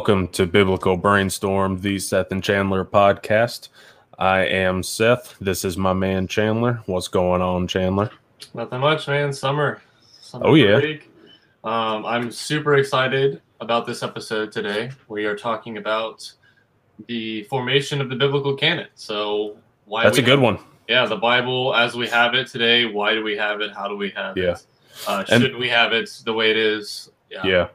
Welcome to Biblical Brainstorm, the Seth and Chandler podcast. I am Seth. This is my man Chandler. What's going on, Chandler? Nothing much, man. Summer. Summer Oh, yeah. break. Um, I'm super excited about this episode today. We are talking about the formation of the biblical canon. So why That's a good have- one. Yeah, the Bible as we have it today. Why do we have it? How do we have Yeah. it? Uh, And- should we have it the way it is? Yeah.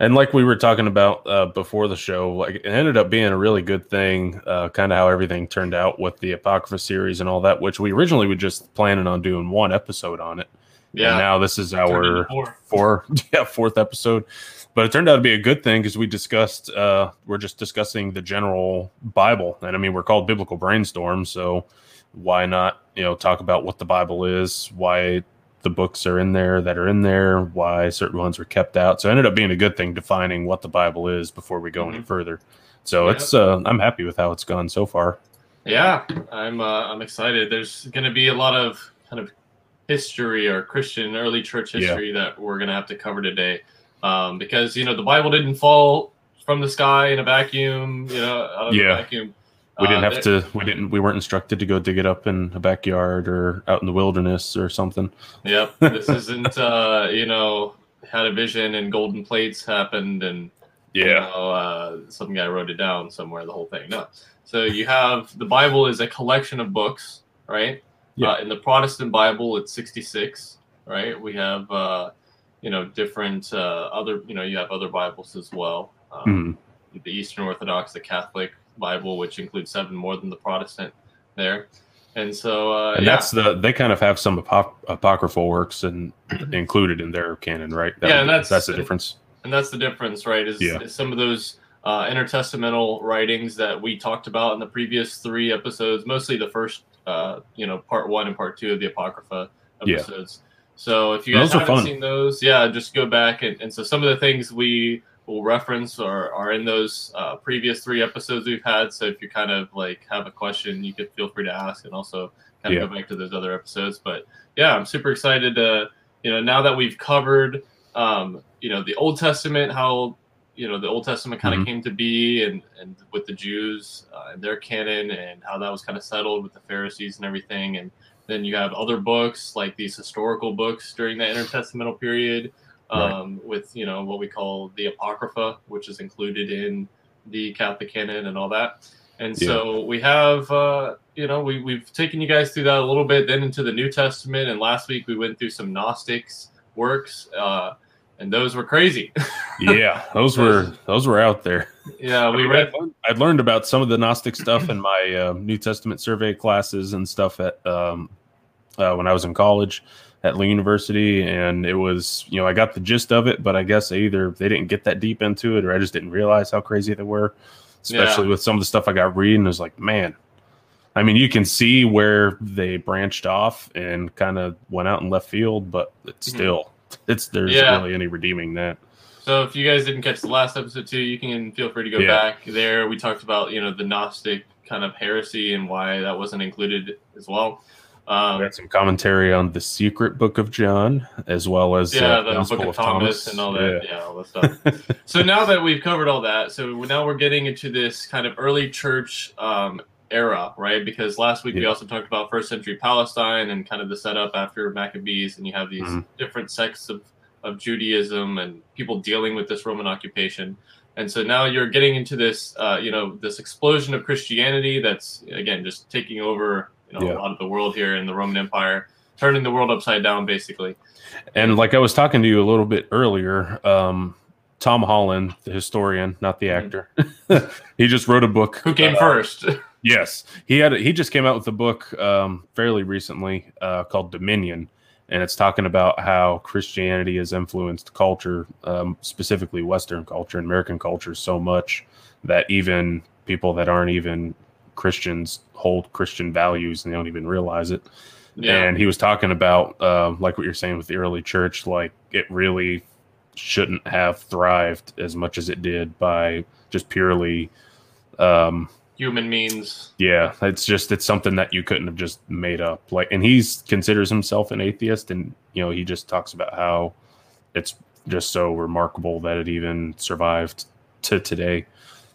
And like we were talking about uh, before the show, like it ended up being a really good thing, uh, kind of how everything turned out with the Apocrypha series and all that, which we originally were just planning on doing one episode on it. And Yeah. now this is our four. four, yeah, fourth episode. But it turned out to be a good thing because we discussed, uh, we're just discussing the general Bible. And I mean, we're called Biblical Brainstorm. So why not, you know, talk about what the Bible is, why the books are in there that are in there, why certain ones were kept out. So it ended up being a good thing defining what the Bible is before we go any Mhm. further. So Yeah. it's, uh, I'm happy with how it's gone so far. Yeah, I'm uh, I'm excited. There's going to be a lot of kind of history or Christian early church Yeah. history that we're going to have to cover today, um, because you know the Bible didn't fall from the sky in a vacuum. You know, out of Yeah. a vacuum. We didn't Uh, have to. We didn't. We weren't instructed to go dig it up in a backyard or out in the wilderness or something. Yep, this isn't uh, you know had a vision and golden plates happened and you know, uh, some guy wrote it down somewhere. The whole thing. No. So you have the Bible is a collection of books, right? Yeah. Uh, in the Protestant Bible, it's sixty-six, right? We have, uh, you know, different uh, other, you know, you have other Bibles as well. Um, Mhm. The Eastern Orthodox, the Catholic Bible, which includes seven more than the Protestant there. And so, uh, and yeah. that's the. They kind of have some apoc- apocryphal works and included in their canon, right? That Yeah, and that's- that's the difference. and that's the difference, right? Is, Yeah. is some of those uh, intertestamental writings that we talked about in the previous three episodes, mostly the first, uh, you know, part one and part two of the Apocrypha Yeah. episodes. So if you guys Those haven't seen those, yeah, just go back and, and so some of the things we will reference are, are in those uh, previous three episodes we've had. So if you kind of like have a question, you could feel free to ask and also kind of Yeah. go back to those other episodes. But yeah, I'm super excited to, you know, now that we've covered, um, you know, the Old Testament, how, you know, the Old Testament kind of Mhm. came to be and, and with the Jews uh, and their canon and how that was kind of settled with the Pharisees and everything. And then you have other books like these historical books during the intertestamental period Right. um, with, you know, what we call the Apocrypha, which is included in the Catholic canon and all that. And Yeah. so we have, uh, you know, we, we've taken you guys through that a little bit, then into the New Testament. And last week we went through some Gnostics works, uh, and those were crazy. yeah, those were those were out there. yeah, we I mean, read. I'd learned- learned about some of the Gnostic stuff in my uh, New Testament survey classes and stuff at um, uh, when I was in college at Lee University, and it was you know I got the gist of it, but I guess either they didn't get that deep into it, or I just didn't realize how crazy they were. Especially with some of the stuff I got reading, it was like, man. I mean, you can see where they branched off and kind of went out in left field, but it's Mhm. still, it's there's Yeah. really any redeeming that. So if you guys didn't catch the last episode too, you can feel free to go Yeah. back there. We talked about you know the Gnostic kind of heresy and why that wasn't included as well. Um, We had some commentary on the secret book of John, as well as yeah, uh, the Gospel Book of Thomas, and all that. Yeah, all that stuff. So now that we've covered all that, so now we're getting into this kind of early church um, era, right? Because last week we also talked about first century Palestine and kind of the setup after Maccabees, and you have these Mhm. different sects of, of Judaism and people dealing with this Roman occupation. And so now you're getting into this, uh, you know, this explosion of Christianity that's again just taking over, you know, Yeah. a lot of the world here in the Roman Empire, turning the world upside down, basically. and like I was talking to you a little bit earlier, um, Tom Holland, the historian, not the Mhm. actor, he just wrote a book. Who came uh, first? Yes, he had. A, he just came out with a book um, fairly recently uh, called Dominion, and it's talking about how Christianity has influenced culture, um, specifically Western culture and American culture, so much that even people that aren't even Christians hold Christian values and they don't even realize it. yeah. And he was talking about, uh, like what you're saying with the early church, like it really shouldn't have thrived as much as it did by just purely um, human means. yeah, it's just it's something that you couldn't have just made up. Like, and he's considers himself an atheist, and you know he just talks about how it's just so remarkable that it even survived to today.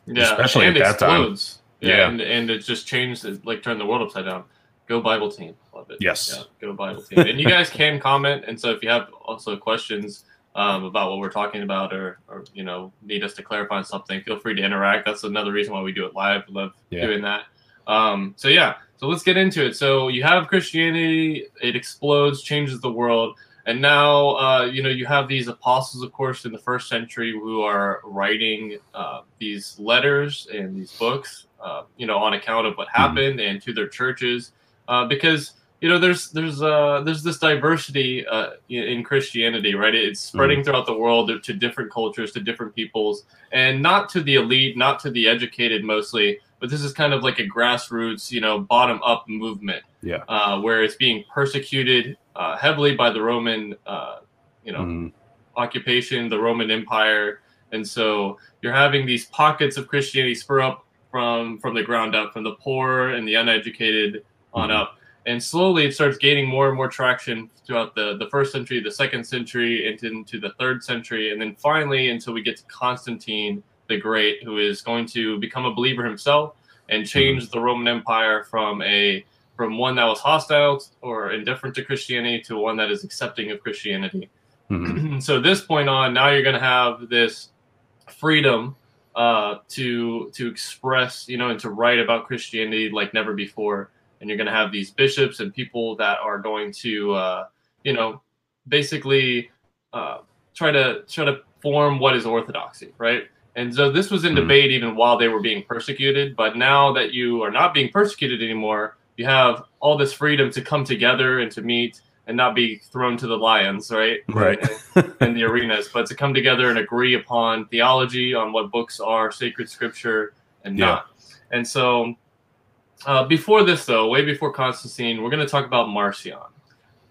Yeah, especially at that explodes. time. Yeah, yeah. And, and it just changed, like turned the world upside down. Go Bible team, love it. Yes, yeah, go Bible team. and you guys can comment, and so if you have also questions um, about what we're talking about, or or you know need us to clarify something, feel free to interact. That's another reason why we do it live. love yeah. doing that. Um, so yeah, so let's get into it. So you have Christianity, it explodes, changes the world. And now, uh, you know, you have these apostles, of course, in the first century who are writing uh, these letters and these books, uh, you know, on account of what mm-hmm. happened and to their churches, uh, because you know, there's there's uh, there's this diversity uh, in Christianity, right? It's spreading mm-hmm. throughout the world to different cultures, to different peoples, and not to the elite, not to the educated, mostly. But this is kind of like a grassroots, you know, bottom up movement, yeah, where it's being persecuted uh, heavily by the Roman, uh, you know, mm. occupation, the Roman Empire, and so you're having these pockets of Christianity spur up from from the ground up, from the poor and the uneducated on mm. up, and slowly it starts gaining more and more traction throughout the the first century, the second century, into, into the third century, and then finally until we get to Constantine the Great, who is going to become a believer himself and change mm. the Roman Empire from a from one that was hostile or indifferent to Christianity to one that is accepting of Christianity. Mm-hmm. so this point on, now you're going to have this freedom uh, to to express, you know, and to write about Christianity like never before. And you're going to have these bishops and people that are going to, uh, you know, basically uh, try to try to form what is orthodoxy, right? And so this was in mm-hmm. debate even while they were being persecuted. But now that you are not being persecuted anymore, you have all this freedom to come together and to meet and not be thrown to the lions, right? Right. in the arenas, but to come together and agree upon theology, on what books are sacred scripture and yeah. not. And so, uh, before this, though, way before Constantine, we're going to talk about Marcion.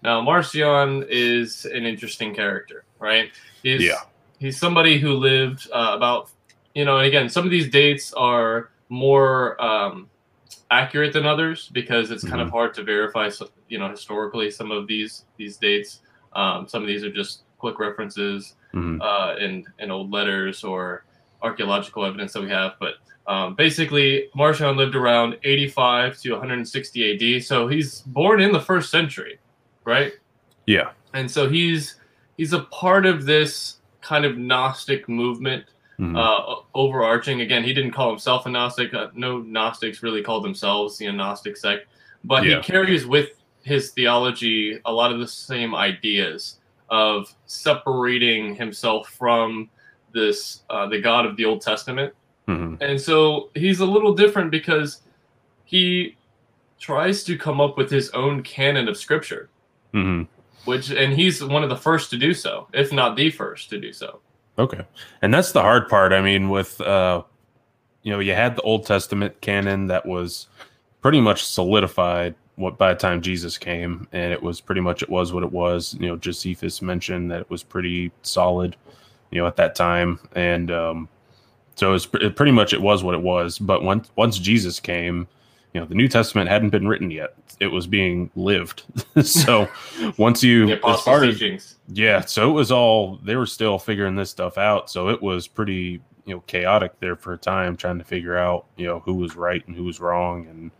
Now, Marcion is an interesting character, right? He's, yeah. He's somebody who lived uh, about, you know, and again, some of these dates are more. Um, accurate than others because it's kind mm-hmm. of hard to verify, you know, historically some of these these dates. Um, some of these are just quick references mm-hmm. uh, in in old letters or archaeological evidence that we have. But um, basically, Marcion lived around 85 to 160 AD, so he's born in the first century, right? Yeah, and so he's he's a part of this kind of Gnostic movement Mm-hmm. Uh, overarching, again, he didn't call himself a Gnostic. Uh, no Gnostics really called themselves the Gnostic sect, but yeah. he carries with his theology a lot of the same ideas of separating himself from this uh, the God of the Old Testament, mm-hmm. and so he's a little different because he tries to come up with his own canon of Scripture, mm-hmm. which and he's one of the first to do so, if not the first to do so. Okay. And that's the hard part. I mean, with uh you know, you had the Old Testament canon that was pretty much solidified what by the time Jesus came, and it was pretty much it was what it was. You know, Josephus mentioned that it was pretty solid, you know, at that time, and um, so it was it pretty much it was what it was. But once once Jesus came, you know, the New Testament hadn't been written yet; it was being lived. so once you as far as yeah, so it was all they were still figuring this stuff out. So it was pretty, you know, chaotic there for a time trying to figure out, you know, who was right and who was wrong and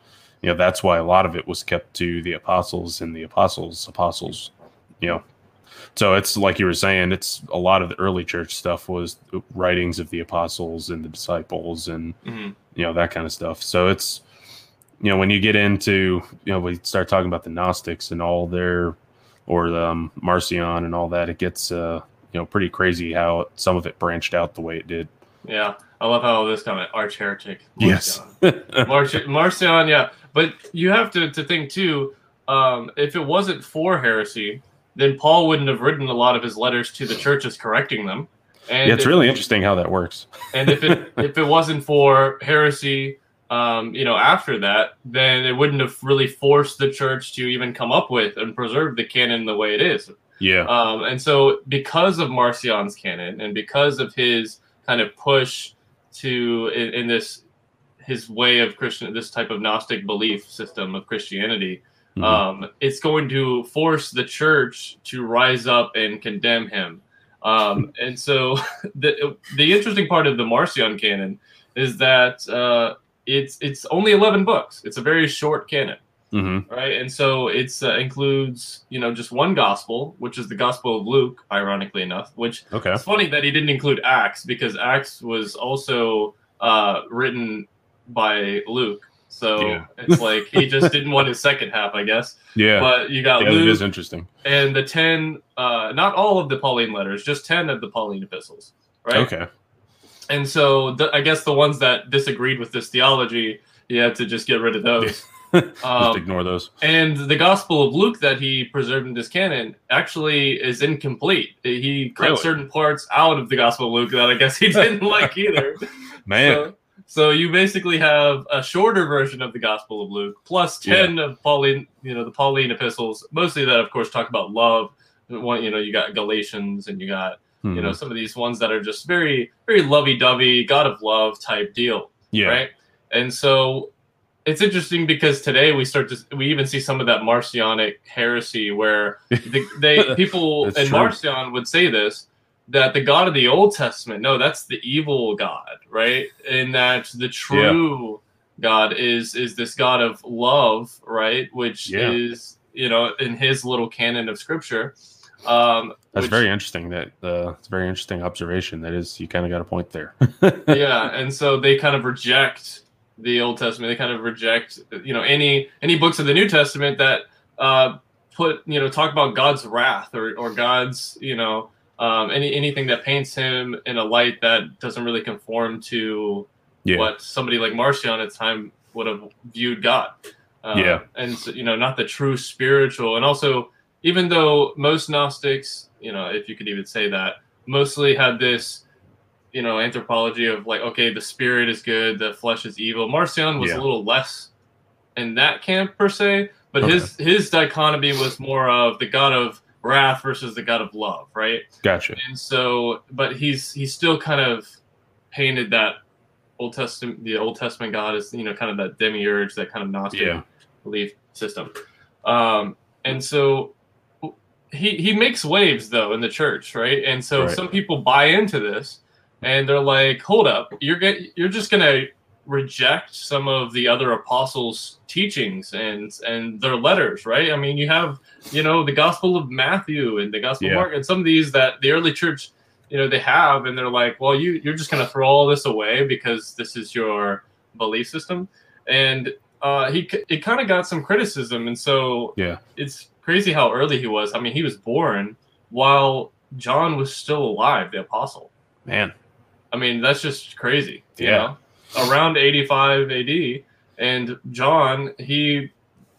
you know, that's why a lot of it was kept to the apostles and the apostles apostles, you know. So it's like you were saying, it's a lot of the early church stuff was writings of the apostles and the disciples and mm-hmm. you know that kind of stuff. So it's you know when you get into you know we start talking about the Gnostics and all their or um, Marcion and all that, it gets uh, you know pretty crazy how some of it branched out the way it did. Yeah, I love how this comment arch heretic. Marcion. Yes, Marci- Marcion. Yeah, but you have to to think too. Um, if it wasn't for heresy, then Paul wouldn't have written a lot of his letters to the churches correcting them. And yeah, it's if, really interesting how that works. and if it if it wasn't for heresy, um, you know, after that, then it wouldn't have really forced the church to even come up with and preserve the canon the way it is. Yeah. Um, and so, because of Marcion's canon and because of his kind of push to in, in this his way of Christian, this type of Gnostic belief system of Christianity, mm-hmm. um, it's going to force the church to rise up and condemn him. Um, and so the the interesting part of the Marcion canon is that uh, it's it's only eleven books. It's a very short canon, Mm-hmm. right? And so it's uh, includes you know just one gospel, which is the Gospel of Luke, ironically enough. Which Okay. it's funny that he didn't include Acts because Acts was also uh, written by Luke. So Yeah. it's like he just didn't want his second half, I guess. Yeah. But you got yeah, Luke is interesting. and the 10 uh not all of the pauline letters just 10 of the pauline epistles right Okay. And so the, i guess the ones that disagreed with this theology you had to just get rid of those Just um, ignore those. and the gospel of luke that he preserved in this canon actually is incomplete he cut Really? certain parts out of the gospel of luke that i guess he didn't like either Man. so, so you basically have a shorter version of the Gospel of Luke plus ten of Pauline, you know, the Pauline epistles, mostly that of course talk about love. One, you know, you got Galatians and you got you know Mhm. some of these ones that are just very very lovey-dovey, God of love type deal, yeah. right? And so it's interesting because today we start to we even see some of that Marcionic heresy where the, they people in true. Marcion would say this that the God of the Old Testament, no, that's the evil God, right? And that the true God is is this God of love, right? Which Yeah. is you know in his little canon of Scripture. Um, That's which- very interesting. That uh, it's a very interesting observation. That is, you kind of got a point there. yeah, and so they kind of reject the Old Testament. They kind of reject, you know, any any books of the New Testament that uh, put, you know, talk about God's wrath or or God's, you know, um, any anything that paints Him in a light that doesn't really conform to Yeah. what somebody like Marcion at the time would have viewed God. Uh, Yeah. and so, you know, not the true spiritual, and also even though most Gnostics, you know, if you could even say that, mostly had this you know anthropology of like okay the spirit is good the flesh is evil marcion was Yeah. a little less in that camp per se but Okay. his his dichotomy was more of the god of wrath versus the god of love right Gotcha. and so but he's he's still kind of painted that old testament the old testament god is you know kind of that demiurge that kind of gnostic Yeah. belief system um and so he he makes waves though in the church right and so Right. some people buy into this and they're like hold up you're get, you're just gonna reject some of the other apostles teachings and and their letters right i mean you have you know the gospel of matthew and the gospel Yeah. of mark and some of these that the early church you know they have and they're like well you you're just going to throw all this away because this is your belief system and uh he it kind of got some criticism and so Yeah. it's crazy how early he was i mean he was born while john was still alive the apostle Man. i mean that's just crazy you Yeah. know around 85 ad and john he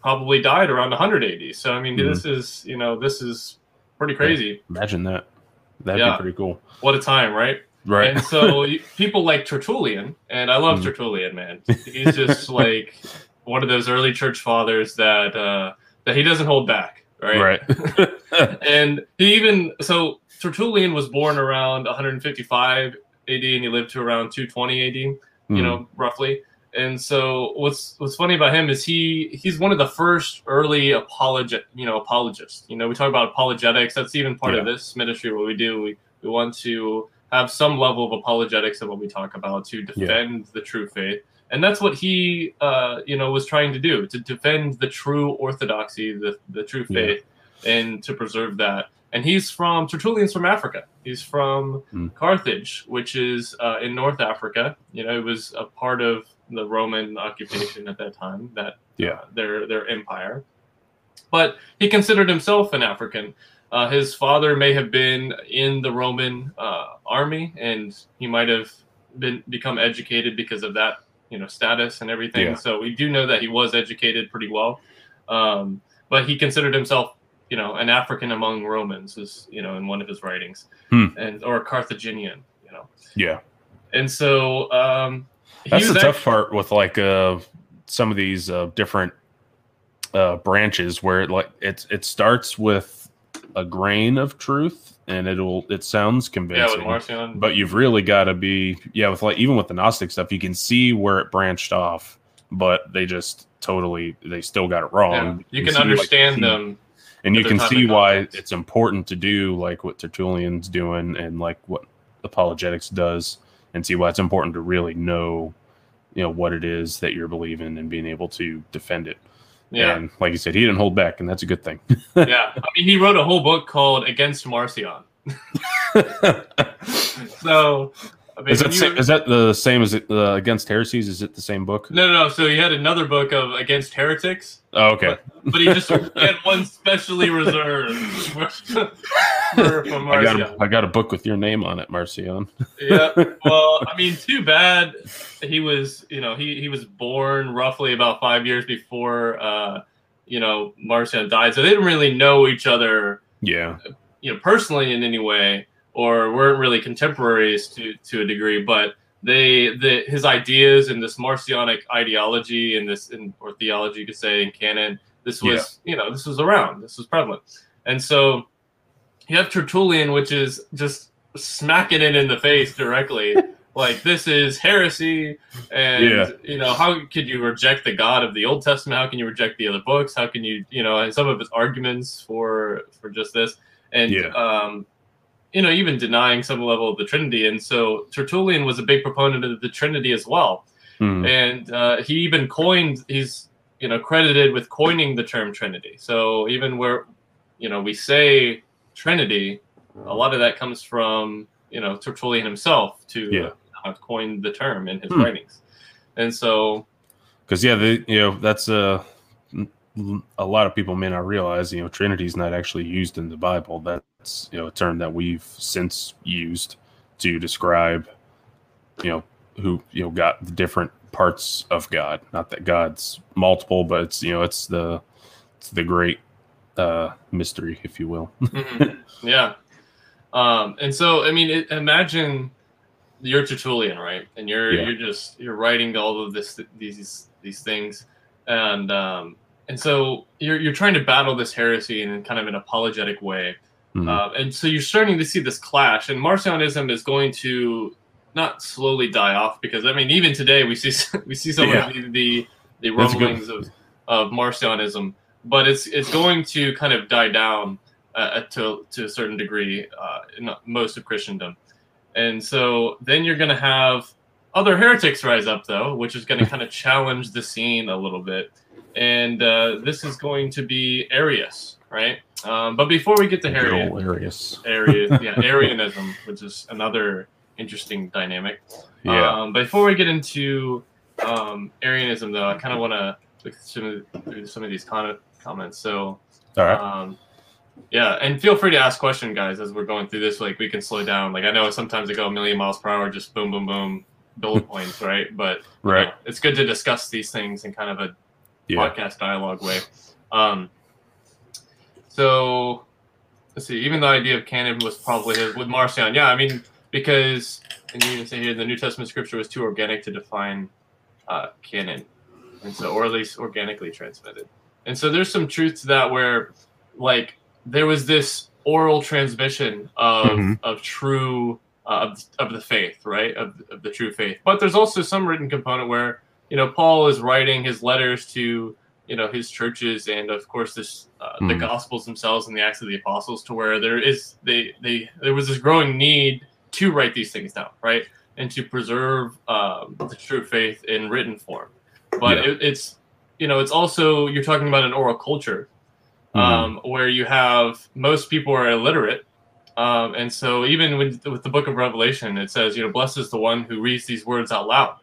probably died around 100 ad so i mean Mhm. this is you know this is pretty crazy Imagine that. That'd Yeah. be pretty cool. what a time right Right. and so people like Tertullian, and I love Mhm. Tertullian, man. He's just like one of those early church fathers that uh, that he doesn't hold back, right? right. And he even so Tertullian was born around 155 AD, and he lived to around 220 AD, you Hmm. know, roughly. And so what's what's funny about him is he he's one of the first early apologet you know apologists. You know, we talk about apologetics. That's even part of this ministry. What we do, we we want to have some level of apologetics in what we talk about to defend the true faith. And that's what he, uh, you know, was trying to do to defend the true orthodoxy, the, the true Yeah. faith, and to preserve that. And he's from Tertullian's from Africa. He's from Mm. Carthage, which is uh, in North Africa. You know, it was a part of the Roman occupation at that time. That Yeah. uh, their their empire. But he considered himself an African. Uh, his father may have been in the Roman uh, army, and he might have been become educated because of that, you know, status and everything. Yeah. So we do know that he was educated pretty well, um, but he considered himself, you know, an African among Romans, is you know, in one of his writings, Hmm. and or a Carthaginian, you know, yeah. and so um, That's the tough part with like uh some of these uh different uh branches where it like it it starts with a grain of truth and it'll it sounds yeah, convincing. with but you've really got to be yeah with like even with the gnostic stuff you can see where it branched off but they just totally they still got it wrong Yeah. You can like, understand the- them and you can see why it's important to do like what Tertullian's doing and like what apologetics does, and see why it's important to really know, you know, what it is that you're believing and being able to defend it. Yeah. And like you said, he didn't hold back, and that's a good thing. yeah. I mean, he wrote a whole book called Against Marcion. so I mean, is that same, is that the same as it, uh, against heresies? Is it the same book? No, no, no. So he had another book of against heretics. Oh, okay. But, but he just had one specially reserved for, for, for I got a, I got a book with your name on it, Marcion. yeah. Well, I mean, too bad. He was, you know, he he was born roughly about five years before, uh, you know, Marcion died, so they didn't really know each other. Yeah. You know, personally in any way or weren't really contemporaries to to a degree, but they the his ideas and this Marcionic ideology and this in, or theology you could say in canon, this was yeah. you know this was around, this was prevalent, and so you have Tertullian, which is just smacking it in the face directly. like this is heresy and yeah. you know how could you reject the god of the old testament how can you reject the other books how can you you know and some of his arguments for for just this and yeah. um you know, even denying some level of the Trinity. And so Tertullian was a big proponent of the Trinity as well. Mm. And uh, he even coined, he's, you know, credited with coining the term Trinity. So even where, you know, we say Trinity, a lot of that comes from, you know, Tertullian himself to yeah. have coined the term in his mm. writings. And so, because yeah, the, you know, that's a, a lot of people may not realize, you know, Trinity is not actually used in the Bible. That it's you know a term that we've since used to describe you know who you know got the different parts of God. Not that God's multiple, but it's you know it's the it's the great uh, mystery, if you will. mm-hmm. Yeah. Um, and so I mean, it, imagine you're Tertullian, right? And you're yeah. you're just you're writing all of this these these things, and um, and so you're you're trying to battle this heresy in kind of an apologetic way. Mm-hmm. Uh, and so you're starting to see this clash, and Marcionism is going to not slowly die off because I mean even today we see we see some yeah. of the the, the rumblings of, of Marcionism, but it's it's going to kind of die down uh, to to a certain degree uh, in most of Christendom, and so then you're going to have other heretics rise up though, which is going to kind of challenge the scene a little bit, and uh, this is going to be Arius right? Um, but before we get to Harriet, Arius, Arius, yeah, Arianism, which is another interesting dynamic. Yeah. Um, before we get into um, Arianism, though, I kind of want to look through some of these con- comments. So, all right. Um, yeah, and feel free to ask questions, guys, as we're going through this. Like, we can slow down. Like, I know sometimes I go a million miles per hour, just boom, boom, boom, bullet points, right? But right, you know, it's good to discuss these things in kind of a yeah. podcast dialogue way. Um, so let's see. Even the idea of canon was probably his with Marcion. Yeah, I mean because and you even say here the New Testament scripture was too organic to define uh, canon, and so or at least organically transmitted. And so there's some truth to that where like there was this oral transmission of mm-hmm. of true uh, of, of the faith, right? Of, of the true faith. But there's also some written component where you know Paul is writing his letters to you know his churches and of course this uh, mm. the hmm. gospels themselves and the acts of the apostles to where there is they they there was this growing need to write these things down right and to preserve um, the true faith in written form but yeah. it, it's you know it's also you're talking about an oral culture mm-hmm. um, where you have most people are illiterate um, and so even with, with the book of revelation it says you know blessed is the one who reads these words out loud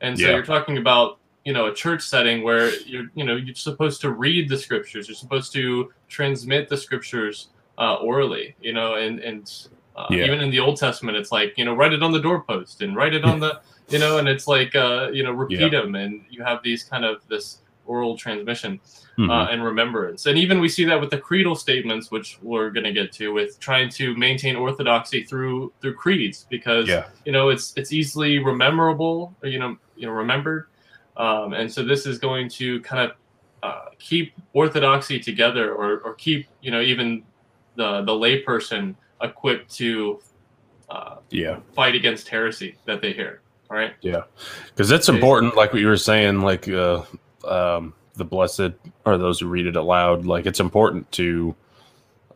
and so yeah. you're talking about you know a church setting where you're you know you're supposed to read the scriptures you're supposed to transmit the scriptures uh, orally you know and and uh, yeah. even in the old testament it's like you know write it on the doorpost and write it on the you know and it's like uh, you know repeat yeah. them and you have these kind of this oral transmission mm-hmm. uh, and remembrance and even we see that with the creedal statements which we're going to get to with trying to maintain orthodoxy through through creeds because yeah. you know it's it's easily rememberable you know you know remembered um, and so this is going to kind of uh, keep orthodoxy together or, or keep, you know, even the, the layperson equipped to uh, yeah fight against heresy that they hear. All right. Yeah. Because that's important, like what you were saying, like uh, um, the blessed are those who read it aloud. Like it's important to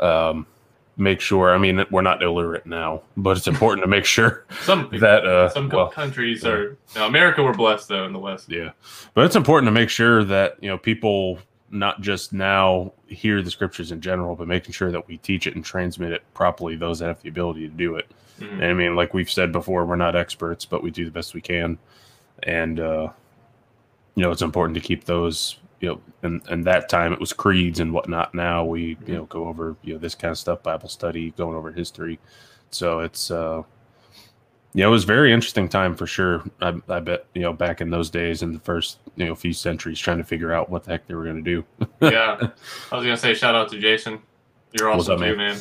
um, make sure. I mean, we're not illiterate now, but it's important to make sure some that uh, some well, countries yeah. are. Now, America, we're blessed though in the West. Yeah, but it's important to make sure that you know people not just now hear the scriptures in general, but making sure that we teach it and transmit it properly. Those that have the ability to do it. Mm-hmm. I mean, like we've said before, we're not experts, but we do the best we can, and uh, you know, it's important to keep those you know, and and that time it was creeds and whatnot. Now we you know go over you know this kind of stuff, Bible study, going over history. So it's uh, yeah, it was very interesting time for sure. I, I bet you know back in those days in the first you know few centuries, trying to figure out what the heck they were going to do. yeah, I was gonna say shout out to Jason. You're awesome up, too, man. man.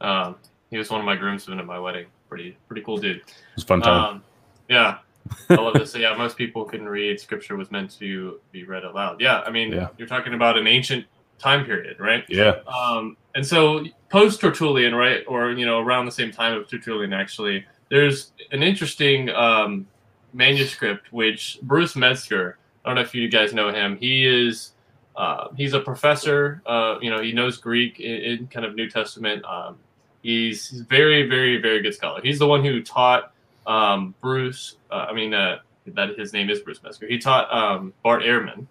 Um, he was one of my groomsmen at my wedding. Pretty pretty cool dude. It was fun time. Um, yeah, I love this. So yeah, most people couldn't read. Scripture was meant to be read aloud. Yeah, I mean, yeah. you're talking about an ancient time period, right? Yeah. Um, and so post Tertullian, right, or you know, around the same time of Tertullian, actually, there's an interesting um, manuscript which Bruce Metzger. I don't know if you guys know him. He is uh, he's a professor. Uh, you know, he knows Greek in, in kind of New Testament. Um, he's, he's very, very, very good scholar. He's the one who taught um, Bruce. Uh, I mean, uh, that his name is Bruce Metzger. He taught um, Bart Ehrman.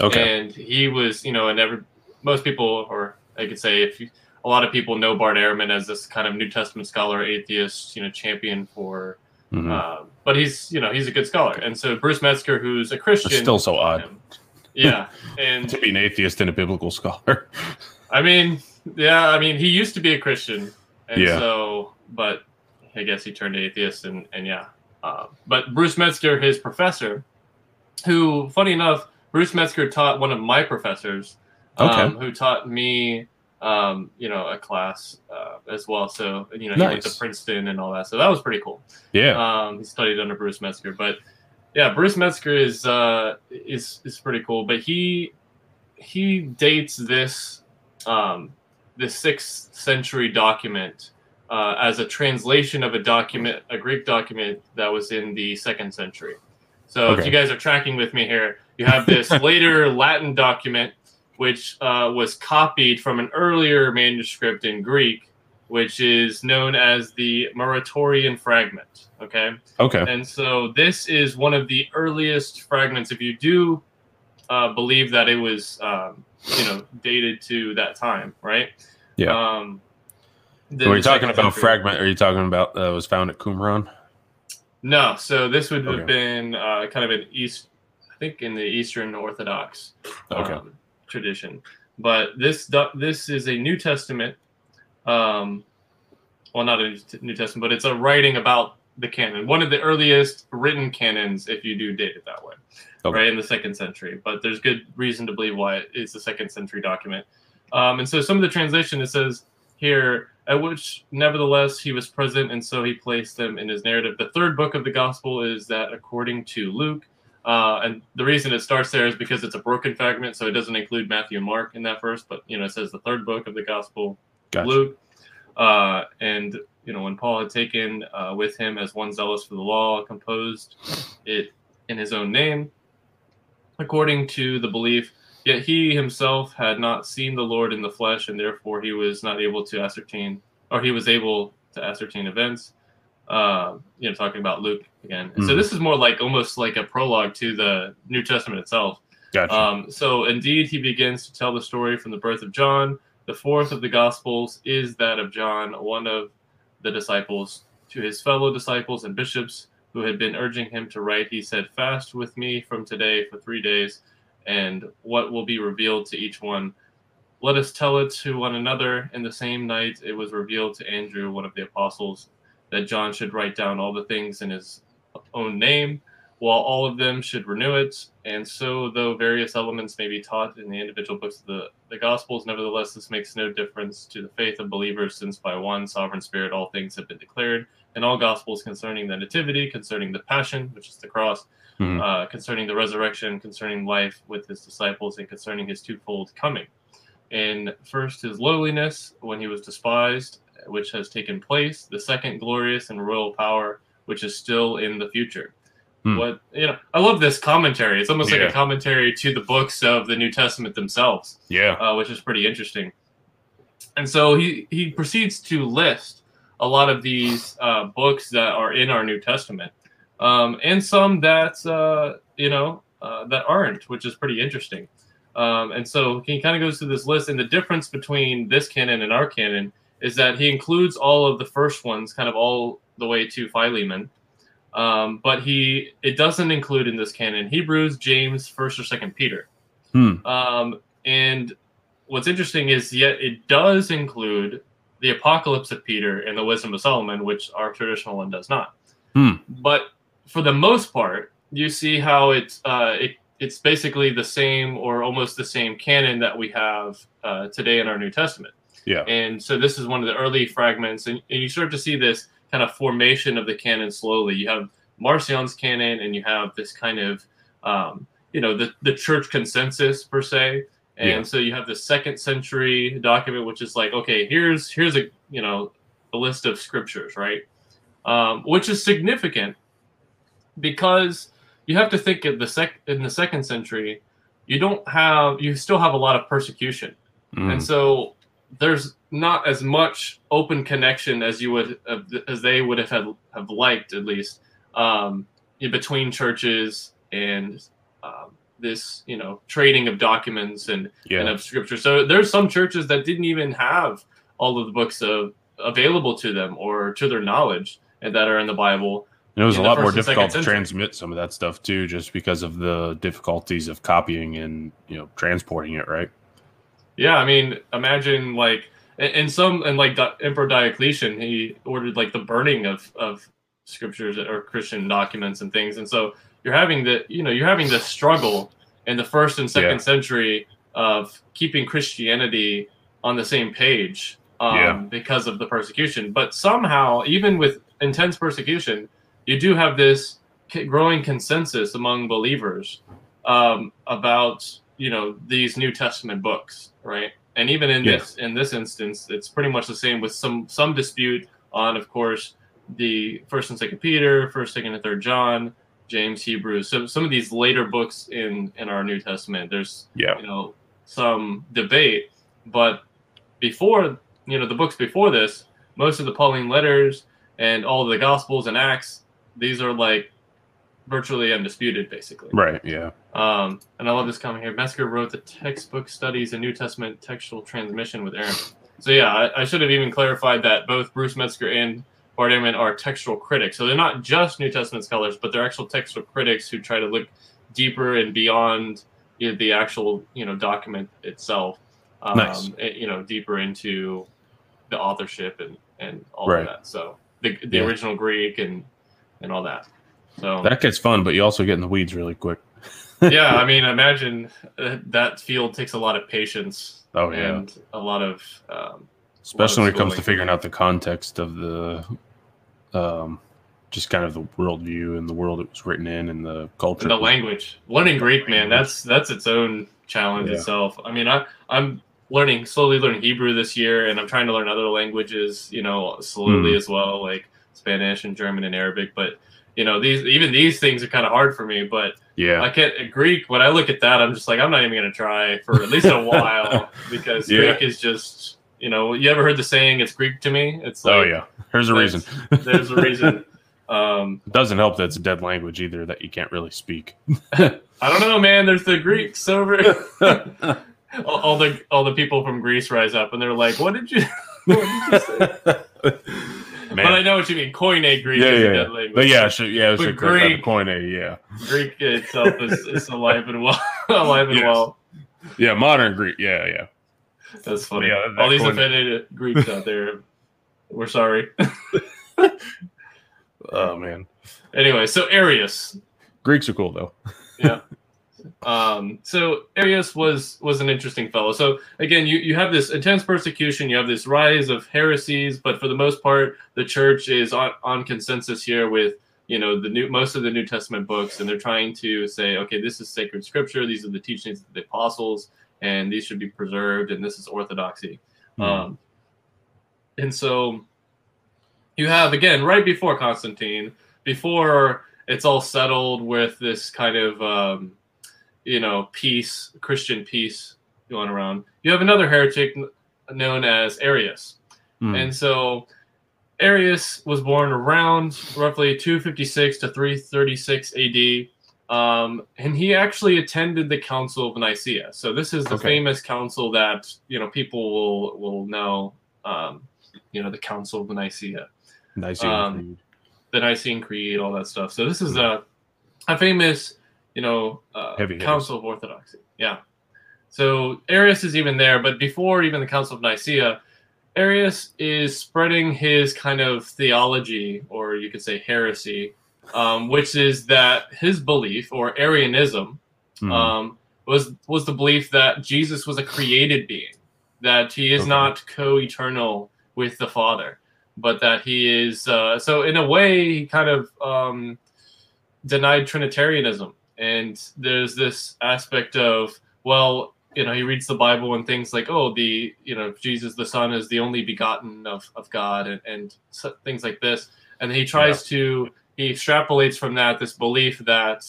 Okay. And he was, you know, and every most people, or I could say, if you, a lot of people know Bart Ehrman as this kind of New Testament scholar, atheist, you know, champion for. Mm-hmm. Um, but he's, you know, he's a good scholar, and so Bruce Metzger, who's a Christian, it's still so odd. Him, yeah, and to be an atheist and a biblical scholar. I mean, yeah, I mean, he used to be a Christian, and yeah. so, but I guess he turned atheist, and and yeah. Uh, but Bruce Metzger, his professor, who, funny enough, Bruce Metzger taught one of my professors, um, okay. who taught me, um, you know, a class uh, as well. So you know, he went to Princeton and all that. So that was pretty cool. Yeah. Um, he studied under Bruce Metzger, but yeah, Bruce Metzger is uh, is is pretty cool. But he he dates this um, this sixth century document uh, as a translation of a document, a Greek document that was in the second century. So okay. if you guys are tracking with me here, you have this later Latin document which uh, was copied from an earlier manuscript in Greek, which is known as the Muratorian fragment. Okay. Okay. And so this is one of the earliest fragments. If you do uh, believe that it was, um, you know, dated to that time, right? Yeah. Um, so are you talking about fragment? Are you talking about that uh, was found at Qumran? No. So this would have been uh, kind of an east, I think, in the Eastern Orthodox okay. um, tradition. But this this is a New Testament. Um, well, not a New Testament, but it's a writing about the canon, one of the earliest written canons, if you do date it that way, okay. right in the second century. But there's good reason to believe why it's a second century document. Um, and so some of the translation it says here at which nevertheless he was present, and so he placed them in his narrative. The third book of the gospel is that according to Luke, uh, and the reason it starts there is because it's a broken fragment, so it doesn't include Matthew and Mark in that verse, but you know it says the third book of the gospel, gotcha. Luke, uh, and you know when Paul had taken uh, with him as one zealous for the law, composed it in his own name, according to the belief Yet he himself had not seen the Lord in the flesh, and therefore he was not able to ascertain, or he was able to ascertain events. Uh, you know, talking about Luke again. Mm. So hmm. this is more like almost like a prologue to the New Testament itself. Gotcha. Um, so indeed, he begins to tell the story from the birth of John. The fourth of the Gospels is that of John, one of the disciples. To his fellow disciples and bishops who had been urging him to write, he said, Fast with me from today for three days and what will be revealed to each one. Let us tell it to one another. In the same night, it was revealed to Andrew, one of the apostles, that John should write down all the things in his own name, while all of them should renew it. And so, though various elements may be taught in the individual books of the, the Gospels, nevertheless, this makes no difference to the faith of believers, since by one sovereign Spirit all things have been declared, and all Gospels concerning the Nativity, concerning the Passion, which is the cross, mm-hmm. uh, concerning the resurrection, concerning life with his disciples, and concerning his twofold coming. In first, his lowliness when he was despised, which has taken place, the second, glorious and royal power, which is still in the future. Hmm. What you know, I love this commentary. It's almost yeah. like a commentary to the books of the New Testament themselves. Yeah, uh, which is pretty interesting. And so he he proceeds to list a lot of these uh, books that are in our New Testament, um, and some that uh, you know uh, that aren't, which is pretty interesting. Um, and so he kind of goes through this list, and the difference between this canon and our canon is that he includes all of the first ones, kind of all the way to Philemon, um, but he it doesn't include in this canon Hebrews, James, First or Second Peter. Hmm. Um, and what's interesting is yet it does include the Apocalypse of Peter and the Wisdom of Solomon, which our traditional one does not. Hmm. But for the most part, you see how it's uh, it, it's basically the same or almost the same canon that we have uh, today in our New Testament. Yeah. And so this is one of the early fragments, and, and you start to see this kind of formation of the canon slowly. You have Marcion's canon, and you have this kind of, um, you know, the, the church consensus per se. And yeah. so you have the second century document, which is like, okay, here's here's a you know a list of scriptures, right? Um, which is significant because you have to think of the sec in the second century, you don't have you still have a lot of persecution, mm. and so there's not as much open connection as you would as they would have had, have liked at least um, between churches and um, this you know trading of documents and, yeah. and of scripture. So there's some churches that didn't even have all of the books of, available to them or to their knowledge and that are in the Bible. And it was a lot more difficult to transmit some of that stuff too, just because of the difficulties of copying and you know transporting it, right? Yeah, I mean, imagine like in some and like Emperor Diocletian, he ordered like the burning of of scriptures or Christian documents and things, and so you're having the you know you're having the struggle in the first and second yeah. century of keeping Christianity on the same page um, yeah. because of the persecution. But somehow, even with intense persecution, you do have this growing consensus among believers um, about you know these New Testament books, right? And even in yeah. this in this instance, it's pretty much the same with some some dispute on, of course, the First and Second Peter, First, Second, and Third John, James, Hebrews. So some of these later books in in our New Testament, there's yeah. you know some debate, but before you know the books before this, most of the Pauline letters and all the Gospels and Acts, these are like virtually undisputed, basically. Right. Yeah. Um, and I love this comment here. Metzger wrote the textbook studies and New Testament textual transmission with Ehrman. So yeah, I, I should have even clarified that both Bruce Metzger and Bart Ehrman are textual critics. So they're not just New Testament scholars, but they're actual textual critics who try to look deeper and beyond you know, the actual you know document itself. Um, nice. You know, deeper into the authorship and and all right. of that. So the the yeah. original Greek and and all that. So that gets fun, but you also get in the weeds really quick. yeah, I mean, imagine uh, that field takes a lot of patience. Oh yeah, and a lot of um, especially when it comes to figuring out the context of the um, just kind of the worldview and the world it was written in and the culture. And the language. Learning Greek, man, that's that's its own challenge yeah. itself. I mean, I I'm learning slowly learning Hebrew this year, and I'm trying to learn other languages, you know, slowly mm. as well, like Spanish and German and Arabic. But you know, these even these things are kind of hard for me. But yeah, I can't Greek. When I look at that, I'm just like, I'm not even going to try for at least a while because yeah. Greek is just you know, you ever heard the saying "It's Greek to me"? It's oh, like, oh yeah, there's a reason. there's a reason. Um, it doesn't help that it's a dead language either that you can't really speak. I don't know, man. There's the Greeks over. all, all, the all the people from Greece rise up and they're like, "What did you? What did you say?" Man. But I know what you mean. Koine Greek yeah, is yeah. a dead language. But yeah, sure, yeah, but Greek, Koine, yeah. Greek itself is, is alive and well. alive and yes. well. Yeah, modern Greek. Yeah, yeah. That's funny. Yeah, that All these offended Greeks out there, we're sorry. oh man. Anyway, so Arius. Greeks are cool though. yeah. Um, so Arius was was an interesting fellow. So again, you, you have this intense persecution, you have this rise of heresies, but for the most part, the church is on, on consensus here with you know the new most of the New Testament books, and they're trying to say, okay, this is sacred scripture, these are the teachings of the apostles, and these should be preserved, and this is orthodoxy. Mm-hmm. Um, and so you have again right before Constantine, before it's all settled with this kind of um, you know peace, Christian peace going around. You have another heretic known as Arius, mm. and so Arius was born around roughly 256 to 336 AD. Um, and he actually attended the Council of Nicaea. So this is the okay. famous council that you know people will will know. Um, you know, the Council of Nicaea, Nicene um, Creed. the Nicene Creed, all that stuff. So this is a a famous, you know, uh, Council of Orthodoxy. Yeah. So Arius is even there, but before even the Council of Nicaea, Arius is spreading his kind of theology, or you could say heresy, um, which is that his belief or Arianism mm. um, was was the belief that Jesus was a created being, that he is okay. not co-eternal with the Father, but that he is. Uh, so in a way, he kind of um, denied Trinitarianism, and there's this aspect of well, you know, he reads the Bible and things like, oh, the you know, Jesus the Son is the only begotten of of God, and and things like this, and he tries yeah. to he extrapolates from that this belief that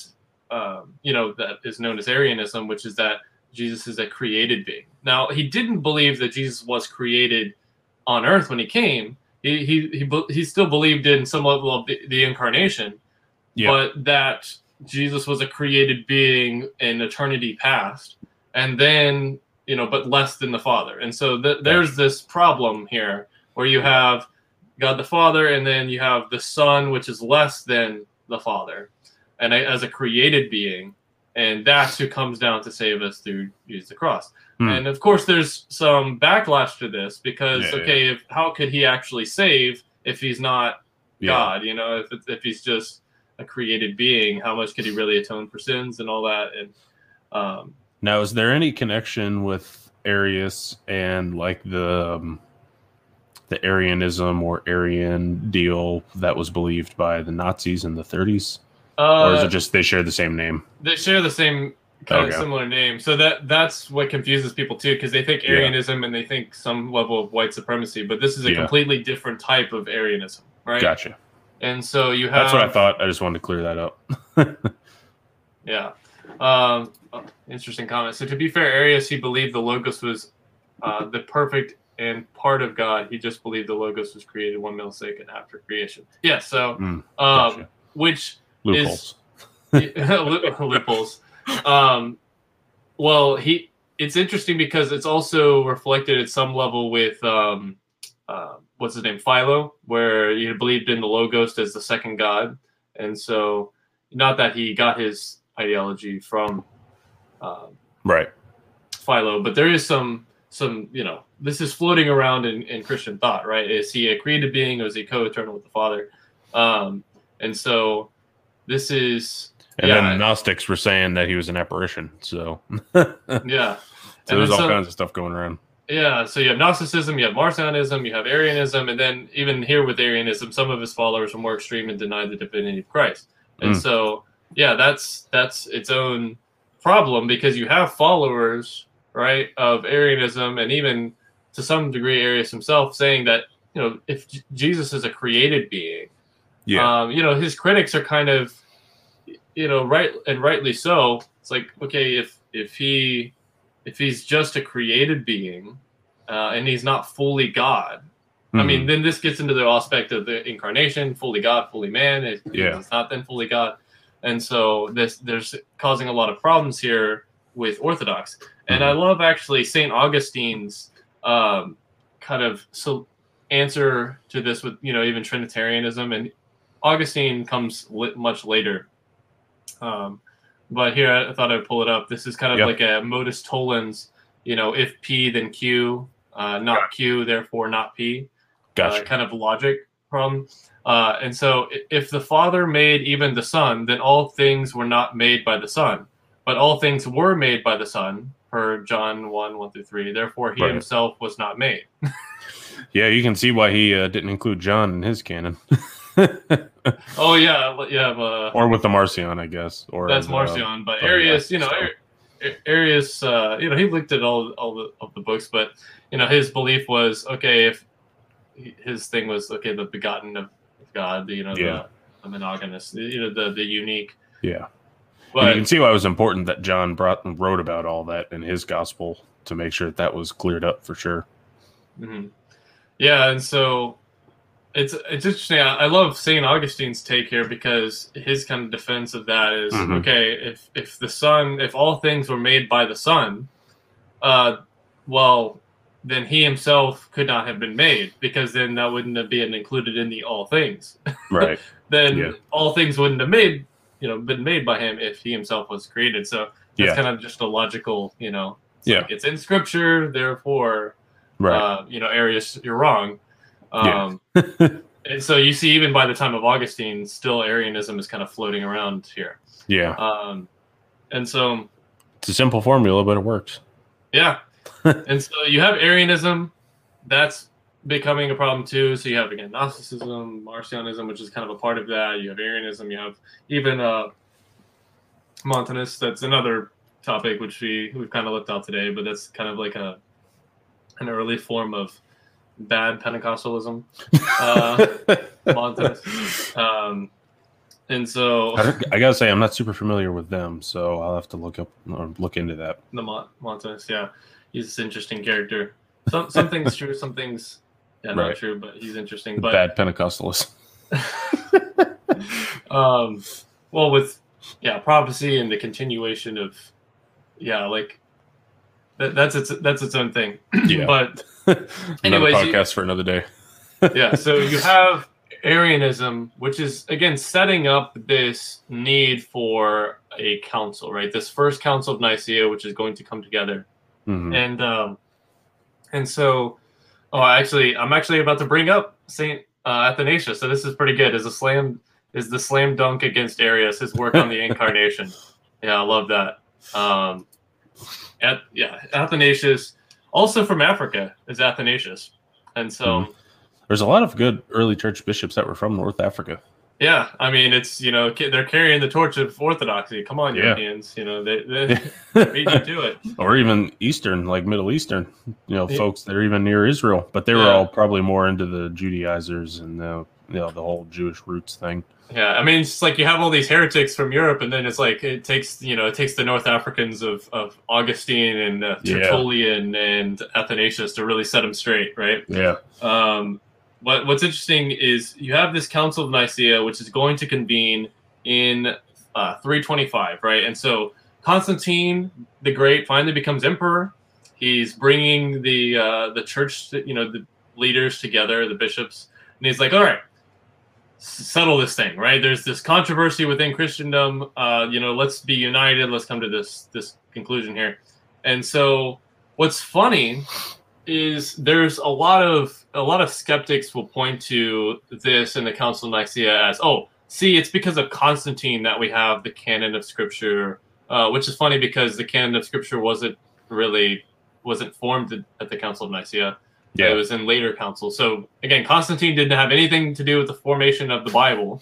um, you know that is known as Arianism, which is that Jesus is a created being. Now he didn't believe that Jesus was created on Earth when he came. He he he, he still believed in some level of the, the incarnation, yeah. but that Jesus was a created being in eternity past, and then you know, but less than the Father. And so th- there's this problem here where you have God the Father, and then you have the Son, which is less than the Father, and as a created being, and that's who comes down to save us through use the cross. Hmm. And of course, there's some backlash to this because yeah, okay, yeah. if how could he actually save if he's not yeah. God? You know, if if he's just a created being, how much could he really atone for sins and all that? And um, now, is there any connection with Arius and like the um, the Arianism or Arian deal that was believed by the Nazis in the 30s? Uh, or is it uh, just they share the same name? They share the same kind okay. of similar name. So that that's what confuses people too, because they think Arianism yeah. and they think some level of white supremacy, but this is a yeah. completely different type of Arianism, right? Gotcha. And so you have that's what I thought. I just wanted to clear that up. yeah. Um, oh, interesting comment. So to be fair, Arius he believed the logos was uh, the perfect and part of God. He just believed the logos was created one millisecond after creation. Yeah. So, mm, gotcha. um, which loopholes. is loopholes. Um, well, he. It's interesting because it's also reflected at some level with um, uh, what's his name, Philo, where he believed in the logos as the second God, and so not that he got his ideology from um, right Philo, but there is some some you know this is floating around in, in Christian thought, right? Is he a created being or is he co-eternal with the Father? Um, and so this is and yeah, then the Gnostics were saying that he was an apparition. So yeah, so there's all so, kinds of stuff going around. Yeah, so you have Gnosticism, you have Marcionism, you have Arianism, and then even here with Arianism, some of his followers are more extreme and deny the divinity of Christ. And mm. so yeah, that's that's its own problem because you have followers, right, of Arianism and even to some degree Arius himself saying that, you know, if J- Jesus is a created being, yeah. Um, you know, his critics are kind of you know, right and rightly so. It's like, okay, if if he if he's just a created being uh, and he's not fully God, mm-hmm. I mean, hmm. then this gets into the aspect of the incarnation, fully God, fully man. It, yeah. It's not then fully God and so this there's causing a lot of problems here with Orthodox. And I mm-hmm. love actually Saint Augustine's um, kind of so answer to this with you know even Trinitarianism, and Augustine comes much later. Um, but here I thought I'd pull it up. This is kind of yep. like a modus tollens. You know, if P then Q, uh, not gotcha. Q, therefore not P. Gotcha. Uh, kind of logic problem. Uh, and so, if the Father made even the Son, then all things were not made by the Son, but all things were made by the Son, per John 1 1 through 3. Therefore, he right. himself was not made. yeah, you can see why he uh, didn't include John in his canon. oh, yeah. yeah uh, or with the Marcion, I guess. Or That's uh, Marcion. But Arius, you know, Arius, uh, you know, he looked at all, all the, of the books, but, you know, his belief was okay, if his thing was okay, the begotten of God, you know, yeah. the, a monogenes, you know, the the unique. Yeah. But you can see why it was important that John brought and wrote about all that in his gospel to make sure that that was cleared up for sure. Mm-hmm. Yeah, and so it's it's interesting. I, I love Saint Augustine's take here because his kind of defense of that is, mm-hmm. okay. If if the Son, if all things were made by the Son, uh, well, then he himself could not have been made because then that wouldn't have been included in the all things. Right. then yeah. all things wouldn't have made you know been made by him if he himself was created. So that's yeah. kind of just a logical, you know. It's yeah. Like it's in scripture, therefore, right. Uh, you know, Arius, you're wrong. Um, yeah. and so you see, even by the time of Augustine, still Arianism is kind of floating around here. Yeah. Um, and so it's a simple formula, but it works. Yeah. and so you have Arianism, that's becoming a problem too. So you have again Gnosticism, Marcionism, which is kind of a part of that. You have Arianism. You have even uh, Montanus. That's another topic which we we've kind of looked at today, but that's kind of like a an early form of bad Pentecostalism. Uh. Um, and so I, gotta say I'm not super familiar with them, so I'll have to look up or look into that. The Montanus, yeah, he's an interesting character. Some some things true, some things yeah, right. not true, but he's interesting. But bad Pentecostalist. um, well, with yeah, prophecy and the continuation of yeah, like that, that's its that's its own thing. Yeah. but anyways, podcast you, for another day. yeah, so you have Arianism, which is again setting up this need for a council, right? This first council of Nicaea, which is going to come together, mm-hmm. and um, and so Oh, actually, I'm actually about to bring up Saint uh, Athanasius. So this is pretty good. Is a slam is the slam dunk against Arius. His work on the incarnation. Yeah, I love that. Um, at, yeah, Athanasius, also from Africa, is Athanasius, and so mm-hmm. there's a lot of good early church bishops that were from North Africa. Yeah, I mean, it's you know they're carrying the torch of orthodoxy. Come on, yeah. Europeans, you know they they beat you to it. Or even Eastern, like Middle Eastern, you know, yeah. folks that are even near Israel, but they were yeah. all probably more into the Judaizers and the you know the whole Jewish roots thing. Yeah, I mean, it's like you have all these heretics from Europe, and then it's like it takes you know it takes the North Africans of of Augustine and uh, Tertullian yeah. and Athanasius to really set them straight, right? Yeah. Um, what, what's interesting is you have this Council of Nicaea, which is going to convene in uh, 325, right? And so Constantine the Great finally becomes emperor. He's bringing the uh, the church, you know, the leaders together, the bishops, and he's like, "All right, settle this thing, right? There's this controversy within Christendom. Uh, you know, let's be united. Let's come to this this conclusion here." And so, what's funny is there's a lot of a lot of skeptics will point to this in the Council of Nicaea as, oh, see, it's because of Constantine that we have the canon of Scripture, uh, which is funny because the canon of Scripture wasn't really wasn't formed at the Council of Nicaea. Yeah. It was in later councils. So again, Constantine didn't have anything to do with the formation of the Bible.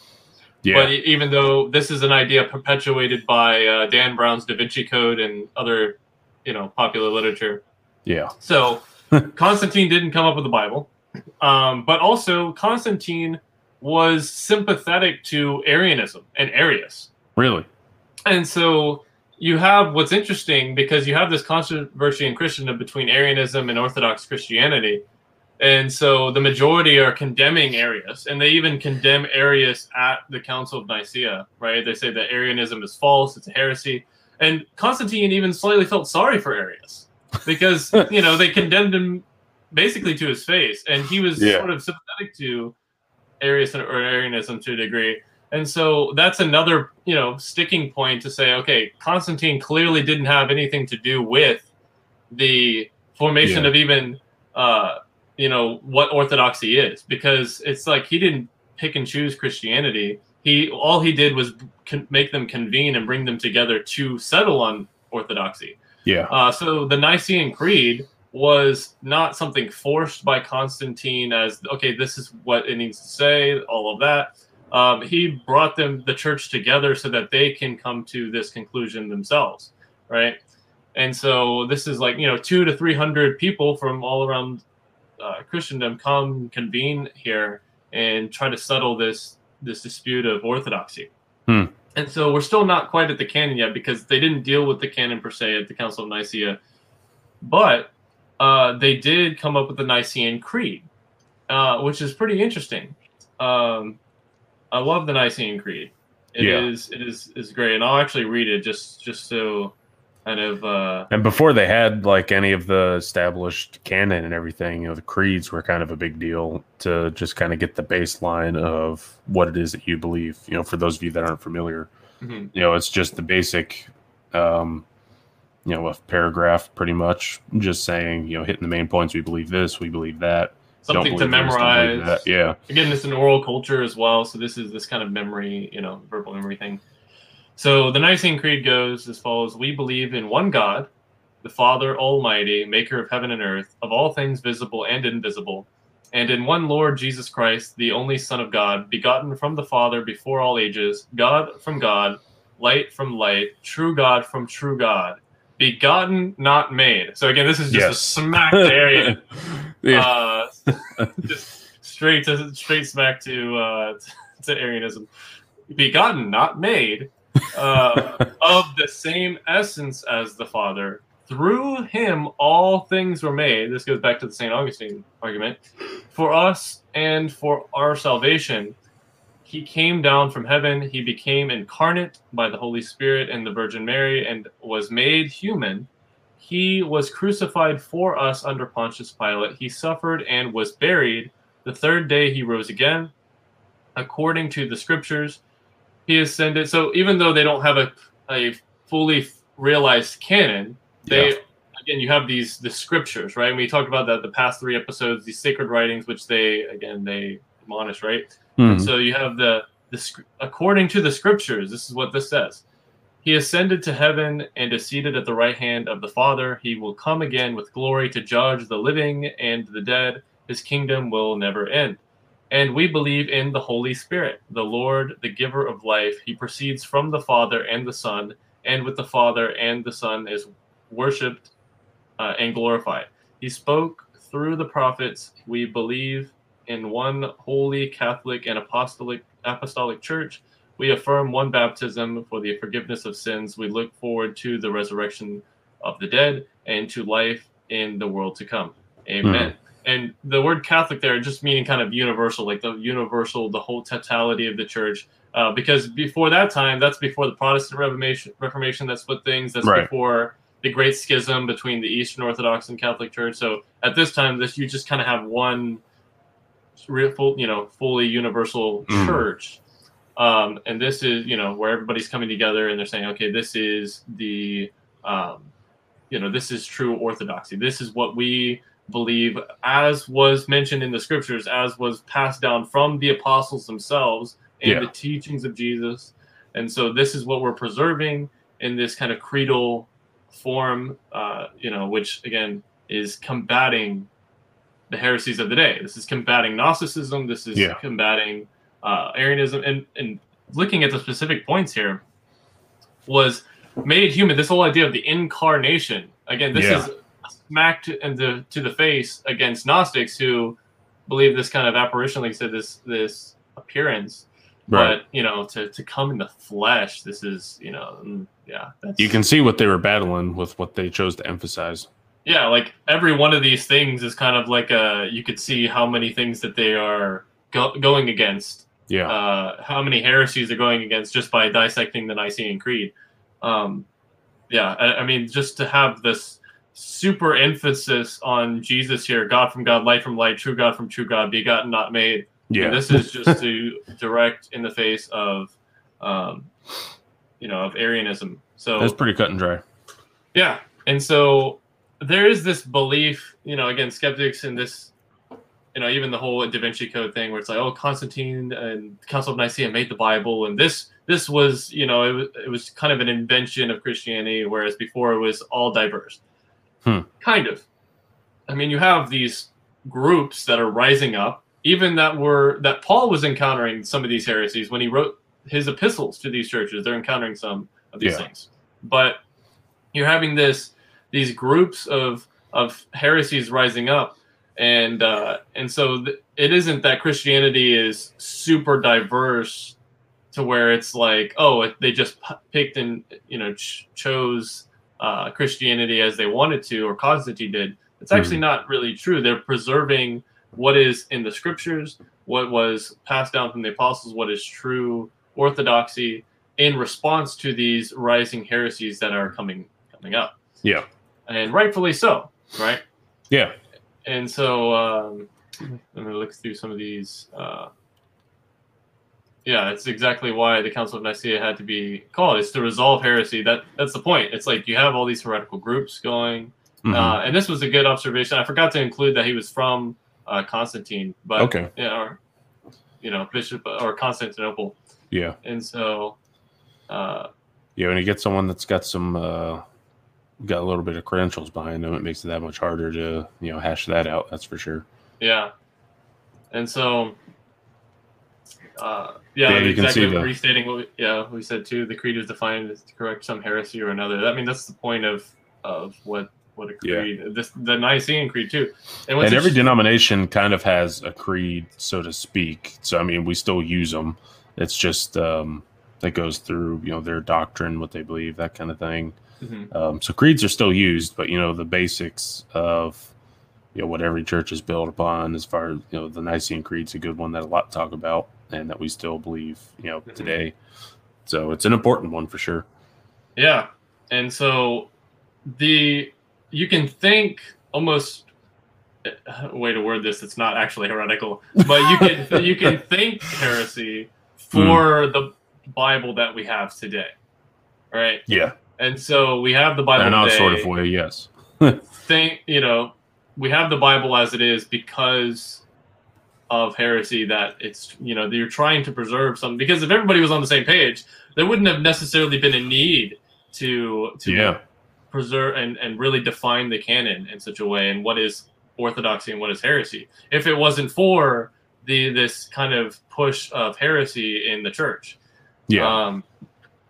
Yeah. But even though this is an idea perpetuated by uh, Dan Brown's Da Vinci Code and other, you know, popular literature. Yeah. So Constantine didn't come up with the Bible, um, but also Constantine was sympathetic to Arianism and Arius. Really? And so you have what's interesting because you have this controversy in Christendom between Arianism and Orthodox Christianity. And so the majority are condemning Arius, and they even condemn Arius at the Council of Nicaea, right? They say that Arianism is false, it's a heresy. And Constantine even slightly felt sorry for Arius because you know they condemned him basically to his face, and he was yeah. sort of sympathetic to Arius or Arianism to a degree. And so that's another, you know, sticking point to say, okay, Constantine clearly didn't have anything to do with the formation yeah. of even, uh, you know, what orthodoxy is, because it's like he didn't pick and choose Christianity. He all he did was con- make them convene and bring them together to settle on orthodoxy. Yeah. Uh, so the Nicene Creed was not something forced by Constantine as okay, this is what it needs to say, all of that. Um, he brought them the church together so that they can come to this conclusion themselves, right? And so this is like you know two to three hundred people from all around uh, Christendom come convene here and try to settle this this dispute of orthodoxy. Hmm. And so we're still not quite at the canon yet because they didn't deal with the canon per se at the Council of Nicaea, but uh, they did come up with the Nicene Creed, uh, which is pretty interesting. Um, I love the Nicene Creed. It Yeah. is it is is great, and I'll actually read it just just so kind of uh, And before they had like any of the established canon and everything, you know, the creeds were kind of a big deal to just kind of get the baseline of what it is that you believe. You know, for those of you that aren't familiar, mhm. you know, it's just the basic, um, you know, a paragraph pretty much just saying, you know, hitting the main points. We believe this, we believe that. Something to believe this, don't believe memorize. Yeah. again it's an oral culture as well so this is this kind of memory you know verbal memory thing so the nicene creed goes as follows we believe in one god the father almighty maker of heaven and earth of all things visible and invisible and in one lord jesus christ the only son of god begotten from the father before all ages god from god light from light true god from true god begotten not made so again this is just Yes. a smack to Arian yeah. uh, just straight to straight smack to uh, to Arianism. Begotten, not made, uh, of the same essence as the Father. Through him, all things were made. This goes back to the St. Augustine argument. For us and for our salvation, he came down from heaven. He became incarnate by the Holy Spirit and the Virgin Mary and was made human. He was crucified for us under Pontius Pilate. He suffered and was buried. The third day he rose again, according to the scriptures. He ascended. So even though they don't have a, a fully realized canon, they Yeah. again you have these the scriptures, right? And we talked about that the past three episodes, these sacred writings, which they again they admonish, right? Mhm. So you have the the according to the scriptures. This is what this says. He ascended to heaven and is seated at the right hand of the Father. He will come again with glory to judge the living and the dead. His kingdom will never end. And we believe in the Holy Spirit, the Lord, the giver of life. He proceeds from the Father and the Son, and with the Father and the Son is worshipped uh, and glorified. He spoke through the prophets. We believe in one holy Catholic and apostolic apostolic church. We affirm one baptism for the forgiveness of sins. We look forward to the resurrection of the dead and to life in the world to come. Amen. And the word Catholic there just meaning kind of universal, like the universal, the whole totality of the church. Uh, because before that time, that's before the Protestant Reformation, Reformation that split things. That's Right. before the Great Schism between the Eastern Orthodox and Catholic Church. So at this time, this you just kind of have one, full, you know, fully universal Mm. church. Um, and this is, you know, where everybody's coming together and they're saying, okay, this is the, um, you know, this is true orthodoxy. This is what we believe, as was mentioned in the scriptures, as was passed down from the apostles themselves and Yeah. the teachings of Jesus. And so this is what we're preserving in this kind of creedal form, uh, you know, which again is combating the heresies of the day. This is combating Gnosticism. This is Yeah. combating uh, Arianism. And, and looking at the specific points here was made human. This whole idea of the incarnation. Again, this Yeah. is smacked into to the face against Gnostics who believe this kind of apparition, like I said, this this appearance. Right. But you know, to to come in the flesh, this is you know, mm, yeah. That's, You can see what they were battling with what they chose to emphasize. Yeah, like every one of these things is kind of like a. You could see how many things that they are go, going against Yeah. uh, how many heresies they're going against just by dissecting the Nicene Creed. Um, yeah, I, I mean, just to have this super emphasis on Jesus here God from God, light from light, true God from true God, begotten, not made. yeah. And this is just to direct in the face of, um, you know, of Arianism. So That's pretty cut and dry. yeah. And so there is this belief, you know, again, skeptics in this, you know, even the whole Da Vinci Code thing where it's like, oh, Constantine and Council of Nicaea made the Bible. And this, this was, you know, it was, it was kind of an invention of Christianity, whereas before it was all diverse. Hmm. Kind of. I mean, you have these groups that are rising up, even that were, that Paul was encountering some of these heresies when he wrote his epistles to these churches. They're encountering some of these Yeah. things. But you're having this these groups of of heresies rising up and uh, and so th- it isn't that Christianity is super diverse to where it's like oh they just p- picked and you know ch- chose uh, Christianity as they wanted to or Constantine did. It's actually mm-hmm. not really true. They're preserving what is in the scriptures, what was passed down from the apostles, what is true orthodoxy in response to these rising heresies that are coming coming up. Yeah, and rightfully so, right? Yeah, and so um, I'm going to look through some of these. Uh, yeah, it's exactly why the Council of Nicaea had to be called. It's to resolve heresy. That that's the point. It's like you have all these heretical groups going, mm-hmm. uh, and this was a good observation. I forgot to include that he was from uh, Constantine, but okay, yeah, or you know, Bishop or Constantinople. Yeah, and so, uh, yeah, when you get someone that's got some uh, got a little bit of credentials behind them, it makes it that much harder to you know hash that out. That's for sure. Yeah, and so uh, yeah, yeah exactly. Restating what we, yeah we said too. The creed is defined as to correct some heresy or another. I mean that's the point of of what what a creed. Yeah. This the Nicene Creed too. And, and every denomination kind of has a creed, so to speak. So I mean, we still use them. It's just um, that goes through you know their doctrine, what they believe, that kind of thing. Mm-hmm. Um, so creeds are still used, but you know the basics of you know what every church is built upon, as far as you know, the Nicene Creed's a good one that a lot talk about, and that we still believe you know mm-hmm. today. So it's an important one for sure. Yeah, and so the you can think almost way to word this it's not actually heretical but you can you can think heresy for mm. the bible that we have today right yeah and so we have the Bible. In a sort of way, yes. think you know, we have the Bible as it is because of heresy that it's you know you're trying to preserve something because if everybody was on the same page there wouldn't have necessarily been a need to to yeah. preserve and, and really define the canon in such a way and what is orthodoxy and what is heresy if it wasn't for the this kind of push of heresy in the church yeah um,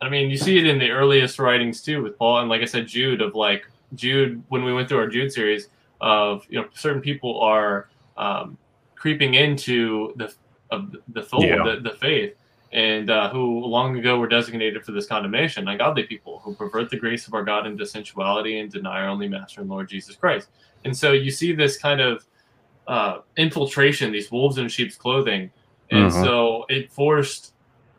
I mean, you see it in the earliest writings too with Paul, and like I said, Jude of like Jude when we went through our Jude series of you know certain people are um, creeping into the of the fold, yeah. the, the faith, and uh, who long ago were designated for this condemnation, ungodly people who pervert the grace of our God into sensuality and deny our only Master and Lord Jesus Christ. And so you see this kind of uh, infiltration, these wolves in sheep's clothing, and mm-hmm. so it forced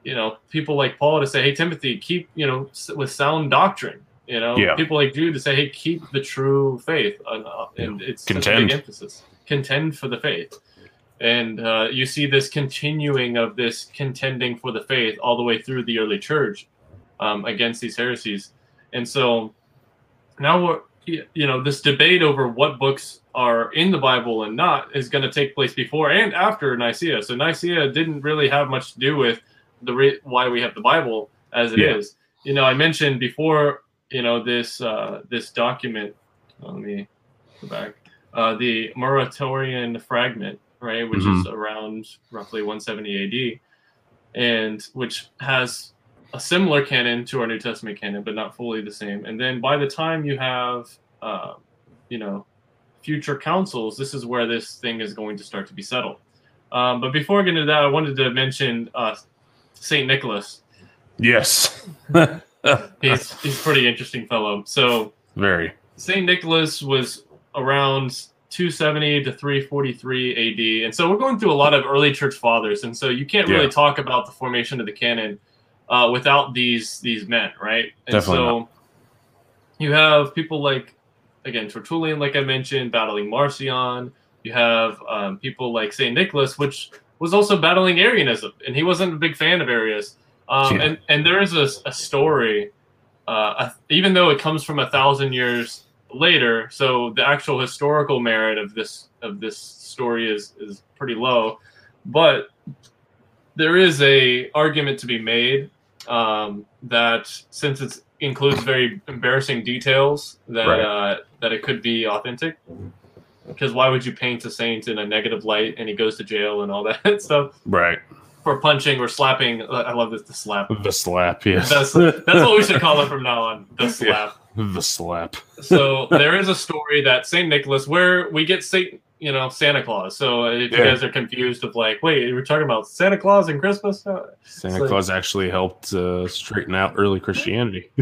you know people like Paul to say, "Hey Timothy, keep you know with sound doctrine." You know, yeah. people like Jude to say, "Hey, keep the true faith," and, uh, and it's contend. big emphasis. Contend for the faith, and uh, you see this continuing of this contending for the faith all the way through the early church um, against these heresies, and so now we're you know this debate over what books are in the Bible and not is going to take place before and after Nicaea. So Nicaea didn't really have much to do with the re- why we have the Bible as it yeah. is. You know, I mentioned before, you know, this uh, this document. Let me go back. Uh, the Muratorian fragment, right, which mm-hmm. is around roughly 170 AD, and which has a similar canon to our New Testament canon, but not fully the same. And then by the time you have, uh, you know, future councils, this is where this thing is going to start to be settled. Um, but before I get into that, I wanted to mention uh, Saint Nicholas. Yes, he's he's pretty interesting fellow. So very Saint Nicholas was around 270 to 343 AD, and so we're going through a lot of early church fathers, and so you can't really yeah. talk about the formation of the canon uh, without these these men, right? And Definitely so not. you have people like again Tertullian, like I mentioned, battling Marcion. You have um, people like Saint Nicholas, which was also battling Arianism, and he wasn't a big fan of Arius. Um, yeah. And and there is a, a story, uh, even though it comes from a thousand years later, so the actual historical merit of this of this story is is pretty low, but there is a argument to be made um, that since it includes very embarrassing details that right. uh, that it could be authentic because why would you paint a saint in a negative light and he goes to jail and all that stuff? Right. For punching or slapping. I love this. The slap. The slap. Yes. That's, that's what we should call it from now on. The slap. Yeah, the slap. so there is a story that Saint Nicholas, where we get Saint you know Santa Claus. So if yeah. you guys are confused of like, wait, we're talking about Santa Claus and Christmas. Uh, Santa like, Claus actually helped uh, straighten out early Christianity.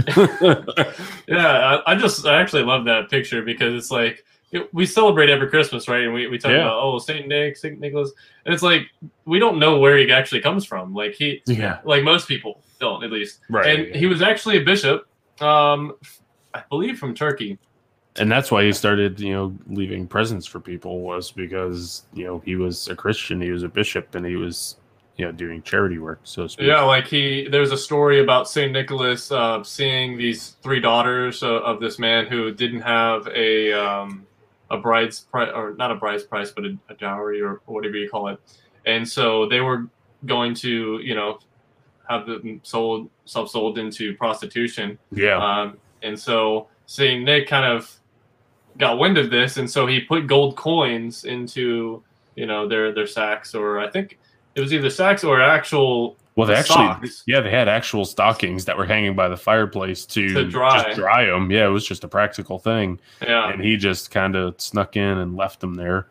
yeah, I, I, just I actually love that picture because it's like we celebrate every Christmas, right? And we, we talk yeah. about oh Saint Nick, Saint Nicholas, and it's like we don't know where he actually comes from. Like he, yeah, like most people don't at least. Right. And yeah. he was actually a bishop, um, I believe from Turkey and that's why he started you know leaving presents for people was because you know he was a christian he was a bishop and he was you know doing charity work so yeah like he there's a story about saint nicholas uh, seeing these three daughters uh, of this man who didn't have a um, a bride's price or not a bride's price but a, a dowry or whatever you call it and so they were going to you know have them sold self sold into prostitution yeah um, and so Saint Nick kind of got wind of this, and so he put gold coins into you know their their sacks, or I think it was either sacks or actual. Well, they actually, socks. yeah, they had actual stockings that were hanging by the fireplace to, to dry. Just dry them. Yeah, it was just a practical thing. Yeah, and he just kind of snuck in and left them there,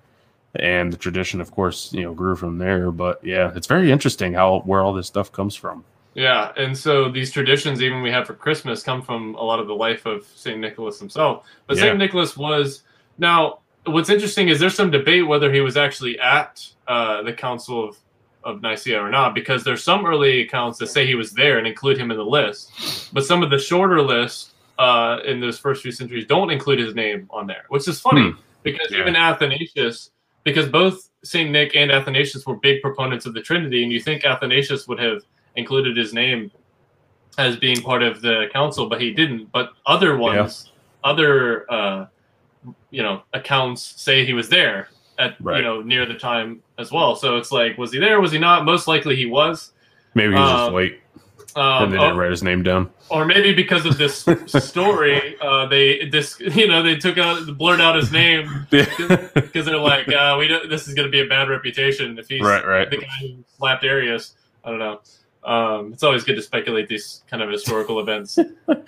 and the tradition, of course, you know, grew from there. But yeah, it's very interesting how where all this stuff comes from. Yeah, and so these traditions, even we have for Christmas, come from a lot of the life of Saint Nicholas himself. But yeah. Saint Nicholas was now. What's interesting is there's some debate whether he was actually at uh, the Council of, of Nicaea or not, because there's some early accounts that say he was there and include him in the list, but some of the shorter lists uh, in those first few centuries don't include his name on there, which is funny hmm. because yeah. even Athanasius, because both Saint Nick and Athanasius were big proponents of the Trinity, and you think Athanasius would have included his name as being part of the council, but he didn't. But other ones, yeah. other uh, you know accounts say he was there at right. you know near the time as well. So it's like, was he there? Was he not? Most likely he was. Maybe he was um, just late. Um, and they didn't oh, write his name down. Or maybe because of this story, uh, they this you know they took out blurred out his name because they're like, uh, we don't, this is going to be a bad reputation if he's right, right. the guy who slapped Arius. I don't know. Um, it's always good to speculate these kind of historical events.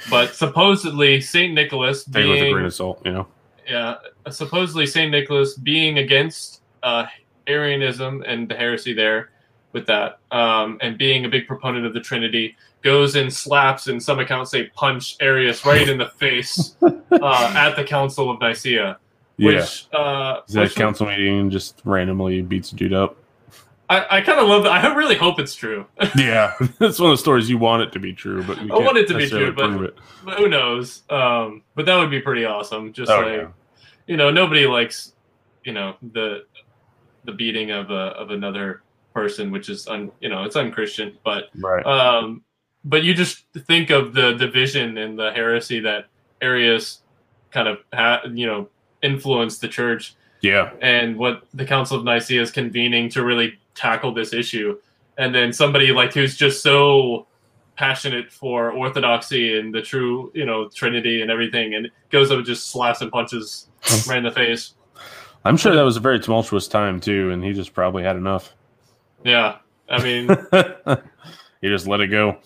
But supposedly Saint Nicholas being with a grain of salt, you know. Yeah, supposedly Saint Nicholas being against uh, Arianism and the heresy there with that, um, and being a big proponent of the Trinity, goes and slaps, and some accounts say punch Arius right in the face uh, at the Council of Nicaea. Which, yeah. Uh, Is that which, council meeting just randomly beats a dude up? I, I kind of love that. I really hope it's true. yeah, that's one of the stories you want it to be true, but I want it to be true, but, but, who knows? Um, but that would be pretty awesome. Just oh, like yeah. you know, nobody likes you know the the beating of a, of another person, which is un, you know it's unchristian. But right. um, but you just think of the division and the heresy that Arius kind of had, you know influenced the church. Yeah, and what the Council of Nicaea is convening to really tackle this issue. And then somebody like who's just so passionate for orthodoxy and the true you know trinity and everything and goes up and just slaps and punches right in the face. I'm sure that was a very tumultuous time too and he just probably had enough. Yeah i mean he just let it go.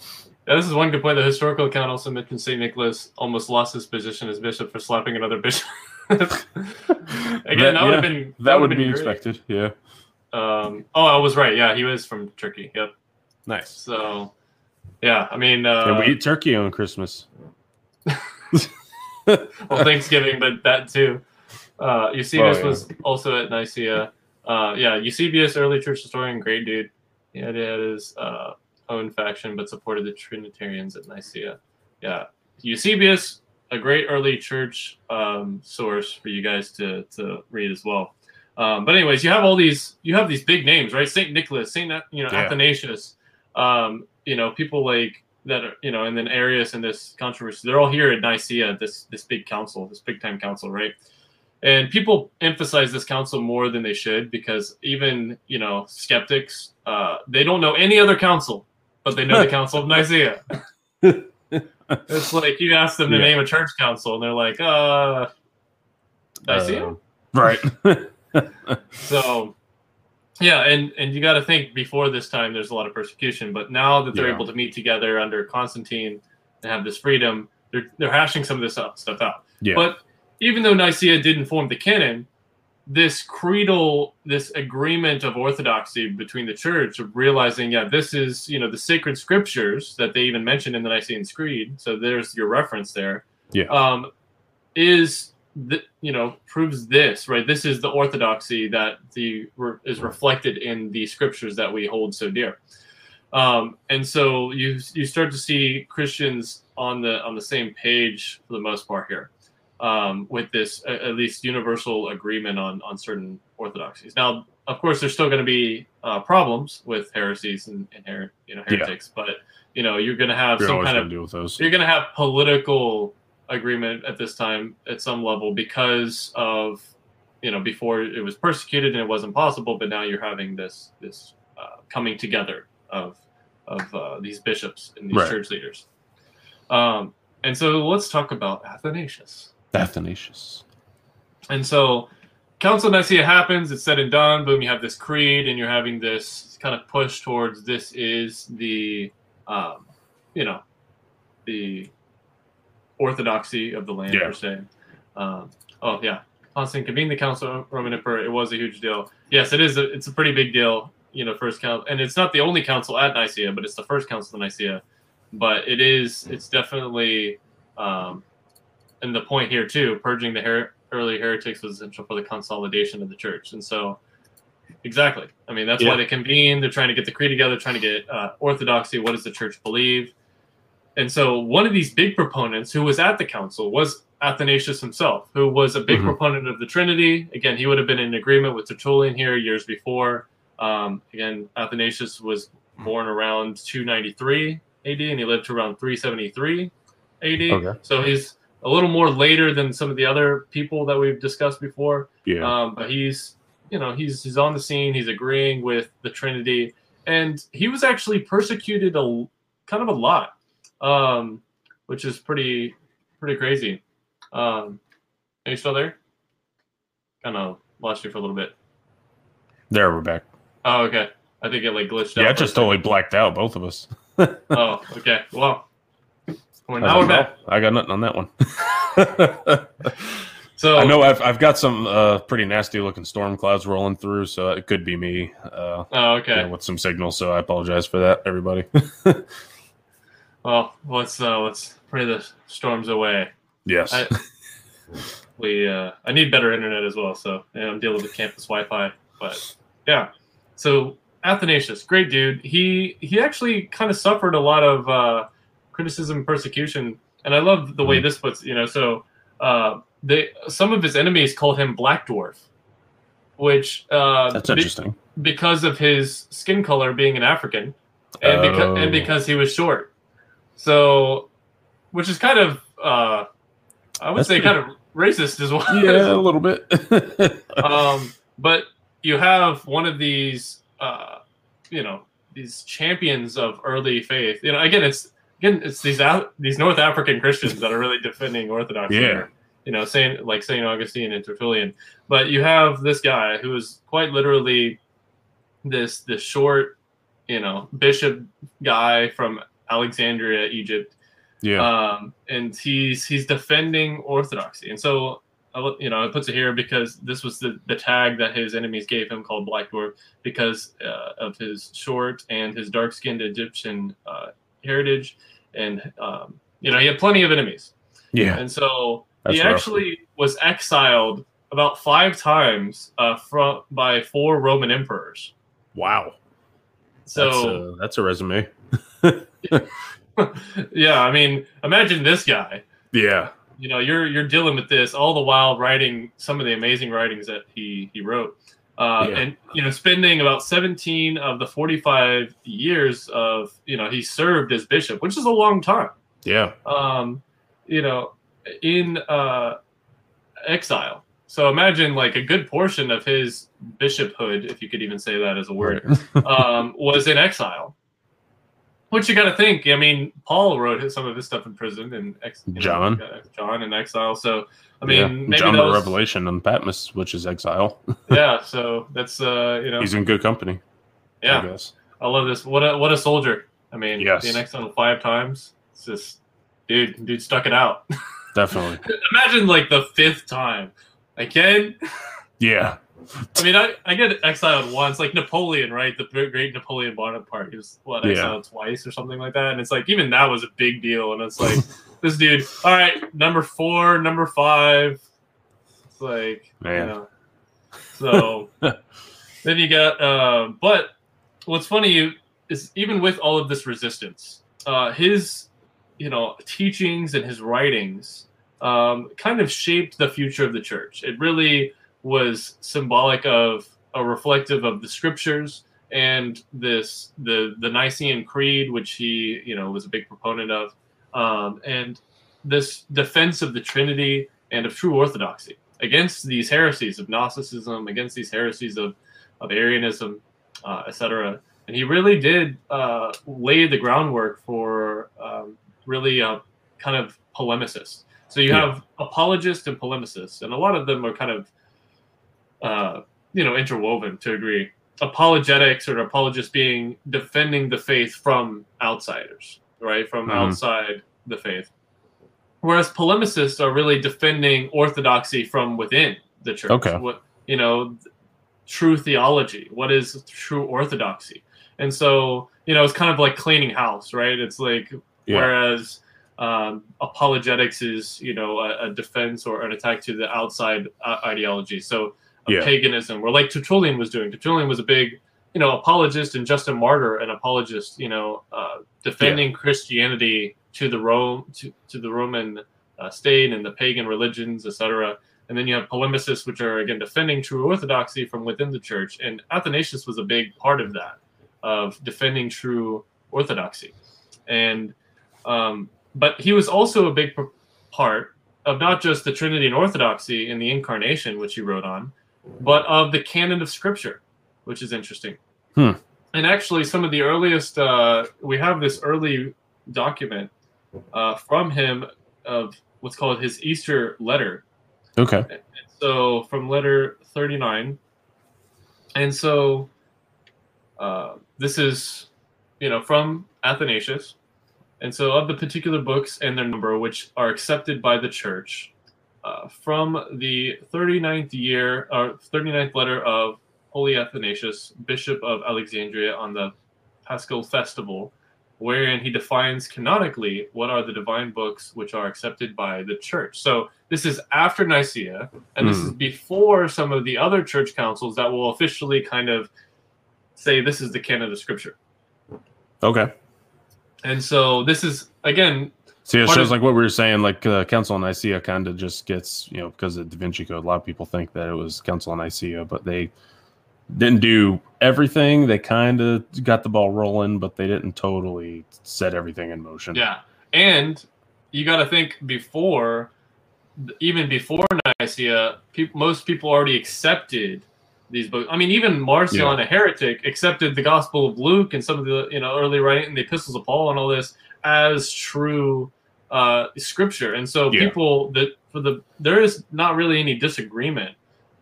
Yeah, this is one good point. The historical account also mentions st nicholas almost lost his position as bishop for slapping another bishop. Again that, that yeah, would have been that, that would be great. expected yeah um, oh, I was right. Yeah, he was from Turkey. Yep. Nice. So, yeah, I mean, uh, we eat turkey on Christmas. well, Thanksgiving, but that too. Uh, Eusebius oh, yeah. was also at Nicaea. Uh, yeah, Eusebius, early church historian, great dude. He had, he had his uh, own faction, but supported the Trinitarians at Nicaea. Yeah, Eusebius, a great early church um, source for you guys to to read as well. Um, but anyways, you have all these you have these big names, right? Saint Nicholas, Saint you know yeah. Athanasius, um, you know people like that are you know, and then Arius and this controversy. They're all here at Nicaea, this this big council, this big time council, right? And people emphasize this council more than they should because even you know skeptics, uh, they don't know any other council, but they know the Council of Nicaea. it's like you ask them to yeah. name a church council, and they're like, uh, Nicaea, uh, right? so yeah and and you got to think before this time there's a lot of persecution but now that they're yeah. able to meet together under constantine and have this freedom they're, they're hashing some of this stuff out yeah. but even though nicaea didn't form the canon this creedal, this agreement of orthodoxy between the church of realizing, yeah, this is, you know, the sacred scriptures that they even mentioned in the Nicene Creed. So there's your reference there. Yeah. Um, is the, you know proves this right this is the orthodoxy that the is reflected in the scriptures that we hold so dear um, and so you you start to see christians on the on the same page for the most part here um, with this at least universal agreement on on certain orthodoxies. Now, of course, there's still going to be uh, problems with heresies and, and her, you know heretics, yeah. but you know you're going to have you're some kind of deal with those. You're going to have political agreement at this time at some level because of you know before it was persecuted and it wasn't possible, but now you're having this this uh, coming together of of uh, these bishops and these right. church leaders. Um, and so let's talk about Athanasius. Athanasius. And so Council of Nicaea happens, it's said and done, boom, you have this creed, and you're having this kind of push towards this is the, um, you know, the orthodoxy of the land, yeah. per se. Um, oh, yeah. Constantine convened the Council of Roman Emperor. It was a huge deal. Yes, it is. A, it's a pretty big deal, you know, first council. And it's not the only council at Nicaea, but it's the first council of Nicaea. But it is, it's definitely, um, and the point here too, purging the her- early heretics was essential for the consolidation of the church. And so, exactly. I mean, that's yeah. why they convene. They're trying to get the creed together, trying to get uh, orthodoxy. What does the church believe? And so, one of these big proponents who was at the council was Athanasius himself, who was a big mm-hmm. proponent of the Trinity. Again, he would have been in agreement with Tertullian here years before. Um, again, Athanasius was born around 293 AD and he lived to around 373 AD. Okay. So he's a little more later than some of the other people that we've discussed before. Yeah. Um, but he's, you know, he's he's on the scene. He's agreeing with the Trinity, and he was actually persecuted a kind of a lot, um, which is pretty pretty crazy. Um, are you still there? Kind of lost you for a little bit. There, we're back. Oh, okay. I think it like glitched yeah, out. Yeah, just totally blacked out, both of us. oh, okay. Well, well, now we're back. I got nothing on that one. so I know I've I've got some uh, pretty nasty looking storm clouds rolling through, so it could be me. Uh, oh, okay. with some signal, so I apologize for that, everybody. well, let's uh, let's pray the storms away. Yes. I, we uh, I need better internet as well, so yeah, I'm dealing with campus Wi-Fi. But yeah, so Athanasius, great dude. He he actually kind of suffered a lot of uh, criticism, persecution, and I love the way mm-hmm. this puts. You know, so uh, they some of his enemies called him Black Dwarf, which uh, that's interesting be, because of his skin color being an African, and oh. because and because he was short. So, which is kind of uh, I would that's say pretty... kind of racist as well. Yeah, a little bit. um, but you have one of these, uh, you know, these champions of early faith. You know, again, it's again, it's these out these North African Christians that are really defending Orthodoxy. Yeah. You know, saying like Saint Augustine and Tertullian, but you have this guy who is quite literally this this short, you know, bishop guy from Alexandria, Egypt. Yeah. Um, and he's he's defending orthodoxy, and so you know, it puts it here because this was the, the tag that his enemies gave him called Black Dwarf because uh, of his short and his dark skinned Egyptian uh, heritage, and um, you know he had plenty of enemies. Yeah, and so That's he rough. actually was exiled about five times uh, from by four Roman emperors. Wow. So that's a, that's a resume. yeah, I mean, imagine this guy. Yeah. You know, you're you're dealing with this all the while writing some of the amazing writings that he he wrote. Uh, yeah. and you know spending about 17 of the 45 years of you know he served as bishop which is a long time yeah um you know in uh exile so imagine like a good portion of his bishophood if you could even say that as a word right. um was in exile which you got to think. I mean, Paul wrote some of his stuff in prison, and ex- John, know, John in exile. So I mean, yeah. maybe John the Revelation and Patmos, which is exile. yeah, so that's uh, you know, he's in good company. Yeah, I, guess. I love this. What a what a soldier. I mean, yes. being exiled five times. It's just, dude, dude stuck it out. Definitely. Imagine like the fifth time. Again, Yeah. I mean, I, I get exiled once, like Napoleon, right? The great Napoleon Bonaparte. He was what exiled yeah. twice or something like that, and it's like even that was a big deal. And it's like this dude. All right, number four, number five. It's like Man. you know. So then you got, uh, but what's funny is even with all of this resistance, uh, his you know teachings and his writings um, kind of shaped the future of the church. It really was symbolic of a reflective of the scriptures and this the the Nicene Creed, which he you know was a big proponent of, um, and this defense of the Trinity and of true orthodoxy against these heresies of Gnosticism, against these heresies of of Arianism, uh, etc. And he really did uh, lay the groundwork for um, really a kind of polemicist. So you have yeah. apologists and polemicists, and a lot of them are kind of uh, you know interwoven to agree. Apologetics or apologists being defending the faith from outsiders, right? From mm-hmm. outside the faith. Whereas polemicists are really defending orthodoxy from within the church. Okay. What you know, true theology. What is true orthodoxy? And so, you know, it's kind of like cleaning house, right? It's like yeah. whereas um, apologetics is, you know, a, a, defense or an attack to the outside uh, ideology. So yeah. paganism, or like Tertullian was doing. Tertullian was a big, you know, apologist and Justin Martyr, an apologist, you know, uh, defending yeah. Christianity to the Rome to, to the Roman uh, state and the pagan religions, etc. And then you have polemicists, which are again defending true orthodoxy from within the church. And Athanasius was a big part of that, of defending true orthodoxy. And um, but he was also a big part of not just the Trinity and Orthodoxy in the Incarnation, which he wrote on, but of the canon of Scripture, which is interesting. Hmm. And actually, some of the earliest, uh, we have this early document uh, from him of what's called his Easter letter. Okay. And so from letter 39. And so uh, this is, you know, from Athanasius. And so of the particular books and their number, which are accepted by the church, uh, from the 39th year or 39th letter of Holy Athanasius, Bishop of Alexandria, on the Paschal Festival, wherein he defines canonically what are the divine books which are accepted by the church. So this is after Nicaea, and mm. this is hmm. before some of the other church councils that will officially kind of say this is the canon of Scripture. Okay. And so this is again See, it shows like what we were saying, like uh, Council and Nicaea kind of just gets, you know, because of Da Vinci Code. A lot of people think that it was Council and Nicaea, but they didn't do everything. They kind of got the ball rolling, but they didn't totally set everything in motion. Yeah, and you got to think before, even before Nicaea, most people already accepted these books. I mean, even Marcion, yeah. a heretic, accepted the Gospel of Luke and some of the you know early writing, and the Epistles of Paul, and all this as true uh, scripture. And so yeah. people that for the there is not really any disagreement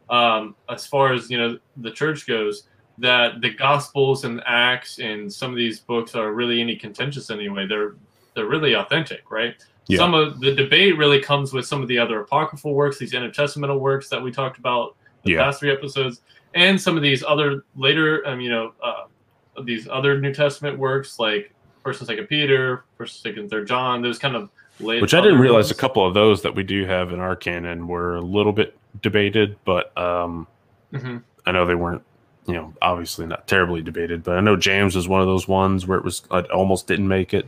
um, as far as you know the church goes that the Gospels and Acts and some of these books are really any contentious anyway. They're they're really authentic, right? Yeah. Some of the debate really comes with some of the other apocryphal works, these intertestamental works that we talked about the yeah. past three episodes, and some of these other later, um, you know, uh, these other New Testament works like First and Second Peter, First, Second, Third John. Those kind of late. Which I didn't realize ones. a couple of those that we do have in our canon were a little bit debated, but um, mm-hmm. I know they weren't. You know, obviously not terribly debated, but I know James was one of those ones where it was I almost didn't make it.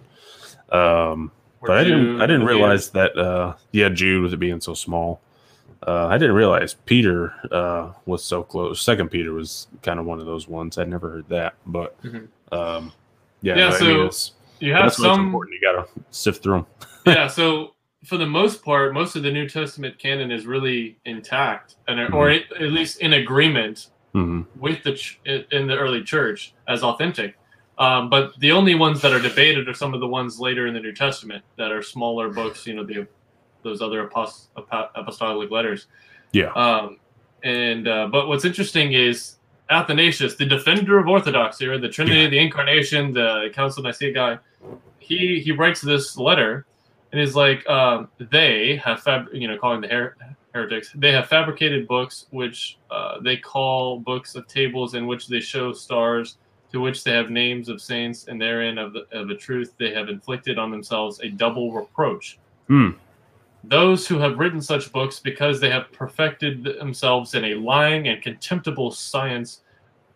Um, but I didn't. I didn't realize that. Uh, yeah, Jude with it being so small. Uh, I didn't realize Peter uh, was so close. Second Peter was kind of one of those ones. I'd never heard that, but mm-hmm. um, yeah, yeah. so I mean, you have some important. You got to sift through them. yeah. So for the most part, most of the New Testament canon is really intact, and mm-hmm. or at least in agreement mm-hmm. with the ch- in the early church as authentic. Um, but the only ones that are debated are some of the ones later in the New Testament that are smaller books. You know, the those other apost- apostolic letters. Yeah. Um, and uh, but what's interesting is Athanasius, the defender of orthodoxy, or the Trinity, yeah. the Incarnation, the Council of Nicaea guy, he he writes this letter, and is like, um, they have fab- you know calling the her- heretics. They have fabricated books, which uh, they call books of tables, in which they show stars, to which they have names of saints, and therein of the, of the truth they have inflicted on themselves a double reproach. Hmm. Those who have written such books, because they have perfected themselves in a lying and contemptible science,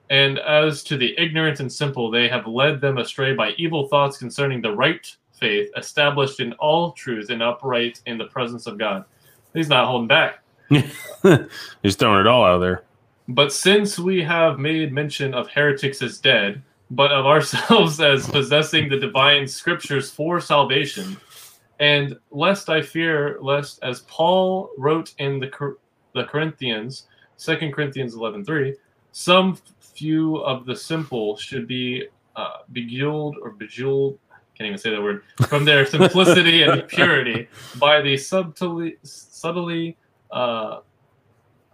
and as to the ignorant and simple, they have led them astray by evil thoughts concerning the right faith, established in all truth and upright in the presence of God. He's not holding back. He's throwing it all out there. But since we have made mention of heretics as dead, but of ourselves as possessing the divine scriptures for salvation, and lest I fear, lest as Paul wrote in the the Corinthians, Second Corinthians eleven three, some few of the simple should be uh, beguiled or bejeweled. Can't even say that word from their simplicity and purity by the subtly subtly. Uh,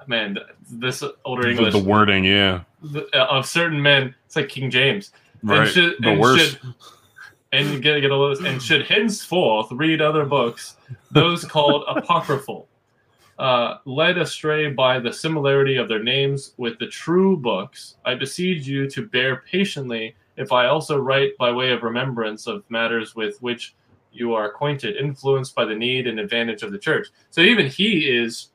man, this older English. The, the wording, yeah, the, uh, of certain men. It's like King James. Right. And should, the worst. should- and get get a list, and should henceforth read other books, those called apocryphal, uh, led astray by the similarity of their names with the true books. I beseech you to bear patiently if I also write by way of remembrance of matters with which you are acquainted, influenced by the need and advantage of the church. So even he is,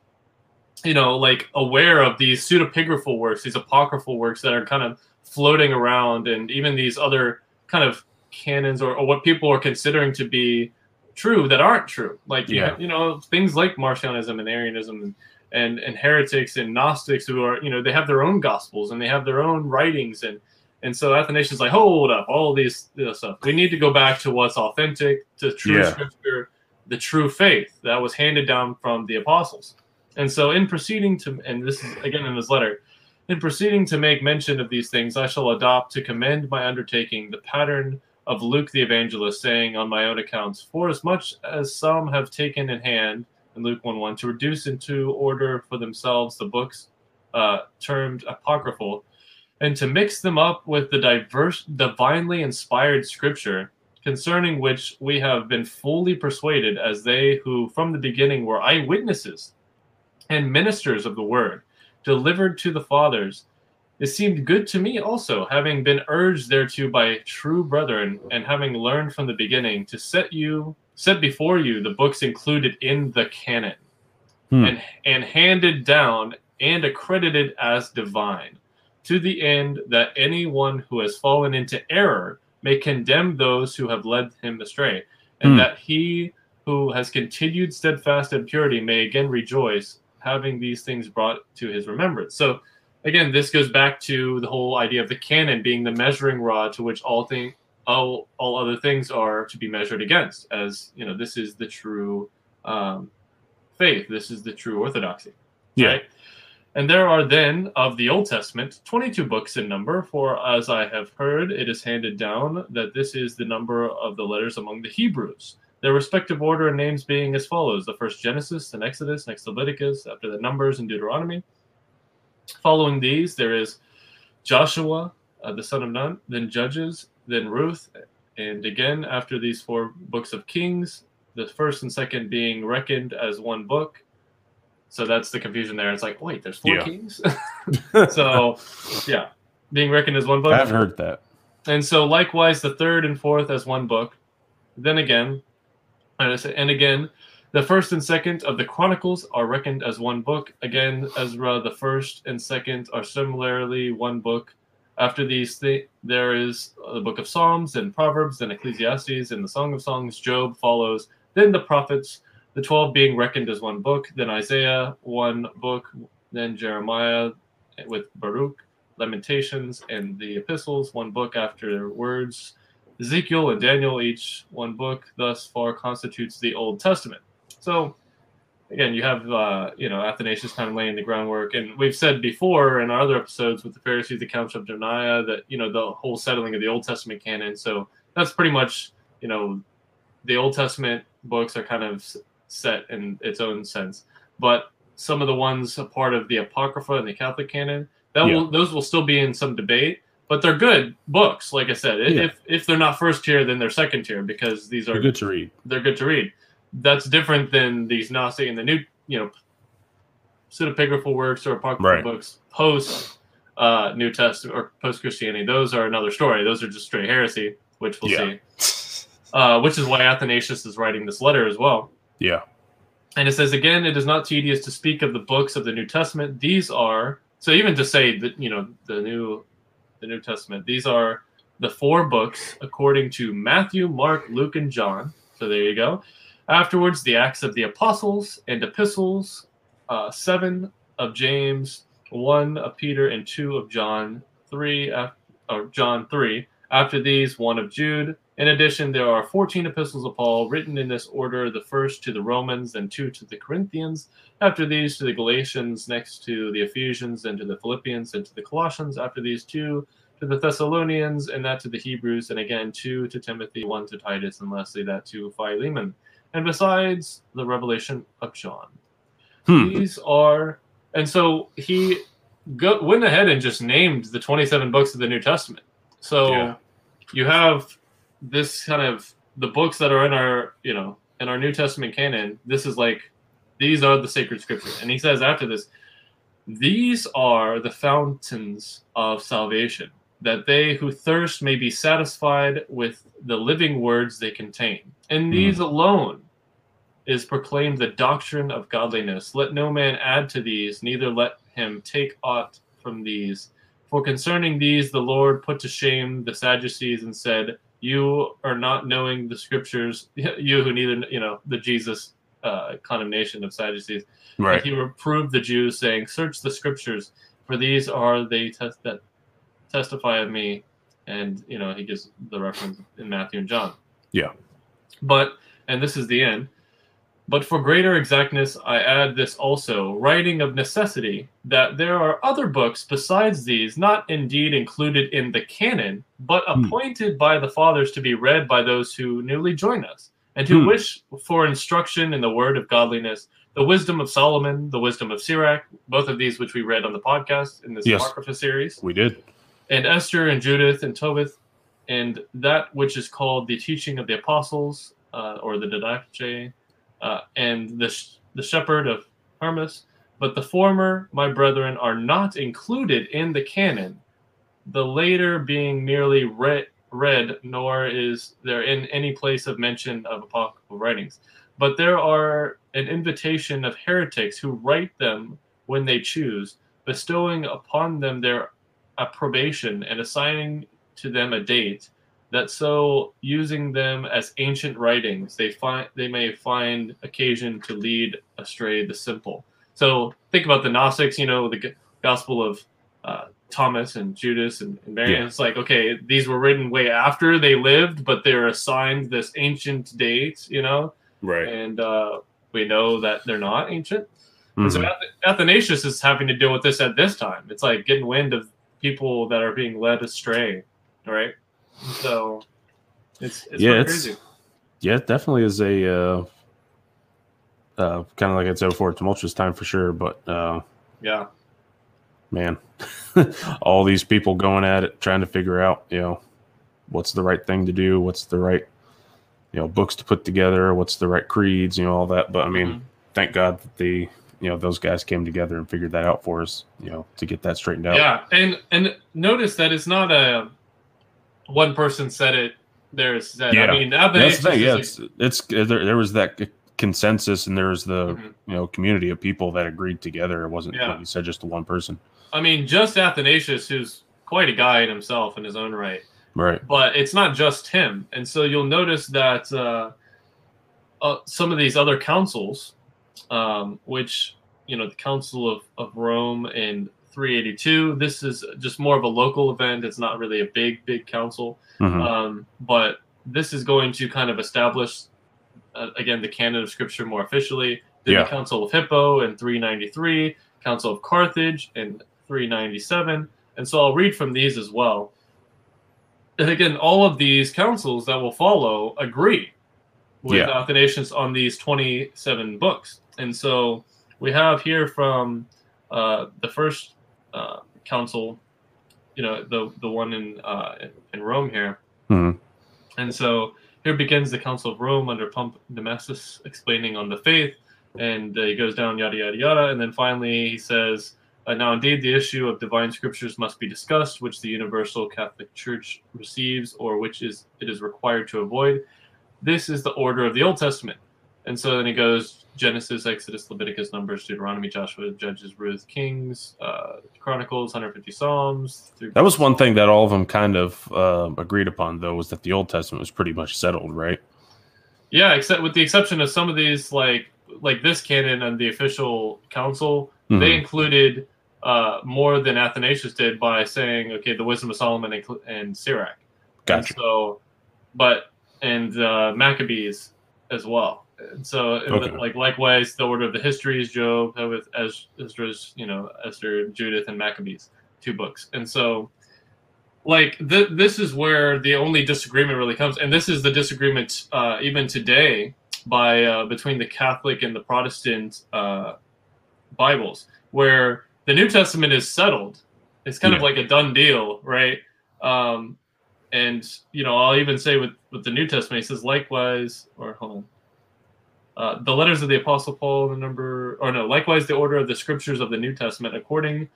you know, like aware of these pseudepigraphal works, these apocryphal works that are kind of floating around, and even these other kind of canons or, or what people are considering to be true that aren't true. Like you have- you know things like Marcionism and Arianism and, and and heretics and Gnostics who are you know they have their own gospels and they have their own writings and and so Athanasius is like hold up all these stuff we need to go back to what's authentic to true Yeah. scripture the true faith that was handed down from the apostles and so in proceeding to and this is again in his letter in proceeding to make mention of these things I shall adopt to commend my undertaking the pattern of Luke the evangelist, saying on my own accounts, For as much as some have taken in hand, in Luke 1 1, to reduce into order for themselves the books uh, termed apocryphal, and to mix them up with the diverse, divinely inspired scripture, concerning which we have been fully persuaded, as they who from the beginning were eyewitnesses and ministers of the word, delivered to the fathers it seemed good to me also, having been urged thereto by true brethren, and having learned from the beginning to set you set before you the books included in the canon, Hmm. and and handed down and accredited as divine, to the end that anyone who has fallen into error may condemn those who have led him astray, and Hmm. that he who has continued steadfast in purity may again rejoice, having these things brought to his remembrance. So again, this goes back to the whole idea of the canon being the measuring rod to which all thing all all other things are to be measured against. As you know, this is the true um, faith. This is the true orthodoxy. Yeah. Right? And there are then of the Old Testament 22 books in number, for as I have heard, it is handed down that this is the number of the letters among the Hebrews. Their respective order and names being as follows: the first Genesis, then Exodus, next Leviticus, after the Numbers and Deuteronomy. Following these, there is Joshua, uh, the son of Nun, then Judges, then Ruth, and again after these four books of Kings, the first and second being reckoned as one book. So that's the confusion there. It's like, wait, there's four Yeah. kings. so, yeah, being reckoned as one book. I've heard that. And so likewise the third and fourth as one book. Then again, and and again, the first and second of the Chronicles are reckoned as one book. Again, Ezra, the first and second are similarly one book. After these, th- there is the book of Psalms and Proverbs and Ecclesiastes and the Song of Songs. Job follows. Then the prophets, the twelve being reckoned as one book. Then Isaiah, one book. Then Jeremiah with Baruch. Lamentations and the epistles, one book after words. Ezekiel and Daniel, each one book, thus far constitutes the Old Testament. So, again, you have, uh, you know, Athanasius kind of laying the groundwork. And we've said before in our other episodes with the Pharisees, the Council of Jamnia, that, you know, the whole settling of the Old Testament canon. So that's pretty much, you know, the Old Testament books are kind of set in its own sense. But some of the ones a part of the Apocrypha and the Catholic canon, that Yeah. will those will still be in some debate, but they're good books. Like I said, Yeah. if if they're not first tier, then they're second tier because these are They're good to read. they're good to read. That's different than these Gnostic and the new, you know, pseudepigraphal works or apocryphal Right. books post uh, New Testament or post Christianity. Those are another story. Those are just straight heresy, which we'll Yeah. see. Uh, which is why Athanasius is writing this letter as well. Yeah. And it says again, it is not tedious to speak of the books of the New Testament. These are so even to say that you know the new the New Testament. These are the four books according to Matthew, Mark, Luke, and John. So there you go. Afterwards, the Acts of the Apostles and Epistles, uh, seven of James, one of Peter, and two of John. Three af- or John three. After these, one of Jude. In addition, there are 14 epistles of Paul written in this order the first to the Romans, and two to the Corinthians. After these, to the Galatians, next to the Ephesians, and to the Philippians, and to the Colossians. After these, two to the Thessalonians, and that to the Hebrews, and again, two to Timothy, one to Titus, and lastly, that to Philemon. And besides, the revelation of John. Hmm. These are, and so he go, went ahead and just named the 27 books of the New Testament. So Yeah. you have this kind of the books that are in our, you know, in our New Testament canon. This is like these are the sacred scriptures. And he says after this, these are the fountains of salvation, that they who thirst may be satisfied with the living words they contain. And these alone is proclaimed the doctrine of godliness. Let no man add to these, neither let him take aught from these. For concerning these, the Lord put to shame the Sadducees and said, You are not knowing the scriptures, you who neither, you know, the Jesus uh, condemnation of Sadducees. Right. And he reproved the Jews, saying, Search the scriptures, for these are they test that testify of me. And you know, he gives the reference in Matthew and John. Yeah. But and this is the end. But for greater exactness, I add this also, writing of necessity, that there are other books besides these, not indeed included in the canon, but Hmm. appointed by the fathers to be read by those who newly join us, and who Hmm. wish for instruction in the word of godliness, the wisdom of Solomon, the wisdom of Sirach, both of these which we read on the podcast in this Yes. Apocrypha series We did. and Esther and Judith and Tobit, and that which is called the teaching of the apostles, uh, or the Didache, uh, and the sh- the shepherd of Hermas. But the former, my brethren, are not included in the canon. The later being merely read, read, nor is there in any place of mention of apocryphal writings. But there are an invitation of heretics who write them when they choose, bestowing upon them their approbation and assigning to them a date that so using them as ancient writings they find they may find occasion to lead astray the simple so think about the gnostics you know the gospel of uh, thomas and judas and, and mary Yeah. it's like okay these were written way after they lived but they're assigned this ancient date you know Right. and uh, we know that they're not ancient and So Mhm. Athanasius is having to deal with this at this time. It's like getting wind of people that are being led astray, right? So it's, it's Yeah, it's- crazy. Yeah, it definitely is a uh, uh, kind of like it's over for a tumultuous time for sure. But uh, Yeah, man, all these people going at it, trying to figure out, you know, what's the right thing to do, what's the right, you know, books to put together, what's the right creeds, you know, all that. But I mean, Mhm. thank God that the, you know, those guys came together and figured that out for us, you know, to get that straightened out. yeah, and and notice that it's not a one person said it. There's said. Yeah. I mean, That's Athanasius the thing. Yeah, is it's, it's there, there was that consensus and there was the Mhm. you know community of people that agreed together. It wasn't Yeah. like you said just the one person. I mean, just Athanasius, who's quite a guy in himself in his own right. Right. but it's not just him. And so you'll notice that uh, uh, some of these other councils, um, which, you know, the Council of, of Rome in 382, this is just more of a local event. It's not really a big, big council. Mhm. Um, but this is going to kind of establish, uh, again, the canon of Scripture more officially. Then Yeah. the Council of Hippo in 393, Council of Carthage in 397. And so I'll read from these as well. And again, all of these councils that will follow agree with Yeah. Athanasius on these 27 books. And so we have here from uh, the first uh, council, you know, the the one in uh, in Rome here. Mhm. And so here begins the Council of Rome under Pope Damasus explaining on the faith. and uh, he goes down yada yada yada, and then finally he says, uh, "Now indeed the issue of divine scriptures must be discussed, which the universal Catholic Church receives, or which is it is required to avoid. This is the order of the Old Testament." And so then he goes Genesis, Exodus, Leviticus, Numbers, Deuteronomy, Joshua, Judges, Ruth, Kings, uh, Chronicles, 150 Psalms. That was one thing that all of them kind of uh, agreed upon, though, was that the Old Testament was pretty much settled, right? Yeah, except with the exception of some of these, like like this canon and the official council, mm-hmm. they included uh, more than Athanasius did by saying, okay, the wisdom of Solomon and, and Sirach. Gotcha. And so, but and uh, Maccabees as well. And so, okay. the, like likewise, the order of the histories, Job with Esdras, you know, Esther, Judith, and Maccabees, two books. And so, like th- this is where the only disagreement really comes, and this is the disagreement uh, even today by uh, between the Catholic and the Protestant uh, Bibles, where the New Testament is settled. It's kind yeah. of like a done deal, right? Um, and you know, I'll even say with with the New Testament, he says likewise, or hold on. Uh, the letters of the Apostle Paul, the number, or no, likewise the order of the scriptures of the New Testament, according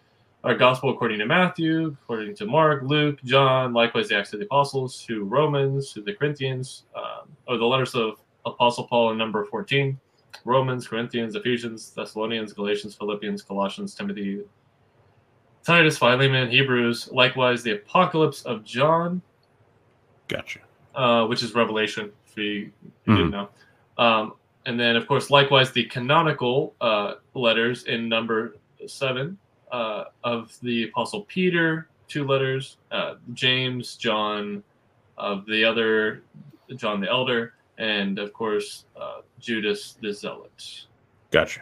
our gospel according to Matthew, according to Mark, Luke, John, likewise the Acts of the Apostles, to Romans, to the Corinthians, um, or the letters of Apostle Paul in number 14, Romans, Corinthians, Ephesians, Thessalonians, Galatians, Philippians, Colossians, Timothy, Titus, Philemon, Hebrews, likewise the Apocalypse of John. Gotcha. Uh, which is Revelation, if you, mm-hmm. didn't know. Um, and then, of course, likewise the canonical uh, letters in number seven uh, of the Apostle Peter, two letters, uh, James, John, of the other, John the Elder, and of course uh, Judas the Zealot. Gotcha.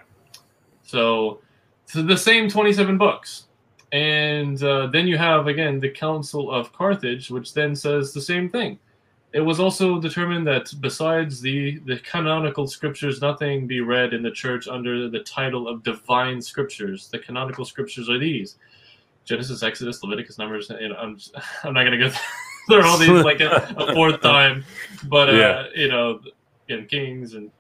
So, so the same twenty-seven books, and uh, then you have again the Council of Carthage, which then says the same thing. It was also determined that besides the the canonical scriptures, nothing be read in the church under the title of divine scriptures. The canonical scriptures are these: Genesis, Exodus, Leviticus, Numbers. And I'm I'm not gonna go. they're all these like a, a fourth time, but uh, yeah. you know, in Kings and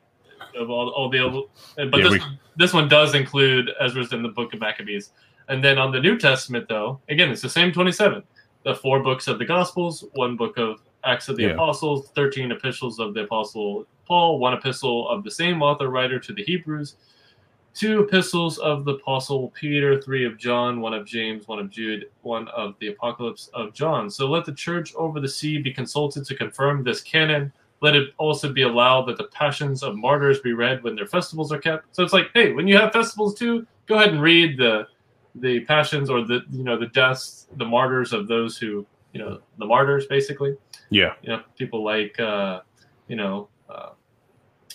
of all, all the but yeah, this we... this one does include Ezra's in the Book of Maccabees, and then on the New Testament though, again it's the same twenty seven, the four books of the Gospels, one book of Acts of the yeah. Apostles, thirteen epistles of the Apostle Paul, one epistle of the same author writer to the Hebrews, two epistles of the Apostle Peter, three of John, one of James, one of Jude, one of the Apocalypse of John. So let the church over the sea be consulted to confirm this canon. Let it also be allowed that the passions of martyrs be read when their festivals are kept. So it's like, hey, when you have festivals too, go ahead and read the the passions or the you know the deaths, the martyrs of those who you know the martyrs basically. Yeah. You know people like uh, you know uh,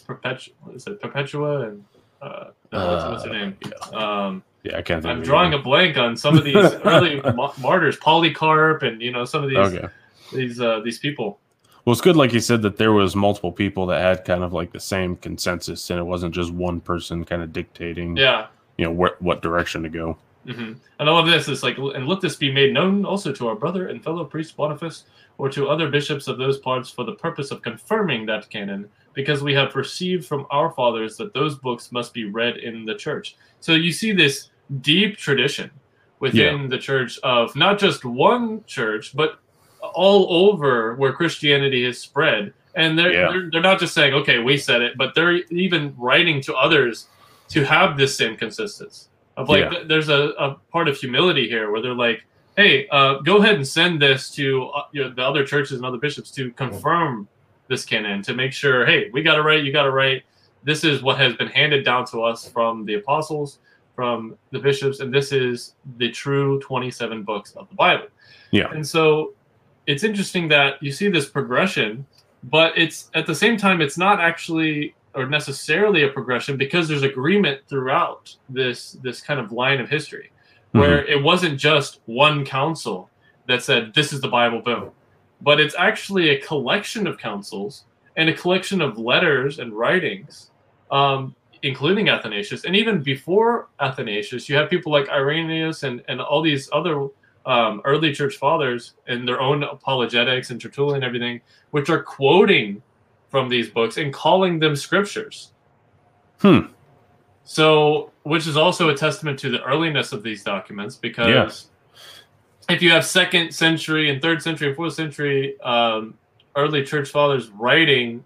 Perpetua, is it Perpetua and uh, what's, what's her uh, name? Um, yeah, I can't. I'm drawing a blank on some of these early martyrs, Polycarp, and you know some of these okay. these uh, these people. Well, it's good, like you said, that there was multiple people that had kind of like the same consensus, and it wasn't just one person kind of dictating. Yeah. You know what what direction to go. Mm-hmm. And I love this. It's like, and let this be made known also to our brother and fellow priest Boniface, or to other bishops of those parts, for the purpose of confirming that canon because we have received from our fathers that those books must be read in the church. So you see this deep tradition within yeah. the church of not just one church, but all over where Christianity has spread. And they're, yeah. they're, they're not just saying, okay, we said it, but they're even writing to others to have this same consistency. Of like, yeah. th- there's a, a part of humility here where they're like, hey, uh, go ahead and send this to uh, you know, the other churches and other bishops to confirm this canon to make sure, hey, we got it right, you got it right. This is what has been handed down to us from the apostles, from the bishops, and this is the true 27 books of the Bible. Yeah. And so it's interesting that you see this progression, but it's at the same time, it's not actually or necessarily a progression because there's agreement throughout this this kind of line of history where mm-hmm. it wasn't just one council that said this is the bible boom but it's actually a collection of councils and a collection of letters and writings, um, including Athanasius. And even before Athanasius, you have people like Irenaeus and, and all these other um, early church fathers and their own apologetics and Tertullian and everything, which are quoting from these books and calling them scriptures. Hmm. So, which is also a testament to the earliness of these documents, because yeah. if you have second century and third century and fourth century um, early church fathers writing,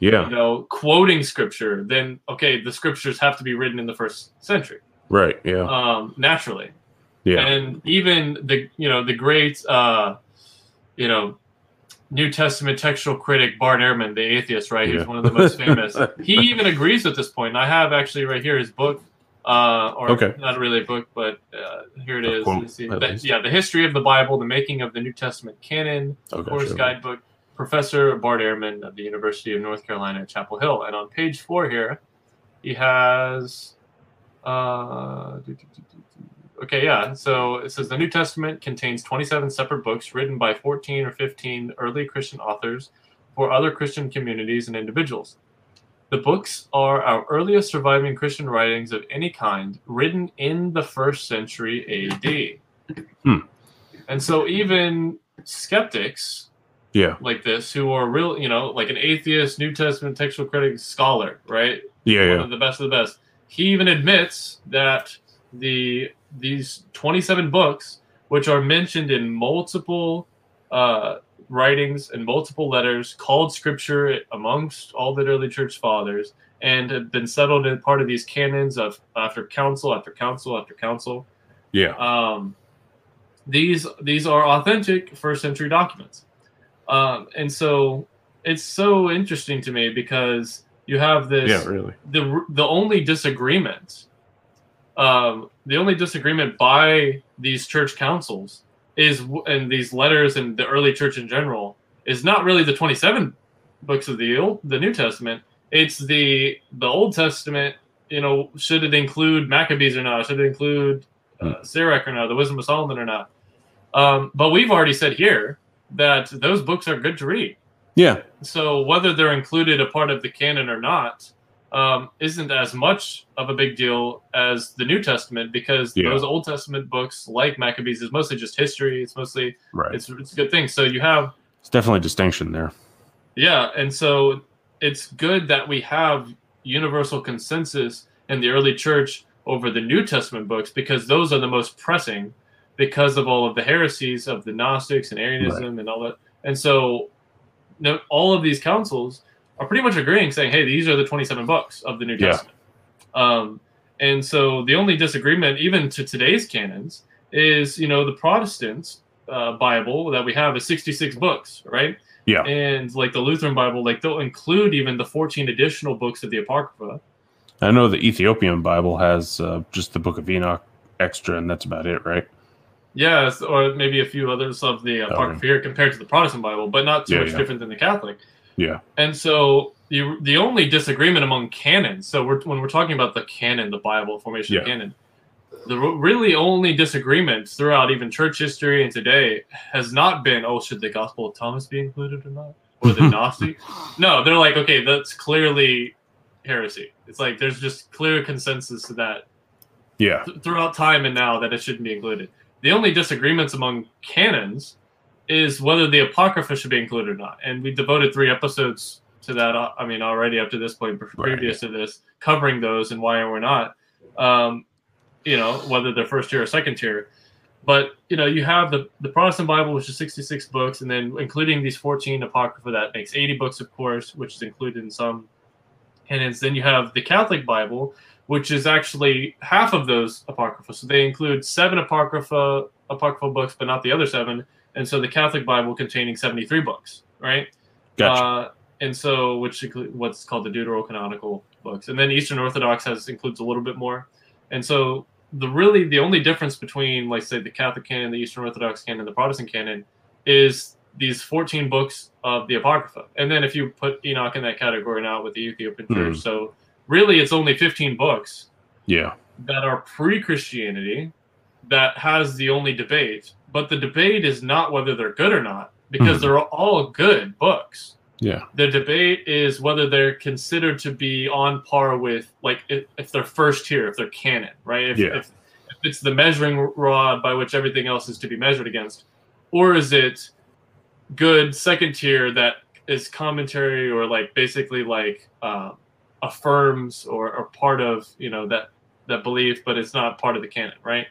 yeah, you know, quoting scripture, then okay, the scriptures have to be written in the first century, right? Yeah, um, naturally, yeah, and even the you know the great uh, you know New Testament textual critic Bart Ehrman, the atheist, right? He's yeah. one of the most famous. he even agrees with this point. And I have actually right here his book, uh, or okay. not really a book, but uh, here it is. Quote, the, yeah, the history of the Bible, the making of the New Testament canon, okay, course sure. guidebook. Professor Bart Ehrman of the University of North Carolina at Chapel Hill, and on page four here, he has. Uh, Okay, yeah. So it says the New Testament contains 27 separate books written by 14 or 15 early Christian authors for other Christian communities and individuals. The books are our earliest surviving Christian writings of any kind written in the first century AD. Hmm. And so even skeptics yeah like this who are real you know like an atheist new testament textual critic scholar right yeah, one yeah. of the best of the best he even admits that the these 27 books, which are mentioned in multiple uh, writings and multiple letters, called scripture amongst all the early church fathers, and have been settled in part of these canons of after council after council after council. Yeah. Um, these these are authentic first century documents, um, and so it's so interesting to me because you have this. Yeah, really. The the only disagreement um, the only disagreement by these church councils is and these letters and the early church in general is not really the 27 books of the old the new testament. It's the the old testament you know should it include maccabees or not? Should it include uh, hmm. sirach or not? The wisdom of solomon or not? Um, but we've already said here that those books are good to read. Yeah. So whether they're included a part of the canon or not um, isn't as much of a big deal as the New Testament because yeah. those Old Testament books, like Maccabees, is mostly just history. It's mostly right. It's it's a good thing. So you have it's definitely a distinction there. Yeah, and so it's good that we have universal consensus in the early church over the New Testament books because those are the most pressing because of all of the heresies of the Gnostics and Arianism right. and all that. And so, all of these councils are pretty much agreeing, saying, "Hey, these are the 27 books of the New yeah. Testament." Um, and so the only disagreement, even to today's canons, is you know the Protestant uh, Bible that we have is 66 books, right? Yeah. And like the Lutheran Bible, like they'll include even the 14 additional books of the Apocrypha. I know the Ethiopian Bible has uh, just the Book of Enoch extra, and that's about it, right? Yes, or maybe a few others of the Apocrypha okay. compared to the Protestant Bible, but not too yeah, much yeah. different than the Catholic. Yeah. And so the the only disagreement among canons, so we're, when we're talking about the canon, the Bible formation yeah. canon, the really only disagreement throughout even church history and today has not been, oh, should the Gospel of Thomas be included or not, or the Gnostic? no, they're like, okay, that's clearly heresy. It's like there's just clear consensus to that. Yeah. Th- throughout time and now that it shouldn't be included. The only disagreements among canons is whether the apocrypha should be included or not. And we devoted three episodes to that. Uh, I mean, already up to this point, previous right. to this, covering those and why we're not. Um, you know, whether they're first tier or second tier. But you know, you have the the Protestant Bible, which is 66 books, and then including these 14 apocrypha, that makes 80 books, of course, which is included in some canons. Then you have the Catholic Bible, which is actually half of those apocrypha. So they include seven apocrypha apocryphal books, but not the other seven and so the Catholic Bible containing 73 books, right? Gotcha. Uh, and so, which what's called the Deuterocanonical books, and then Eastern Orthodox has includes a little bit more, and so the really the only difference between, like, say, the Catholic canon, the Eastern Orthodox canon, the Protestant canon, is these 14 books of the Apocrypha, and then if you put Enoch in that category now with the Ethiopian mm. Church, so really it's only 15 books, yeah, that are pre-Christianity, that has the only debate but the debate is not whether they're good or not because mm. they're all good books. Yeah. The debate is whether they're considered to be on par with like if, if they're first tier, if they're canon, right? If, yeah. if, if it's the measuring rod by which everything else is to be measured against, or is it good second tier that is commentary or like basically like uh, affirms or, or part of you know that that belief, but it's not part of the canon, right?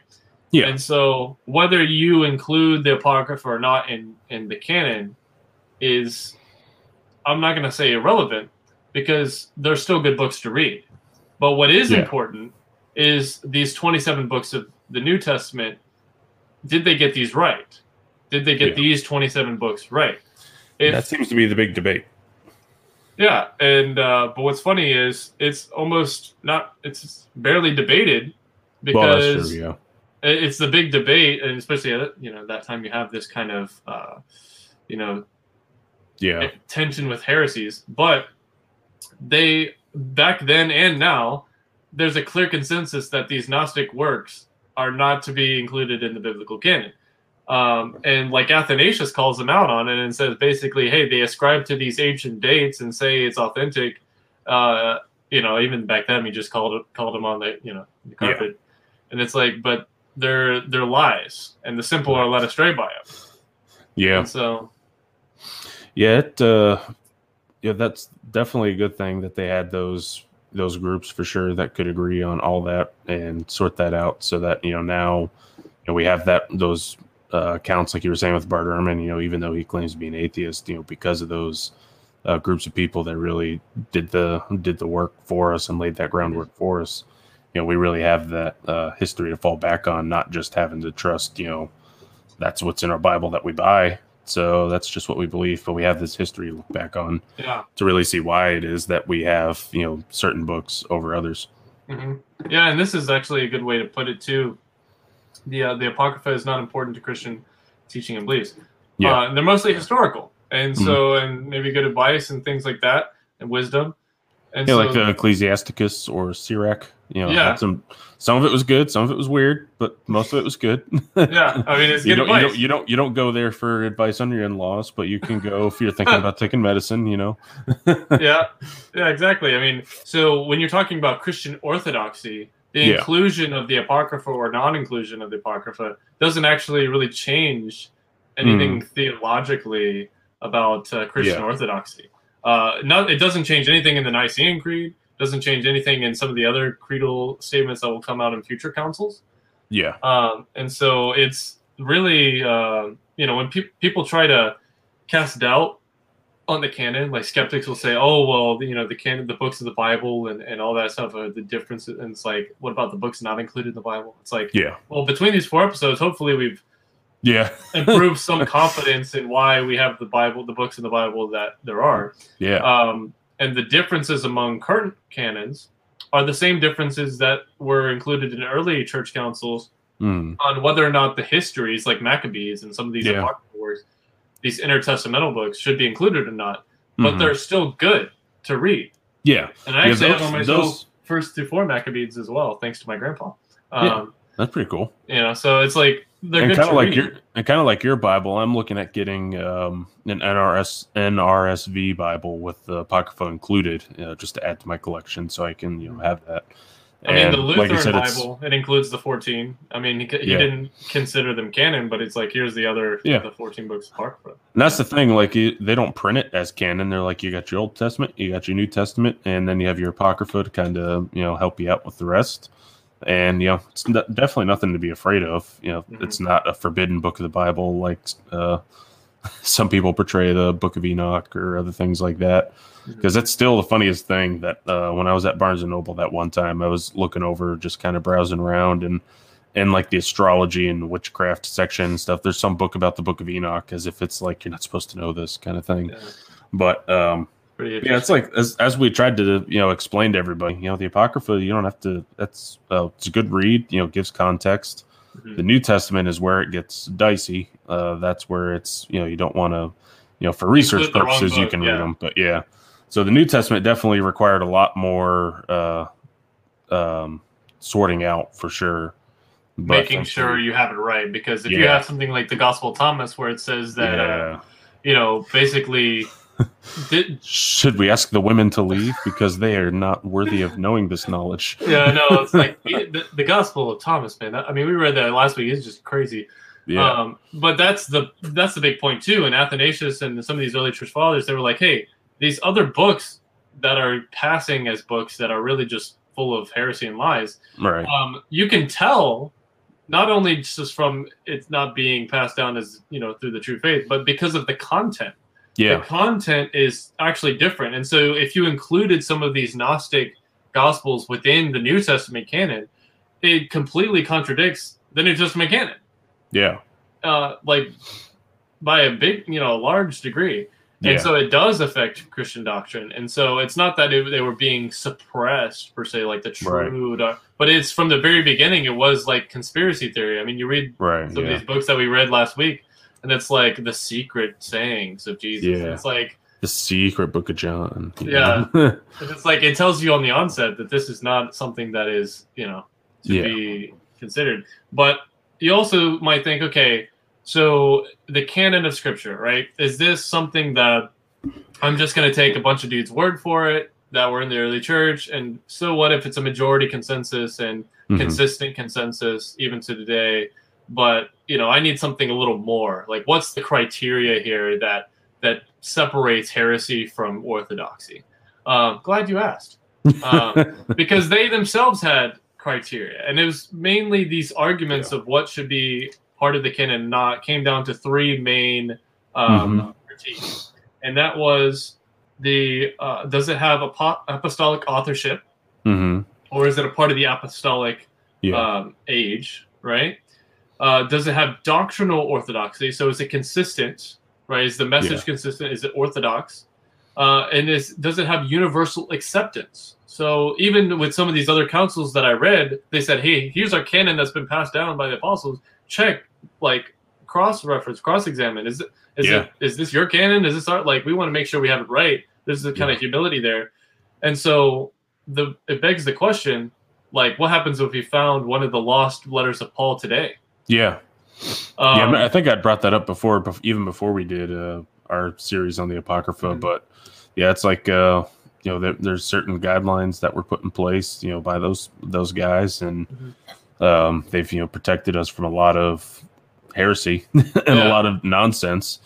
Yeah. And so whether you include the apocrypha or not in in the canon is I'm not going to say irrelevant because they're still good books to read. But what is Yeah. important is these 27 books of the New Testament did they get these right? Did they get Yeah. these 27 books right? If that seems to be the big debate. yeah, and uh, but what's funny is it's almost not it's barely debated Well, because true. Yeah. It- it's the big debate, and especially at you know that time you have this kind of uh, you know Yeah. tension with heresies, but they back then and now there's a clear consensus that these Gnostic works are not to be included in the biblical canon. Um, and like Athanasius calls them out on it and says basically, hey, they ascribe to these ancient dates and say it's authentic. Uh, you know, even back then, he just called it, called them on the you know the Yeah. carpet, and it's like, but they're they're lies, and the simple are led astray by them. Yeah. And so Yeah, it, uh, yeah, that's definitely a good thing that they had those those groups for sure that could agree on all that and sort that out, so that you know now you know, we have that those uh, accounts like you were saying with Bart Ehrman. You know, even though he claims to be an atheist, you know, because of those uh, groups of people that really did the did the work for us and laid that groundwork for us. You know, we really have that uh, history to fall back on, not just having to trust. You know, that's what's in our Bible that we buy. So that's just what we believe, but we have this history to look back on yeah. to really see why it is that we have, you know, certain books over others. hmm Yeah, and this is actually a good way to put it too. The uh, the apocrypha is not important to Christian teaching and beliefs. Yeah. Mm-hmm. uh, and they're mostly historical, and so and maybe good advice and things like that, and wisdom. And Yeah, so, like the Ecclesiasticus or Sirach. You know, Yeah. had some some of it was good, some of it was weird, but most of it was good. yeah, I mean it's you good don't, you don't you don't you don't go there for advice on your in-laws, but you can go if you're thinking about taking medicine. You know, yeah, yeah, exactly. I mean, so when you're talking about Christian orthodoxy, the Yeah. inclusion of the apocrypha or non-inclusion of the apocrypha doesn't actually really change anything theologically about uh, Christian Mm. Yeah. orthodoxy. Uh, not, it doesn't change anything in the Nicene Creed. Doesn't change anything in some of the other creedal statements that will come out in future councils. yeah, Um, and so it's really, uh, you know, when pe- people try to cast doubt on the canon, like skeptics will say, oh, well, you know, the canon, the books of the Bible and, and all that stuff are the difference. And it's like, what about the books not included in the Bible? It's like, yeah, well, between these four episodes, hopefully we've yeah, improved some confidence in why we have the Bible, the books in the Bible that there are. yeah, Um, and the differences among current canons are the same differences that were included in early church councils Mm, on whether or not the histories like Maccabees and some of these Yeah. apocryphal works, these intertestamental books, should be included or not. But mhm. they're still good to read. yeah, And I Yeah, actually have those- on myself those- first through four Maccabees as well, thanks to my grandpa. Um, Yeah. that's pretty cool. You know, so it's like they're and kind of like read. your and kind of like your Bible, I'm looking at getting um, an NRS NRSV Bible with the apocrypha included, uh, just to add to my collection, so I can you know have that. I mean, the Lutheran like said, Bible, it includes the 14. I mean, he, he Yeah. didn't consider them canon, but it's like, here's the other, Yeah. the 14 books Apocrypha. And that's the thing, like you, they don't print it as canon. They're like you got your Old Testament, you got your New Testament, and then you have your Apocrypha to kind of you know help you out with the rest. And you know, it's n- definitely nothing to be afraid of. You know, Mhm. it's not a forbidden book of the Bible like uh, some people portray the Book of Enoch or other things like that. Because that's still the funniest thing that uh, when I was at Barnes and Noble that one time, I was looking over, just kind of browsing around, and and like the astrology and witchcraft section and stuff. There's some book about the Book of Enoch, as if it's like you're not supposed to know this kind of thing. Yeah. But um, Pretty yeah, it's like as, as we tried to you know explain to everybody, you know, the Apocrypha, you don't have to. That's uh, it's a good read. You know, gives context. Mhm. The New Testament is where it gets dicey. Uh, that's where it's you know you don't want to, you know, for research Include the wrong purposes you can yeah. read them. But yeah, so the New Testament definitely required a lot more uh, um, sorting out for sure. But making sure you have it right. Because if you have something like the Gospel of Thomas, where it says that, uh, you know, basically, did, Should we ask the women to leave because they are not worthy of knowing this knowledge? yeah, no, it's like the, the Gospel of Thomas, man. I mean, we read that last week. It's just crazy. Yeah, Um, but that's the that's the big point too. And Athanasius and some of these early church fathers, they were like, "Hey, these other books that are passing as books that are really just full of heresy and lies. Right. Um, you can tell not only just from it not being passed down as you know through the true faith, but because of the content. Yeah. The content is actually different, and so if you included some of these Gnostic gospels within the New Testament canon, it completely contradicts the New Testament canon. Yeah. Uh, like by a big, you know, a large degree. And Yeah. so it does affect Christian doctrine. And so it's not that it, they were being suppressed per se, like the true, doc- but it's from the very beginning, it was like conspiracy theory. I mean, you read Right. some Yeah. of these books that we read last week, and it's like the secret sayings of Jesus. Yeah. It's like, The secret book of John. Yeah. it's like it tells you on the onset that this is not something that is, you know, to Yeah. be considered. But you also might think, okay, so the canon of scripture, right? Is this something that I'm just going to take a bunch of dudes' word for it that were in the early church? And so what if it's a majority consensus and Mhm. consistent consensus even to today? But you know, I need something a little more. Like, what's the criteria here that that separates heresy from orthodoxy? Um, glad you asked um, because they themselves had criteria, and it was mainly these arguments of what should be part of the canon. Not came down to three main um, critiques, and that was the uh, does it have apo- apostolic authorship, mm-hmm. or is it a part of the apostolic Yeah. um, age? Right? Uh, does it have doctrinal orthodoxy? So is it consistent? Right? Is the message Yeah. consistent? Is it orthodox? Uh, and is does it have universal acceptance? So even with some of these other councils that I read, they said, "Hey, here's our canon that's been passed down by the apostles. Check, like cross reference, cross examine. Is it is Yeah. it is this your canon? Is this our like? We want to make sure we have it right. There's the kind of humility there, and so the it begs the question, like, what happens if we found one of the lost letters of Paul today? Yeah. Um, yeah. I think I brought that up before, even before we did uh, our series on the Apocrypha. Mhm. But yeah, it's like uh, you know, there, there's certain guidelines that were put in place, you know, by those those guys, and Mhm. um, they've you know protected us from a lot of heresy and a lot of nonsense,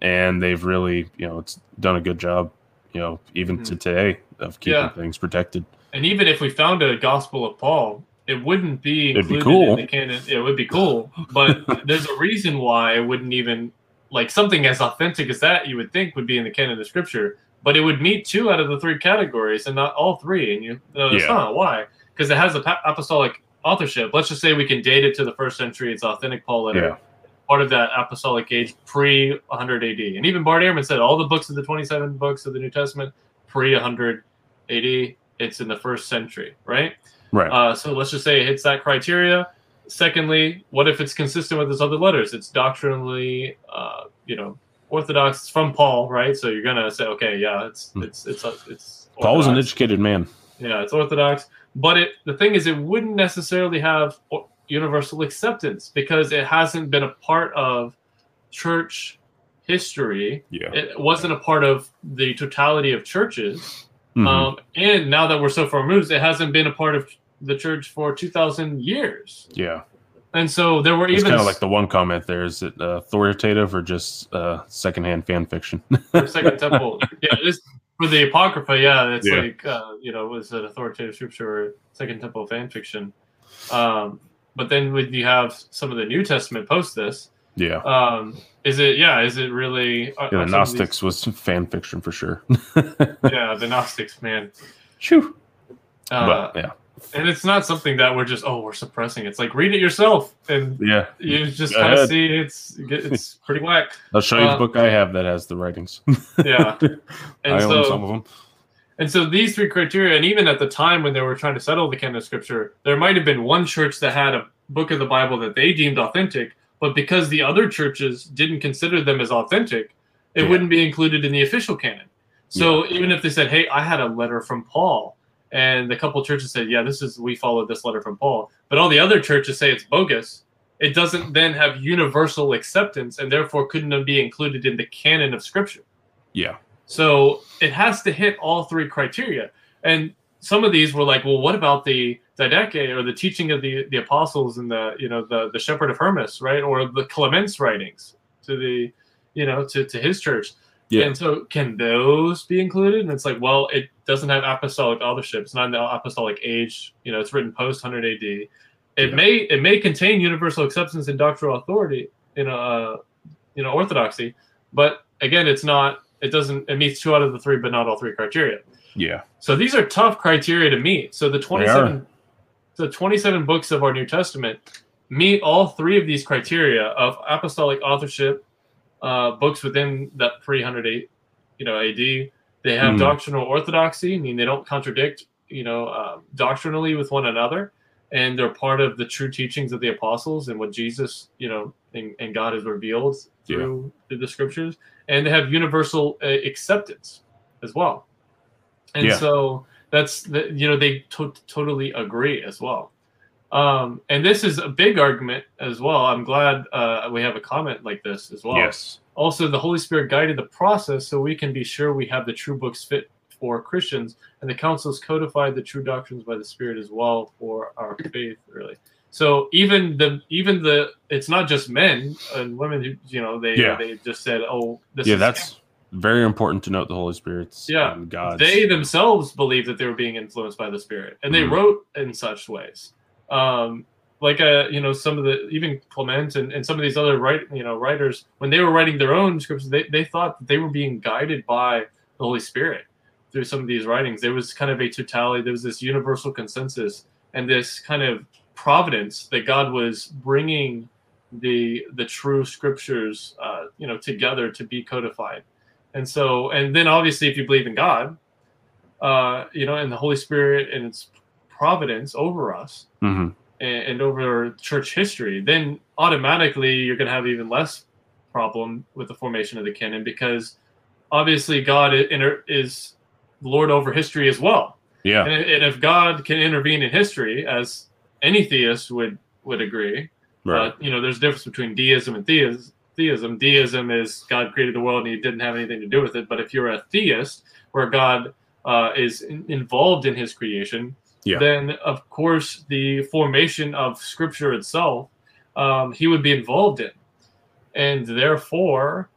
and they've really you know it's done a good job, you know, even to today of keeping Yeah. things protected. And even if we found a Gospel of Paul, it wouldn't be It'd be included cool. in the canon. It would be cool, but there's a reason why it wouldn't even like something as authentic as that. You would think would be in the canon of Scripture, but it would meet two out of the three categories and not all three. And you, no, it's Yeah. not why because it has a pa- apostolic authorship. Let's just say we can date it to the first century. It's authentic Paul letter. Yeah. Part of that apostolic age pre 100 AD. And even Bart Ehrman said all the books of the 27 books of the New Testament pre 100 AD, it's in the first century, right? Right. Uh, so let's just say it hits that criteria. Secondly, what if it's consistent with his other letters? It's doctrinally, uh, you know, orthodox. It's from Paul, right? So you're gonna say, okay, yeah, it's Hmm. it's it's uh, it's. Paul was an educated man. Yeah, it's orthodox, but it the thing is, it wouldn't necessarily have universal acceptance because it hasn't been a part of church history. Yeah. It wasn't a part of the totality of churches. Mhm. Um, and now that we're so far removed, it hasn't been a part of the church for 2,000 years. yeah. And so there were It's even kind of like the one comment there. Is it uh, authoritative or just uh, secondhand fan fiction? Second Temple. Yeah, this for the Apocrypha. Yeah, it's Yeah. like uh, you know, was it authoritative scripture or Second Temple fan fiction? Um, but then when you have some of the New Testament post this, yeah. um, is it? Yeah, is it really? Yeah, the of these- Gnostics was fan fiction for sure. yeah, the Gnostics, man. Shoo. Uh, but yeah, and it's not something that we're just oh we're suppressing. It's like read it yourself and yeah. you just kind of see it's it's pretty whack. I'll show you uh, the book I have that has the writings. Yeah, and I own some of them. and so these three criteria, and even at the time when they were trying to settle the canon of scripture, there might have been one church that had a book of the Bible that they deemed authentic, but because the other churches didn't consider them as authentic, it Yeah. wouldn't be included in the official canon. So even if they said, "Hey, I had a letter from Paul," and the couple churches said, "Yeah, this is we followed this letter from Paul," but all the other churches say it's bogus, it doesn't then have universal acceptance, and therefore couldn't be included in the canon of Scripture. Yeah. So it has to hit all three criteria. And some of these were like, well, what about the Didache or the teaching of the, the apostles and the you know the the Shepherd of Hermas, right? Or the Clement's writings to the you know to, to his church. Yeah. And so can those be included? And it's like, well, it doesn't have apostolic authorship. It's not in the apostolic age. You know, it's written post 100 AD. It yeah. may it may contain universal acceptance and doctrinal authority in a uh, you know orthodoxy, but again, it's not. It doesn't. It meets two out of the three, but not all three criteria. Yeah. So these are tough criteria to meet. So the 27 the 27 books of our New Testament meet all three of these criteria of apostolic authorship, uh, books within that 300 you know AD. They have mm. doctrinal orthodoxy, I mean they don't contradict, you know, uh, doctrinally with one another, and they're part of the true teachings of the apostles and what Jesus, you know, and, and God has revealed through, yeah. the scriptures. And they have universal uh, acceptance as well. And yeah. so that's the, you know they to- totally agree as well. Um, and this is a big argument as well. I'm glad uh, we have a comment like this as well. Yes. Also, the Holy Spirit guided the process so we can be sure we have the true books fit for Christians, and the councils codified the true doctrines by the Spirit as well for our faith. Really. So even the even the it's not just men and women who you know they yeah. they just said oh this yeah that's very important to note the Holy Spirit's yeah God they themselves believe that they were being influenced by the Spirit and they mm. wrote in such ways um, like uh, you know some of the even Clement and, and some of these other write you know writers when they were writing their own scriptures they, they thought that they were being guided by the Holy Spirit through some of these writings. There was kind of a totality there was this universal consensus and this kind of providence that God was bringing the the true scriptures uh, you know together to be codified. And so and then obviously if you believe in God uh, you know and the Holy Spirit and its providence over us mm-hmm. and, and, over church history, then automatically you're going to have even less problem with the formation of the canon because obviously God is Lord over history as well. Yeah. And, and if God can intervene in history, as any theist would would agree, right. Uh, you know, there's a difference between deism and theism. Theism. Deism is God created the world and He didn't have anything to do with it. But if you're a theist, where God uh, is in, involved in His creation, yeah. then of course the formation of scripture itself um, he would be involved in and therefore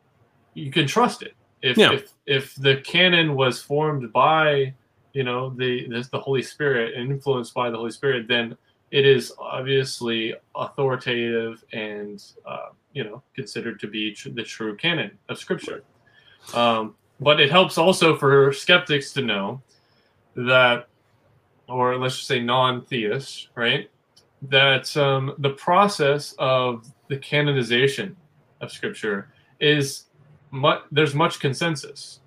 you can trust it if, yeah. if if the canon was formed by you know the, the the holy spirit and influenced by the holy spirit then it is obviously authoritative and uh, you know considered to be tr- the true canon of scripture um, but it helps also for skeptics to know that or let's just say non-theists, right? That um, the process of the canonization of Scripture is much. There's much consensus.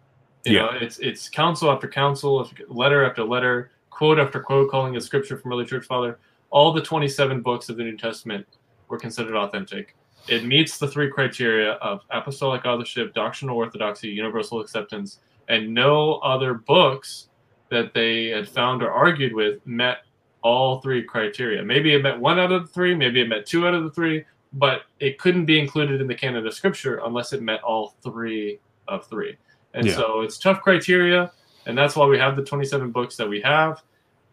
You yeah. know, it's it's council after council, letter after letter, quote after quote, calling it Scripture from early church father. All the 27 books of the New Testament were considered authentic. It meets the three criteria of apostolic authorship, doctrinal orthodoxy, universal acceptance, and no other books that they had found or argued with met all three criteria. Maybe it met one out of the three, maybe it met two out of the three, but it couldn't be included in the canon of scripture unless it met all three of three. And yeah. so it's tough criteria, and that's why we have the 27 books that we have.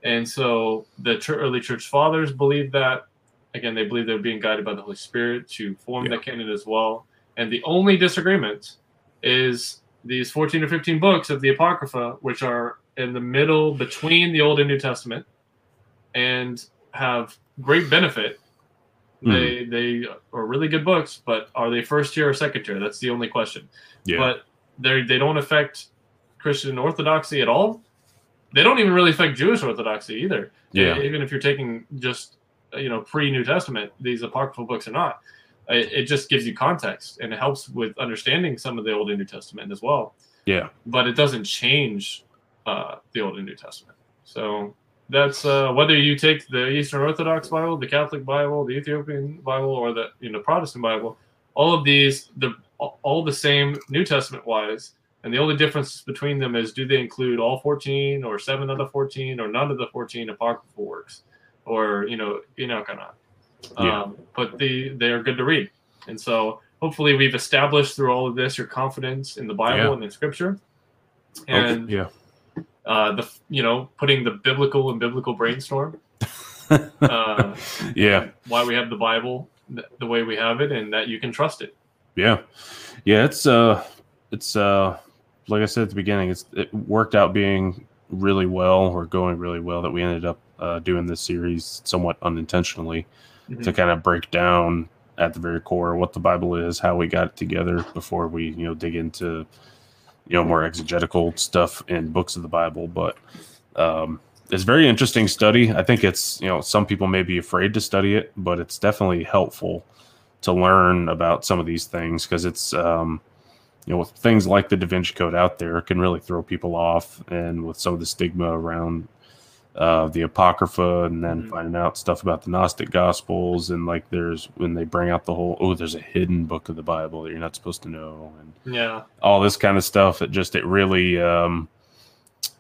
And so the early church fathers believed that. Again, they believe they're being guided by the Holy Spirit to form yeah. the canon as well. And the only disagreement is these 14 or 15 books of the Apocrypha, which are in the middle between the Old and New Testament and have great benefit. Mm. They they are really good books, but are they first tier or second tier? That's the only question. Yeah. But they they don't affect Christian orthodoxy at all. They don't even really affect Jewish orthodoxy either. Yeah. Even if you're taking just you know pre New Testament, these apocryphal books are not. It, it just gives you context and it helps with understanding some of the Old and New Testament as well. Yeah. But it doesn't change uh, the Old and New Testament. So that's uh, whether you take the Eastern Orthodox Bible, the Catholic Bible, the Ethiopian Bible, or the you know Protestant Bible. All of these, the all the same New Testament wise, and the only difference between them is do they include all 14 or seven of the 14 or none of the 14 apocryphal works, or you know Enoch or not. Yeah. Um, but the they are good to read, and so hopefully we've established through all of this your confidence in the Bible yeah. and in Scripture. And okay. yeah uh, the you know putting the biblical and biblical brainstorm. uh, yeah, why we have the Bible the way we have it, and that you can trust it. Yeah, yeah, it's uh, it's uh, like I said at the beginning, it's it worked out being really well or going really well that we ended up uh, doing this series somewhat unintentionally mm-hmm. to kind of break down at the very core what the Bible is, how we got it together before we you know dig into you know more exegetical stuff in books of the Bible. But um, it's very interesting study. I think it's you know some people may be afraid to study it, but it's definitely helpful to learn about some of these things because it's um, you know with things like the Da Vinci Code out there can really throw people off, and with some of the stigma around uh, the Apocrypha, and then mm-hmm. finding out stuff about the Gnostic Gospels, and like there's when they bring out the whole oh, there's a hidden book of the Bible that you're not supposed to know, and yeah, all this kind of stuff. It just it really, um,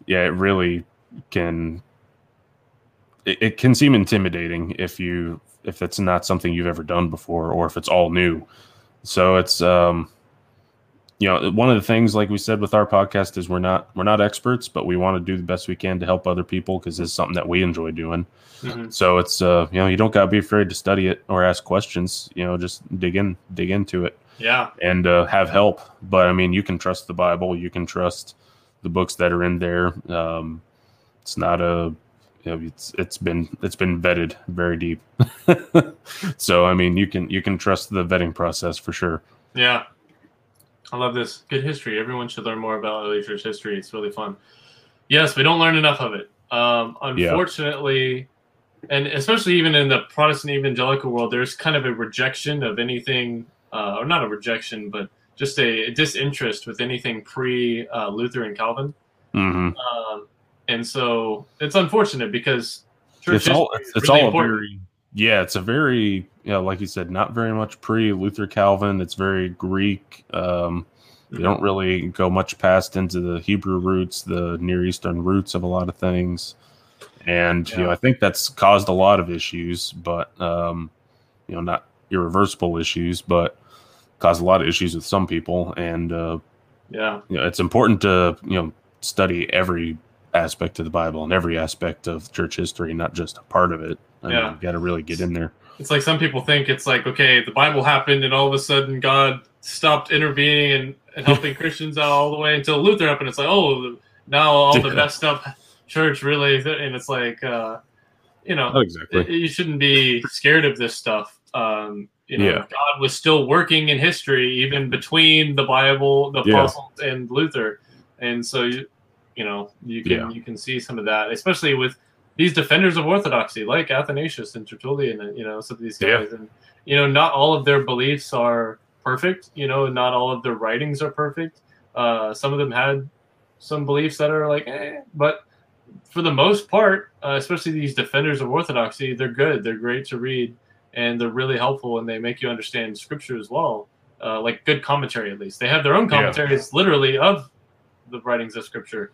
yeah, it really can. It, it can seem intimidating if you if it's not something you've ever done before, or if it's all new. So it's um, you know one of the things like we said with our podcast is we're not we're not experts but we want to do the best we can to help other people because it's something that we enjoy doing. Mm-hmm. so it's uh you know you don't gotta be afraid to study it or ask questions you know just dig in dig into it. Yeah. And uh, have help. But i mean you can trust the bible you can trust the books that are in there. Um it's not a you know, it's it's been it's been vetted very deep. So i mean you can you can trust the vetting process for sure. Yeah I love this. Good history. Everyone should learn more about early church history. It's really fun. Yes, we don't learn enough of it. Um, unfortunately, yeah. and especially even in the Protestant evangelical world, there's kind of a rejection of anything, uh, or not a rejection, but just a, disinterest with anything pre uh, Luther and Calvin. Mm-hmm. Um, and so it's unfortunate because church it's all it's, really all very yeah, it's a very yeah, like you said, not very much pre Luther Calvin. It's very Greek. Um, they don't really go much past into the Hebrew roots, the Near Eastern roots of a lot of things, and yeah. you know I think that's caused a lot of issues, but um, you know not irreversible issues, but caused a lot of issues with some people. And uh, yeah, you know, it's important to you know study every aspect of the Bible and every aspect of church history, not just a part of it. I yeah. you got to really get in there. It's like some people think it's like, okay, the Bible happened and all of a sudden God stopped intervening and, and helping Christians out all the way until Luther happened. It's like, oh, now all the messed up church really, and it's like, uh, you know, oh, exactly. It, you shouldn't be scared of this stuff. Um, you know, yeah. God was still working in history, even between the Bible, the apostles, yeah. and Luther, and so you, you know, you can yeah. you can see some of that, especially with these defenders of orthodoxy, like Athanasius and Tertullian, and you know some of these guys, yeah. and you know not all of their beliefs are perfect. You know, not all of their writings are perfect. Uh, some of them had some beliefs that are like, eh, but for the most part, uh, especially these defenders of orthodoxy, they're good. They're great to read, and they're really helpful, and they make you understand scripture as well. Uh, like good commentary, at least they have their own commentaries, yeah. literally of the writings of scripture.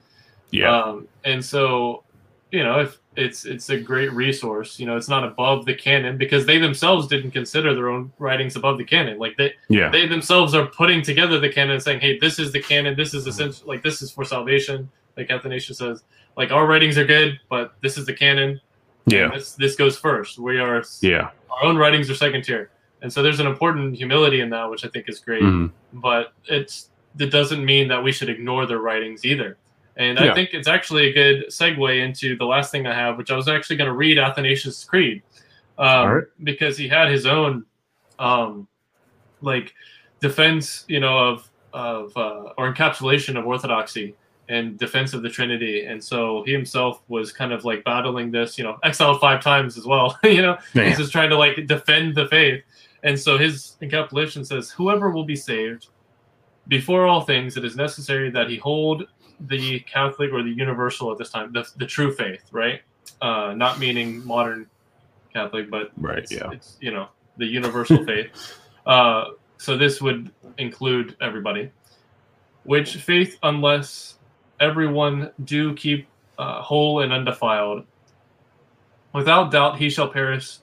Yeah, um, and so you know, if it's it's a great resource. You know, it's not above the canon because they themselves didn't consider their own writings above the canon. Like they yeah. they themselves are putting together the canon and saying, "Hey, this is the canon. This is essential. Like this is for salvation." Like Athanasius says, like our writings are good, but this is the canon. Yeah, this this goes first. We are yeah. Our own writings are second tier, and so there's an important humility in that, which I think is great. Mm-hmm. But it's it doesn't mean that we should ignore their writings either. And yeah. I think it's actually a good segue into the last thing I have, which I was actually going to read Athanasius' Creed um, because he had his own um, like defense, you know, of of uh, or encapsulation of orthodoxy and defense of the Trinity. And so he himself was kind of like battling this, you know, exiled five times as well. you know, Man. he's just trying to like defend the faith. And so his encapsulation says, "Whoever will be saved." Before all things, it is necessary that he hold the Catholic or the universal at this time, the, the true faith, right? Uh, not meaning modern Catholic, but right, it's, yeah, it's you know the universal faith. Uh, so this would include everybody. Which faith, unless everyone do keep uh, whole and undefiled, without doubt he shall perish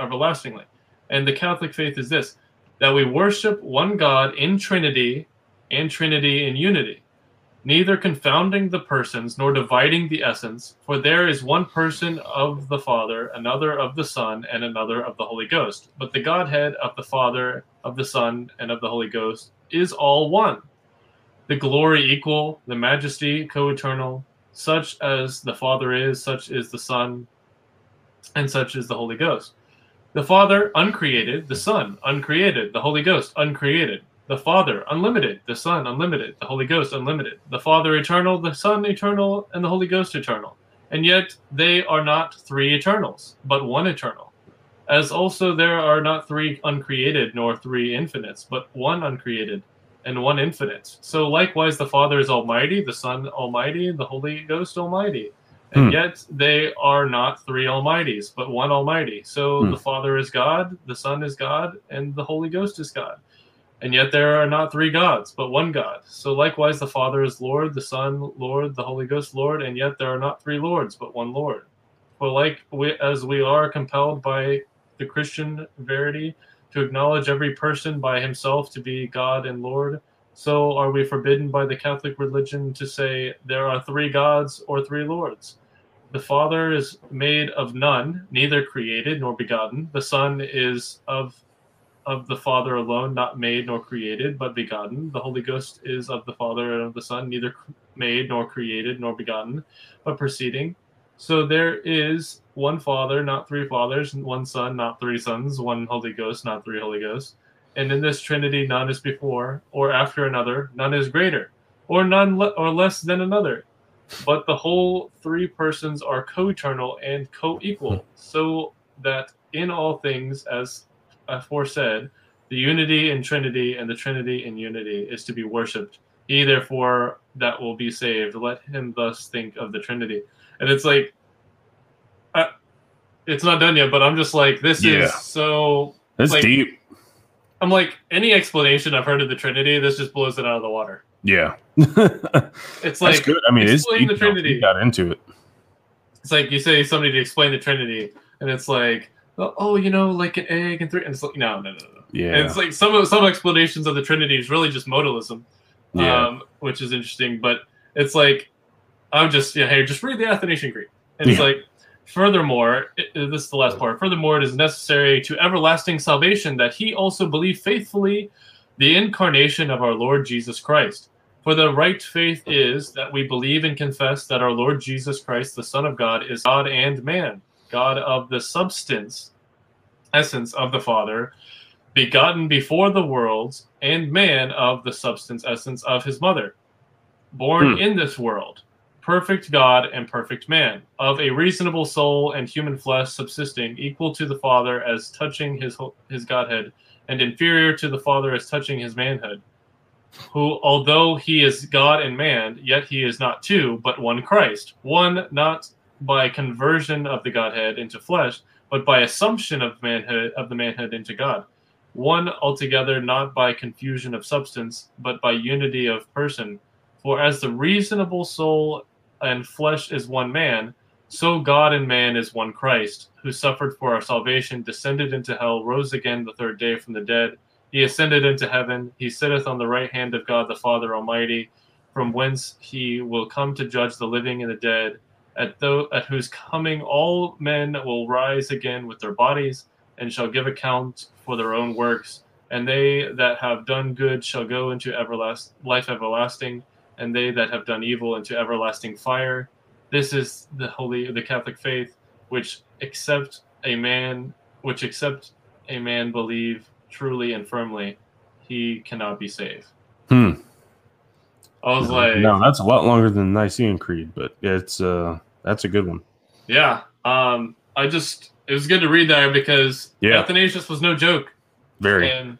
everlastingly. And the Catholic faith is this: that we worship one God in Trinity and Trinity in unity neither confounding the persons nor dividing the essence, for there is one person of the Father, another of the Son, and another of the Holy Ghost. But the Godhead of the Father, of the Son, and of the Holy Ghost is all one. the glory equal, the majesty co-eternal, such as the Father is, such is the Son, and such is the Holy Ghost. The Father, uncreated, the Son, uncreated, the Holy Ghost, uncreated. The Father, unlimited, the Son, unlimited, the Holy Ghost, unlimited. The Father, eternal, the Son, eternal, and the Holy Ghost, eternal. And yet they are not three eternals, but one eternal. As also there are not three uncreated, nor three infinites, but one uncreated and one infinite. So likewise, the Father is Almighty, the Son Almighty, and the Holy Ghost Almighty. And hmm. yet they are not three Almighties, but one Almighty. So hmm. the Father is God, the Son is God, and the Holy Ghost is God. And yet there are not three gods, but one God. So likewise, the Father is Lord, the Son Lord, the Holy Ghost Lord, and yet there are not three Lords, but one Lord. For like we, as we are compelled by the Christian verity to acknowledge every person by himself to be God and Lord, so are we forbidden by the Catholic religion to say there are three gods or three lords. The Father is made of none, neither created nor begotten. The Son is of of the Father alone, not made nor created, but begotten. The Holy Ghost is of the Father and of the Son, neither made nor created nor begotten, but proceeding. So there is one Father, not three fathers, one Son, not three sons, one Holy Ghost, not three Holy Ghosts. And in this Trinity, none is before or after another, none is greater, or none le- or less than another. But the whole three persons are co-eternal and co-equal, so that in all things, as aforesaid, the unity in Trinity and the Trinity in unity is to be worshipped. He therefore that will be saved. Let him thus think of the Trinity. And it's like, uh, it's not done yet, but I'm just like, this yeah. is so. That's like, deep. I'm like, any explanation I've heard of the Trinity, this just blows it out of the water. Yeah. it's like, That's good. I mean, it's deep, the Trinity. got into it. It's like you say somebody to explain the Trinity, and it's like, oh, you know, like an egg and three, and it's like, no, no, no, no. Yeah. And it's like some some explanations of the Trinity is really just modalism, yeah. um, which is interesting. But it's like, I'm just, yeah, hey, just read the Athanasian Creed. And it's like, furthermore, it, this is the last part. Furthermore, it is necessary to everlasting salvation that he also believe faithfully the incarnation of our Lord Jesus Christ. For the right faith is that we believe and confess that our Lord Jesus Christ, the Son of God, is God and man God of the substance, essence of the Father, begotten before the worlds, and man of the substance, essence of his mother, born hmm. in this world, perfect God and perfect man, of a reasonable soul and human flesh subsisting, equal to the Father as touching his his Godhead, and inferior to the Father as touching his manhood. Who, although he is God and man, yet he is not two, but one Christ, one not by conversion of the Godhead into flesh, but by assumption of manhood of the manhood into God. One altogether not by confusion of substance, but by unity of person. For as the reasonable soul and flesh is one man, so God and man is one Christ, who suffered for our salvation, descended into hell, rose again the third day from the dead. He ascended into heaven. He sitteth on the right hand of God the Father Almighty, from whence he will come to judge the living and the dead at, the, at whose coming all men will rise again with their bodies and shall give account for their own works. And they that have done good shall go into everlast, life everlasting, and they that have done evil into everlasting fire. This is the holy, the Catholic faith, which accept a man, which accept a man believe truly and firmly, he cannot be saved. Hmm. I was like, no, that's a lot longer than Nicene Creed, but it's uh, that's a good one. Yeah, um, I just it was good to read that because yeah. Athanasius was no joke. Very. And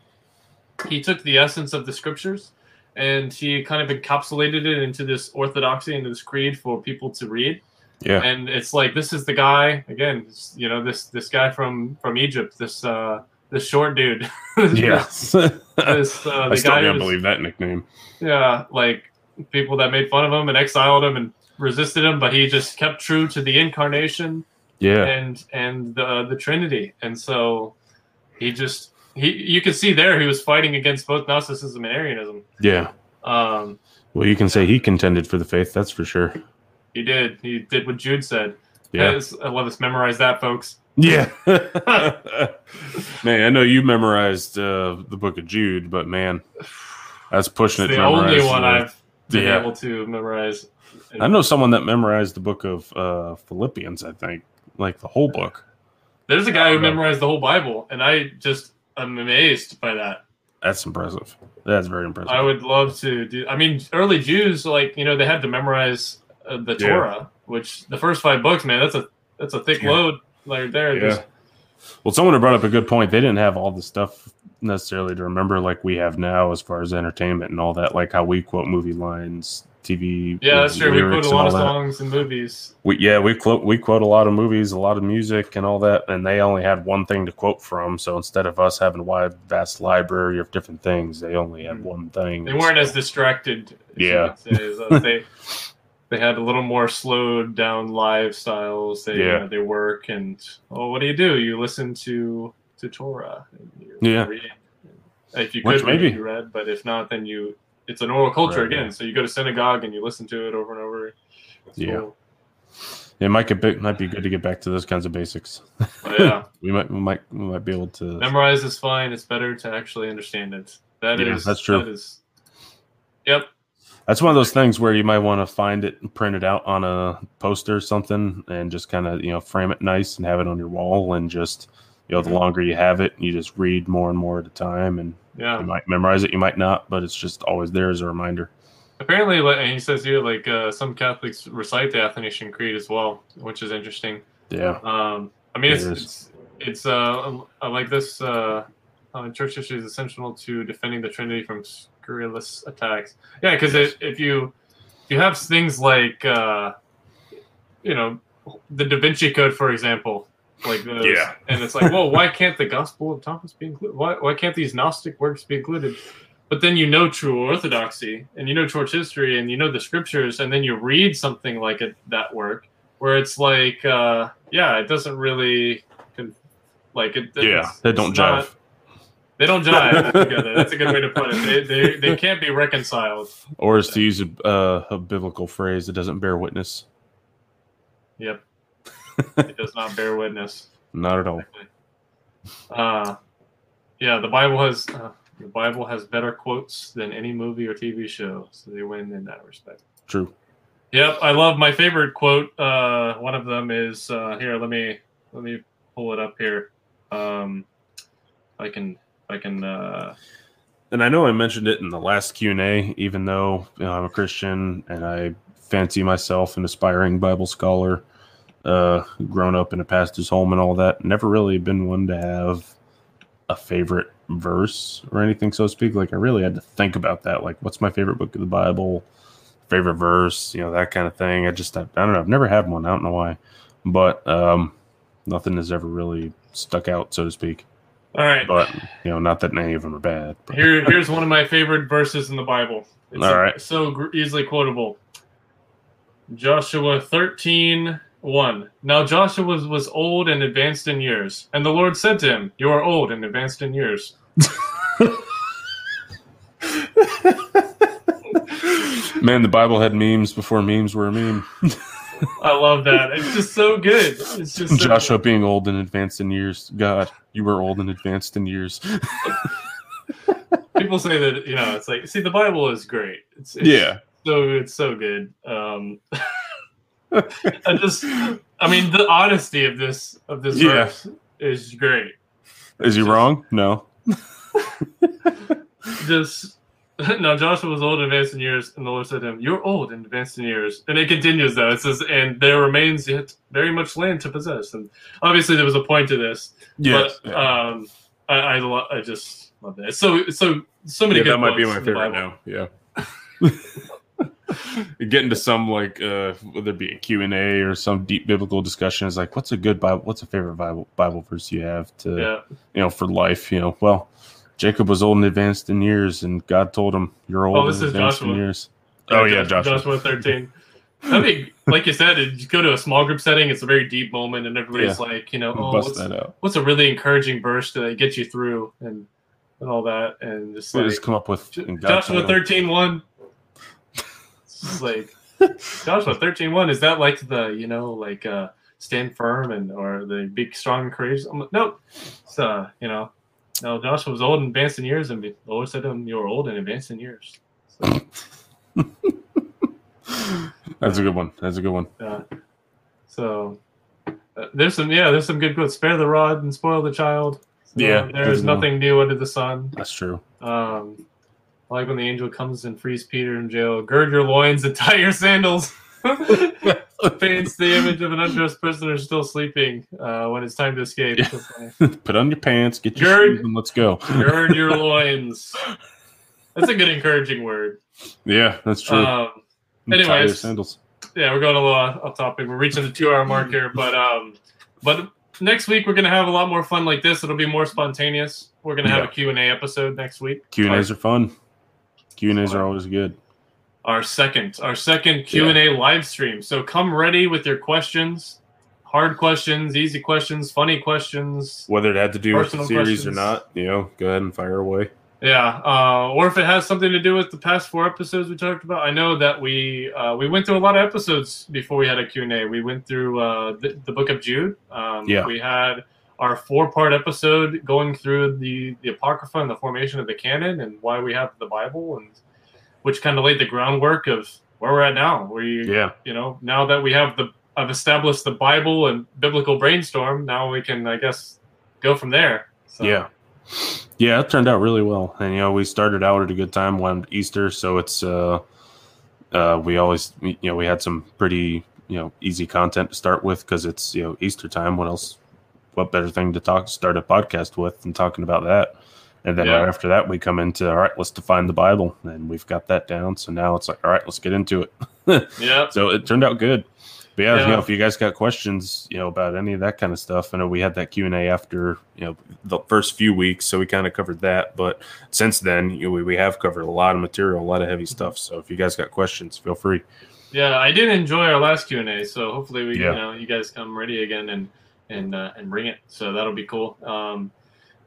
he took the essence of the scriptures and he kind of encapsulated it into this orthodoxy and this creed for people to read. Yeah. And it's like this is the guy again, you know, this this guy from from Egypt, this uh this short dude. yeah. this, this uh, I still can't believe that nickname. Yeah, like people that made fun of him and exiled him and resisted him, but he just kept true to the incarnation. Yeah. And and the the Trinity, and so he just he you can see there he was fighting against both Gnosticism and Arianism. Yeah. Um. Well, you can say he contended for the faith. That's for sure. He did. He did what Jude said. Yeah. I let us memorize that, folks. Yeah. man, I know you memorized uh, the book of Jude, but man, That's pushing it's it. the only one I've been Yeah. able to memorize. I know someone that memorized the book of uh, Philippians. I think, like the whole book. There's a guy who I don't know. memorized the whole Bible, and I just am amazed by that. That's impressive. That's very impressive. I would love to do. I mean, early Jews, like you know, they had to memorize uh, the Yeah. Torah, which the first five books, man, that's a that's a thick Yeah. load. Like there, Yeah. Well, someone brought up a good point. They didn't have all the stuff necessarily to remember like we have now as far as entertainment and all that, like how we quote movie lines, TV. yeah, that's true. We put lyrics a lot of that. songs and movies. We, yeah, we quote we quote a lot of movies, a lot of music, and all that, and they only had one thing to quote from. So instead of us having a wide, vast library of different things, they only had Mhm. one thing. They weren't as distracted. as you Yeah. would say, as they they had a little more slowed down lifestyles. They Yeah. uh, they work and oh, what do you do? You listen to to Torah. And Yeah. read. If you could, read, maybe- you read, but if not, then you. It's an oral culture Right, again. yeah. So you go to synagogue and you listen to it over and over. Yeah. So, It might get might be good to get back to those kinds of basics. but yeah, We might we might we might be able to. memorize is fine. It's better to actually understand it. That is Yeah, that's true. That is. Yep. That's one of those things where you might want to find it and print it out on a poster or something, and just kind of you know frame it nice and have it on your wall, and just you know the longer you have it, you just read more and more at a time, and Yeah. you might memorize it, you might not, but it's just always there as a reminder. Apparently, like and he says here, like uh, some Catholics recite the Athanasian Creed as well, which is interesting. Yeah, Um, I mean, It it's it's, it's uh, uh, like this. Uh, uh, church history is essential to defending the Trinity from scurrilous attacks. Yeah, because if you if you have things like uh, you know the Da Vinci Code, for example, like those, Yeah. and it's like, well, why can't the Gospel of Thomas be included? Why why can't these Gnostic works be included? But then you know true orthodoxy, and you know church history, and you know the scriptures, and then you read something like it, that work, where it's like, uh, yeah, it doesn't really, like it. yeah, they don't not- jive. They don't jive together. That's a good way to put it. They, they, they can't be reconciled. Or as to use a, uh, a biblical phrase, it doesn't bear witness. Yep. it does not bear witness. Not at all. Uh, yeah, the Bible has uh, the Bible has better quotes than any movie or TV show, so they win in that respect. True. Yep, I love my favorite quote. Uh, one of them is uh, here. Let me let me pull it up here. Um, I can I can. Uh, and I know I mentioned it in the last Q and A. Even though you know, I'm a Christian and I fancy myself an aspiring Bible scholar, uh, grown up in a pastor's home and all that, never really been one to have a favorite verse or anything, so to speak. Like I really had to think about that. Like, what's my favorite book of the Bible? Favorite verse? You know that kind of thing. I just I, I don't know. I've never had one. I don't know why, but um, nothing has ever really stuck out, so to speak. All right. But you know, not that any of them are bad. but- Here, here's one of my favorite verses in the Bible. It's All right. so gr- easily quotable. Joshua 13, 1. Now Joshua was, was old and advanced in years, and the Lord said to him, You are old and advanced in years. Man, the Bible had memes before memes were a meme. I love that. It's just so good. It's just so Joshua being old and advanced in years. God, you were old and advanced in years. People say that you know it's like see the Bible is great. It's, it's yeah. so it's so good. Um, I just I mean the honesty of this of this Yeah. verse is great. Is he wrong? No. just now Joshua was old and advanced in years, and the Lord said to him, You're old and advanced in years. And it continues though. It says, And there remains yet very much land to possess. And obviously there was a point to this. Yes. But um I I, lo- I just love that. So so so many yeah, good that might be my favorite now. Yeah. Get into some like uh whether it be a Q&A or some deep biblical discussion is like what's a good Bible what's a favorite Bible Bible verse you have to Yeah. you know for life, you know. Well, Jacob was old and advanced in years and God told him you're old Oh, this and is advanced in Joshua. years. Oh yeah, Joshua, Joshua. Joshua 13. I think, like you said, you go to a small group setting. It's a very deep moment, and everybody's like, you know, oh, what's, that out. what's a really encouraging verse to get you through, and and all that, and just like just come up with Jo- and God Joshua told 13 1. It's like Joshua 13 1. Is that like the, you know, like uh stand firm and or the big strong and courageous? I'm like, nope. It's uh, you know, No, Joshua was old and advanced in years, and the Lord said to him, "You are old and advanced in years." So, That's a good one. That's a good one. uh, so uh, there's some, yeah, there's some good quotes. Spare the rod and spoil the child. So, Yeah, there's there's one. nothing new under the sun. That's true. Um, I like when the angel comes and frees Peter in jail. Gird your loins and tie your sandals. Paints the image of an undressed prisoner still sleeping uh, when it's time to escape. Yeah. Put on your pants, get your Gird- shoes, and let's go. Gird your loins. That's a good encouraging word. Yeah, that's true. Um, anyways. sandals. yeah, we're going a little off topic. We're reaching the two-hour mark here, but um, but next week we're gonna have a lot more fun like this. It'll be more spontaneous. We're gonna have Yeah. a Q and A episode next week. Q and A's are fun. Q and A's are always good. Our second our second q&a live stream so come ready with your questions hard questions easy questions funny questions Whether it had to do with the series questions. or not, you know, go ahead and fire away. yeah uh, or if it has something to do with the past four episodes we talked about i know that we uh, we went through a lot of episodes before we had a q&a we went through uh, the, the book of jude um, Yeah. we had our four part episode going through the the apocrypha and the formation of the canon and why we have the bible and which kind of laid the groundwork of where we're at now where you Yeah, you know, now that we have the I've established the Bible and biblical brainstorm, now we can I guess go from there. So, yeah, yeah. It turned out really well, and you know, we started out at a good time when Easter, so it's uh, uh, we always you know we had some pretty you know easy content to start with because it's you know Easter time. What else? What better thing to talk start a podcast with than talking about that? And then Yeah. right after that, we come into all right. Let's define the Bible, and we've got that down. So now it's like, all right, let's get into it. yeah, So it turned out good. But yeah, you know, if you guys got questions, you know, about any of that kind of stuff, I know we had that Q and A after you know the first few weeks, so we kind of covered that. But since then, you know, we, we have covered a lot of material, a lot of heavy stuff. So if you guys got questions, feel free. yeah. I did enjoy our last Q and A, so hopefully we Yeah. you know you guys come ready again and and uh, and bring it. So that'll be cool. Um,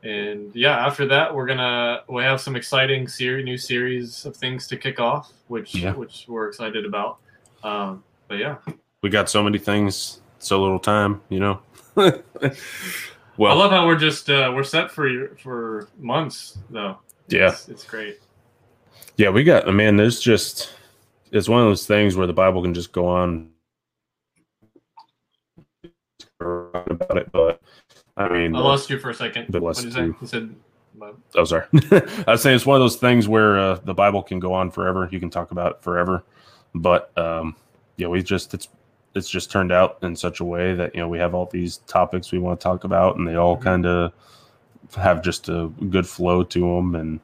and yeah, after that we're gonna we have some exciting series, new series of things to kick off, which Yeah. which we're excited about. Um, but yeah, We got so many things, so little time, you know. Well, I love how we're just uh, we're set for for months though. Yeah. it's, it's great. yeah, we got. A man, there's just it's one of those things where the Bible can just go on about it, but I mean, I lost you for a second. But What did you say? You said Oh, sorry. I was saying it's one of those things where uh, the Bible can go on forever. You can talk about it forever, but um, yeah, we just it's it's just turned out in such a way that you know we have all these topics we want to talk about, and they all Mhm. kind of have just a good flow to them, and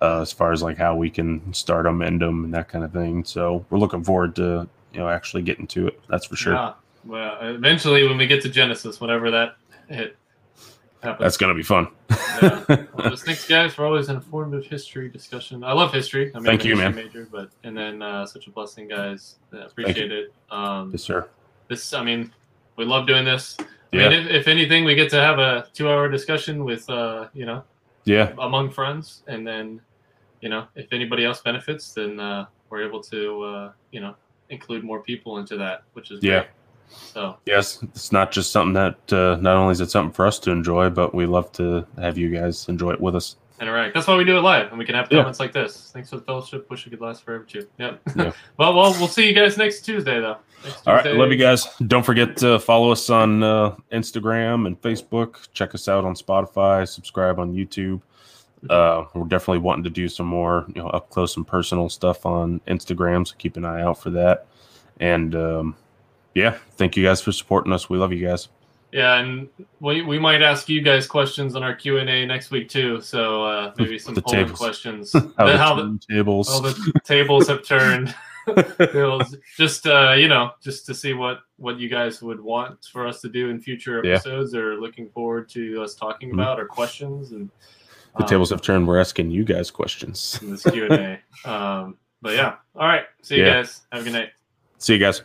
uh, as far as like how we can start them, end them, and that kind of thing. So we're looking forward to you know actually getting to it. That's for sure. Yeah. Well, eventually, when we get to Genesis, whenever that hit happens. That's gonna be fun. yeah. Well, just thanks, guys, for always an informative history discussion. I love history. I mean, Thank I'm you, man. Major, but and then uh, such a blessing, guys. I appreciate it. Um, yes, sir. this, I mean, we love doing this. I Yeah, mean, if, if anything, we get to have a two-hour discussion with, uh, you know, yeah, among friends, and then, you know, if anybody else benefits, then uh, we're able to, uh, you know, include more people into that, which is Yeah. great. So Yes, it's not just something that uh, not only is it something for us to enjoy, but we love to have you guys enjoy it with us. interact. That's why we do it live, and we can have Yeah. comments like this. Thanks for the fellowship. Wish it could last forever too. Yep. Yeah. well, well, we'll see you guys next Tuesday though. Next All right, love you guys. Don't forget to follow us on uh, Instagram and Facebook. Check us out on Spotify. Subscribe on YouTube. Uh, we're definitely wanting to do some more, you know, up close and personal stuff on Instagram. So keep an eye out for that. And um, yeah, thank you guys for supporting us. We love you guys. Yeah, and we, we might ask you guys questions on our Q and A next week too. So uh, maybe some polling questions. How The- how the, tables. how the tables have turned. Just uh, you know, just to see what what you guys would want for us to do in future Yeah. episodes, or looking forward to us talking Mhm. about, or questions and. the um, tables have turned. We're asking you guys questions. in this Q and A. Um, but yeah, all right. See you Yeah. guys. Have a good night. See you guys.